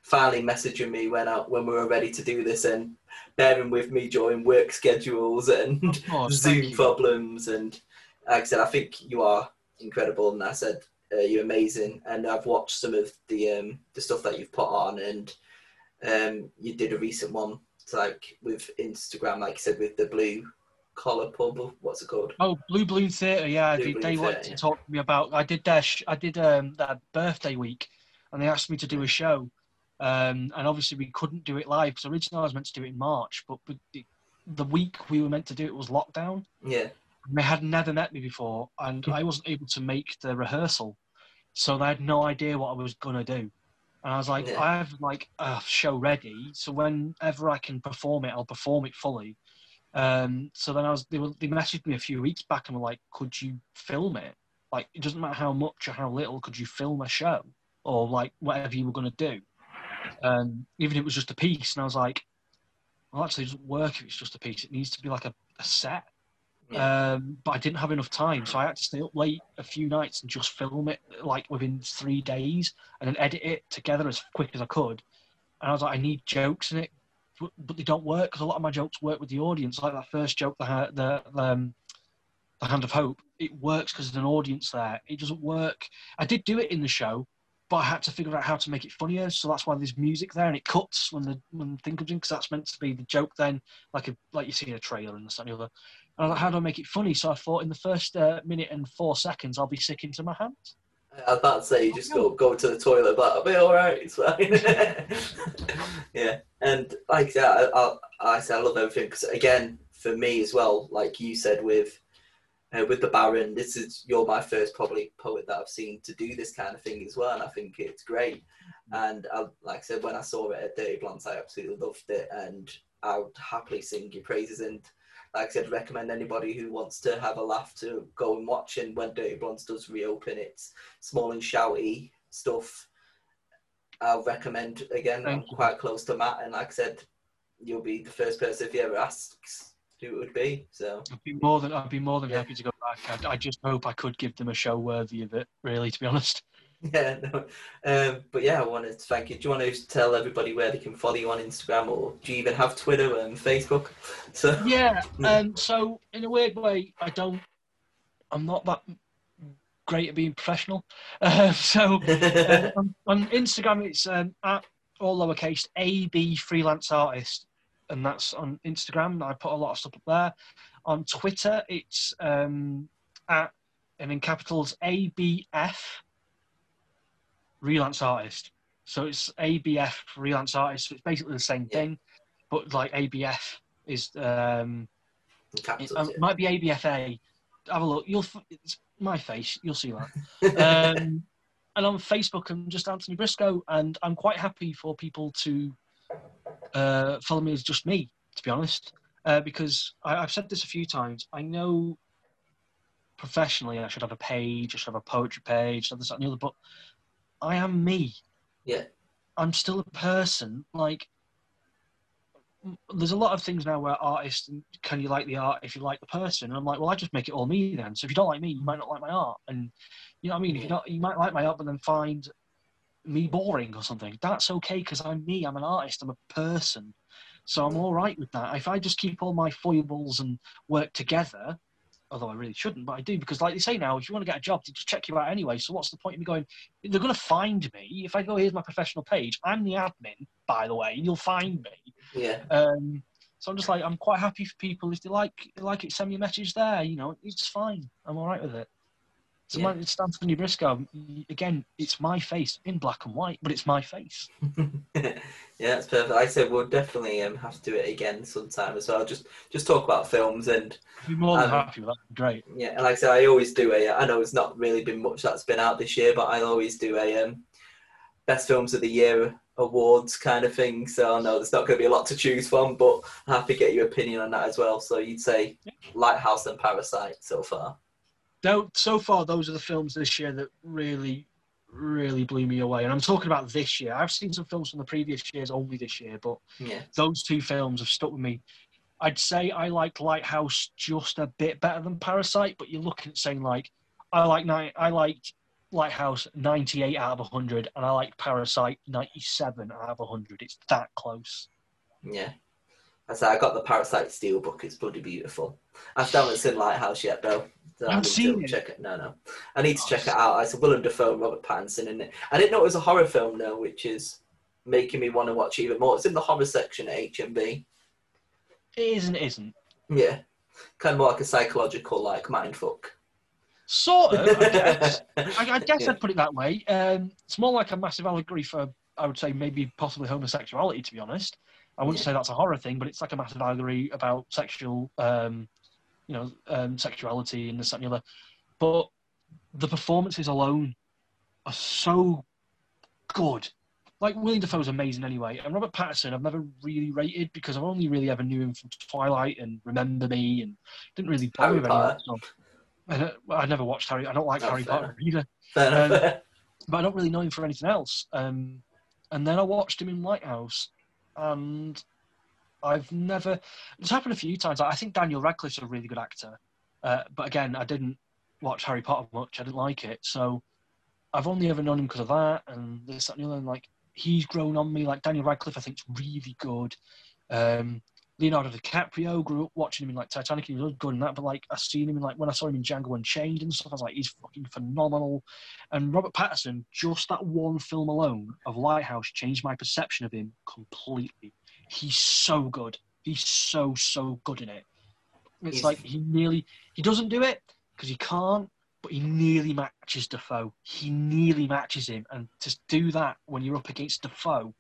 finally messaging me when I, when we were ready to do this and bearing with me during work schedules and Zoom problems. And like I said, I think you are incredible. And I said, uh, you're amazing. And I've watched some of the um, the stuff that you've put on, and um, you did a recent one, like with Instagram, like you said, with the blue collar pub. What's it called? Oh, Blue Balloon Theatre, yeah. Blue they Balloon they wanted to yeah. talk to me about. I did their sh- I did um, their birthday week, and they asked me to do a show. Um, and obviously we couldn't do it live because originally I was meant to do it in March, but but the, the week we were meant to do it was lockdown. Yeah, They had never met me before, and I wasn't able to make the rehearsal, so they had no idea what I was gonna do. And I was like, Yeah. I have like a show ready, so whenever I can perform it, I'll perform it fully. Um, so then I was, they, were, they messaged me a few weeks back and were like, could you film it? Like, it doesn't matter how much or how little, could you film a show or like whatever you were going to do? Um, even if it was just a piece. And I was like, well, actually, it doesn't work if it's just a piece. It needs to be like a, a set. Um, but I didn't have enough time, so I had to stay up late a few nights and just film it like within three days, and then edit it together as quick as I could. And I was like, I need jokes in it, but, but they don't work because a lot of my jokes work with the audience. Like that first joke, the the the, um, the hand of hope, it works because there's an audience there. It doesn't work. I did do it in the show, but I had to figure out how to make it funnier. So that's why there's music there, and it cuts when the when the thing comes in because that's meant to be the joke. Then, like a like you see in a trailer and this and the other. And I was like, how do I make it funny? So I thought in the first uh, minute and four seconds, I'll be sick into my hands. I was about to say, you just go go to the toilet, but I'll be all right. It's fine. yeah, and like I, I, I I love everything because again, for me as well, like you said with uh, with the Baron, this is you're my first probably poet that I've seen to do this kind of thing as well, and I think it's great. And I, like I said, when I saw it at Dirty Blondes, I absolutely loved it, and I would happily sing your praises. And like I said, recommend anybody who wants to have a laugh to go and watch. And when Dirty Blondes does reopen, it's small and shouty stuff. I'll recommend again. Thank I'm you. quite close to Matt, and like I said, you'll be the first person if he ever asks who it would be. So I'd be more than I'd be more than Yeah. happy to go back. I, I just hope I could give them a show worthy of it. Really, to be honest. yeah, no. um, but yeah, I wanted to thank you. Do you want to tell everybody where they can follow you on Instagram, or do you even have Twitter and Facebook? So Yeah. Um, so in a weird way, I don't. I'm not that great at being professional. Uh, so uh, on, on Instagram, it's um, at all lowercase AB freelance artist, and that's on Instagram. I put a lot of stuff up there. On Twitter, it's um, at and in capitals ABF freelance artist. So it's ABF freelance artist. So it's basically the same Yeah. thing, but like ABF is um, it, capitals, um, yeah. might be ABFA. Have a look. You'll f- it's my face. You'll see that. Um, and on Facebook, I'm just Anthony Briscoe, and I'm quite happy for people to uh, follow me as just me, to be honest, uh, because I, I've said this a few times. I know professionally I should have a page, I should have a poetry page, this, that, and the other, but I am me. Yeah. I'm still a person. Like, there's a lot of things now where artists can you like the art if you like the person? And i'm like well i just make it all me then. So if you don't like me you might not like my art. And you know what i mean? If you don't you might like my art but then find me boring or something. That's okay because i'm me. I'm an artist. I'm a person. So i'm all right with that. If i just keep all my foibles and work together although I really shouldn't, but I do because, like they say now, if you want to get a job, they just check you out anyway. So what's the point of me going? They're going to find me if I go. Here's my professional page. I'm the admin, by the way. You'll find me. Yeah. Um, so I'm just like, I'm quite happy for people if they like like it, send me a message there. You know, it's fine. I'm all right with it. So Yeah. my, it's Anthony Briscoe. Again, it's my face in black and white, but it's my face. yeah, that's perfect. Like I said, we'll definitely um, have to do it again sometime as well. Just just talk about films and I'd be more than Um, happy with that. Great. yeah, and like I said, I always do a. I know it's not really been much that's been out this year, but I always do a um, best films of the year awards kind of thing. So I know there's not going to be a lot to choose from, but I have to get your opinion on that as well. So you'd say Lighthouse and Parasite so far. Though, so far, those are the films this year that really, really blew me away. And I'm talking about this year. I've seen some films from the previous years, only this year, but Yeah, those two films have stuck with me. I'd say I liked Lighthouse just a bit better than Parasite, but you're looking at saying like, I like I liked Lighthouse 98 out of 100, and I like Parasite 97 out of 100. It's that close. yeah. I said I got the Parasite Steelbook. It's bloody beautiful. I still haven't seen Lighthouse yet though. So You haven't I need to seen it? Check it. No, no. I need to check it out. I said Willem Dafoe and Robert Pattinson in it. I didn't know it was a horror film though, which is making me want to watch even more. It's in the horror section at HMV. It is and it isn't. Yeah, kind of more like a psychological like mindfuck. Sort of, I guess. I, I guess Yeah. I'd put it that way. Um, it's more like a massive allegory for, I would say, maybe possibly homosexuality. To be honest, I wouldn't say that's a horror thing, but it's like a massive allegory about sexual, um, you know, um, sexuality and this that, and the other. But the performances alone are so good. Like Willem Dafoe's amazing anyway, and Robert Pattinson I've never really rated because I've only really ever knew him from Twilight and Remember Me, and didn't really bother Harry with any of Potter. I, I never watched Harry. I don't like Oh, Harry Potter either Um, but I don't really know him for anything else. Um, and then I watched him in Lighthouse, and I've never. It's happened a few times. I think Daniel Radcliffe's a really good actor, uh, but again, I didn't watch Harry Potter much. I didn't like it, so I've only ever known him because of that and this that, and the other. Like he's grown on me. Like Daniel Radcliffe, I think is really good. Um, Leonardo DiCaprio grew up watching him in like Titanic. He was good in that, but like I seen him in like when I saw him in Django Unchained and stuff. I was like, he's fucking phenomenal. And Robert Pattinson, just that one film alone of Lighthouse changed my perception of him completely. He's so good. He's so so good in it. It's He's- like he nearly he doesn't do it because he can't, but he nearly matches Dafoe. He nearly matches him, and to do that when you're up against Dafoe,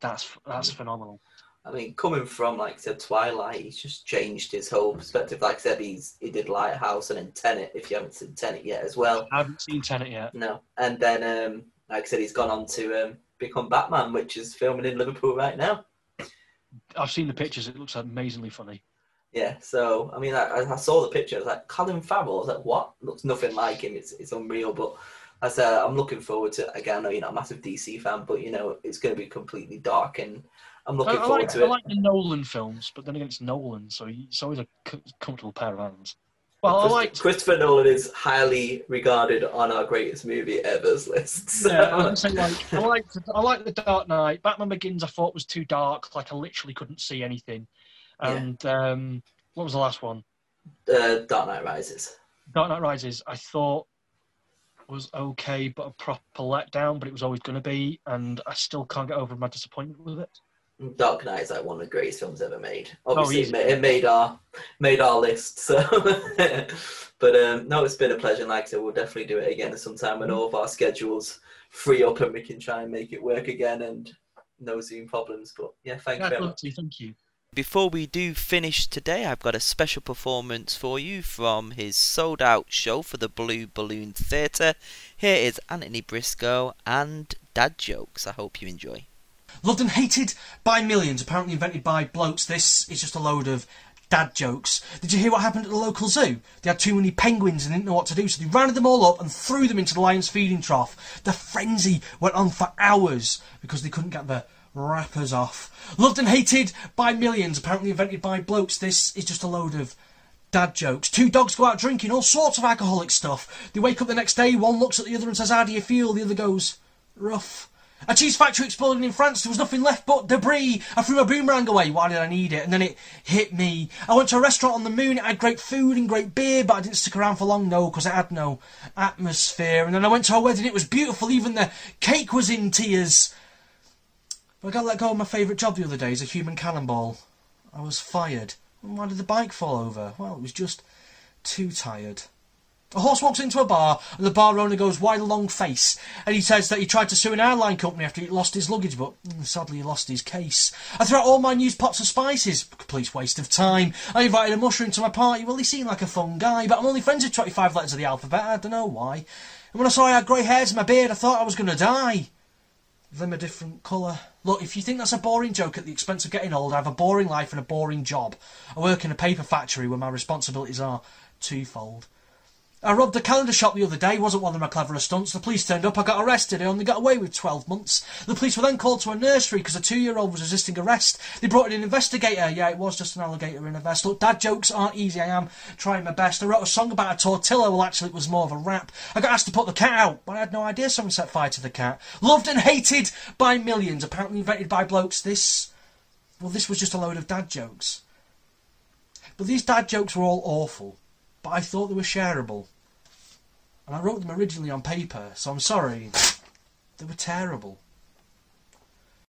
that's that's phenomenal. I mean, coming from like I said, Twilight, he's just changed his whole perspective. Like I said, he's he did Lighthouse and then Tenet. If you haven't seen Tenet yet, as well. I haven't seen Tenet yet. No, and then um, like I said, he's gone on to um, become Batman, which is filming in Liverpool right now. I've seen the pictures. It looks amazingly funny. Yeah, so I mean, I, I saw the picture. I was like, Colin Farrell. I was like, what? Looks nothing like him. It's it's unreal. But I said, I'm looking forward to. Again, I know you're not a massive DC fan, but you know, it's going to be completely dark, and I'm looking I forward like to I like the Nolan films, but then again, it's Nolan, so it's always a c- comfortable pair of hands. Well, I like. Christopher Nolan is highly regarded on our greatest movie ever's list. So. Yeah, I was gonna say like I like I like the Dark Knight. Batman Begins I thought was too dark, like I literally couldn't see anything. Yeah. And um, what was the last one? uh, Dark Knight Rises. Dark Knight Rises. I thought was okay, but a proper letdown. But it was always going to be, and I still can't get over my disappointment with it. Dark Knight is like one of the greatest films ever made. Obviously, easy. it, it made our made our list. So, but um, no, it's been a pleasure. And Like I said, we'll definitely do it again sometime when all of our schedules free up and we can try and make it work again and no Zoom problems. But yeah, thank you very good much. to- thank you. Before we do finish today, I've got a special performance for you from his sold out show for the Blue Balloon Theatre. Here is Anthony Briscoe and Dad Jokes. I hope you enjoy. Loved and hated by millions, apparently invented by blokes. This is just a load of dad jokes. Did you hear what happened at the local zoo? They had too many penguins and didn't know what to do, so they rounded them all up and threw them into the lion's feeding trough. The frenzy went on for hours because they couldn't get the wrappers off. Loved and hated by millions, apparently invented by blokes. This is just a load of dad jokes. Two dogs go out drinking all sorts of alcoholic stuff. They wake up the next day, one looks at the other and says, How do you feel? The other goes, Rough. A cheese factory exploded in France. There was nothing left but debris. I threw my boomerang away. Why did I need it? And then it hit me. I went to a restaurant on the moon. It had great food and great beer, but I didn't stick around for long, no, because it had no atmosphere. And then I went to a wedding. It was beautiful. Even the cake was in tears. But I got let go of my favourite job the other day as a human cannonball. I was fired. Why did the bike fall over? Well, it was just too tired. A horse walks into a bar, and the bar owner goes, Why the long face? And he says that he tried to sue an airline company after he lost his luggage, but mm, sadly he lost his case. I threw out all my used pots of spices. Complete waste of time. I invited a mushroom to my party. Well, he seemed like a fun guy, but I'm only friends with 25 letters of the alphabet. I don't know why. And when I saw I had grey hairs in my beard, I thought I was going to die. Them a different colour. Look, if you think that's a boring joke at the expense of getting old, I have a boring life and a boring job. I work in a paper factory where my responsibilities are twofold. Uh, I robbed a calendar shop the other day. Wasn't one of my cleverest stunts. The police turned up. I got arrested. I only got away with 12 months. The police were then called to a nursery because a two-year-old was resisting arrest. They brought in an investigator. Yeah, it was just an alligator in a vest. Look, dad jokes aren't easy. I am trying my best. I wrote a song about a tortilla. Well, actually, it was more of a rap. I got asked to put the cat out, but I had no idea someone set fire to the cat. Loved and hated by millions. Apparently invented by blokes. This, well, this was just a load of dad jokes. But these dad jokes were all awful. But I thought they were shareable and I wrote them originally on paper, so I'm sorry. They were terrible.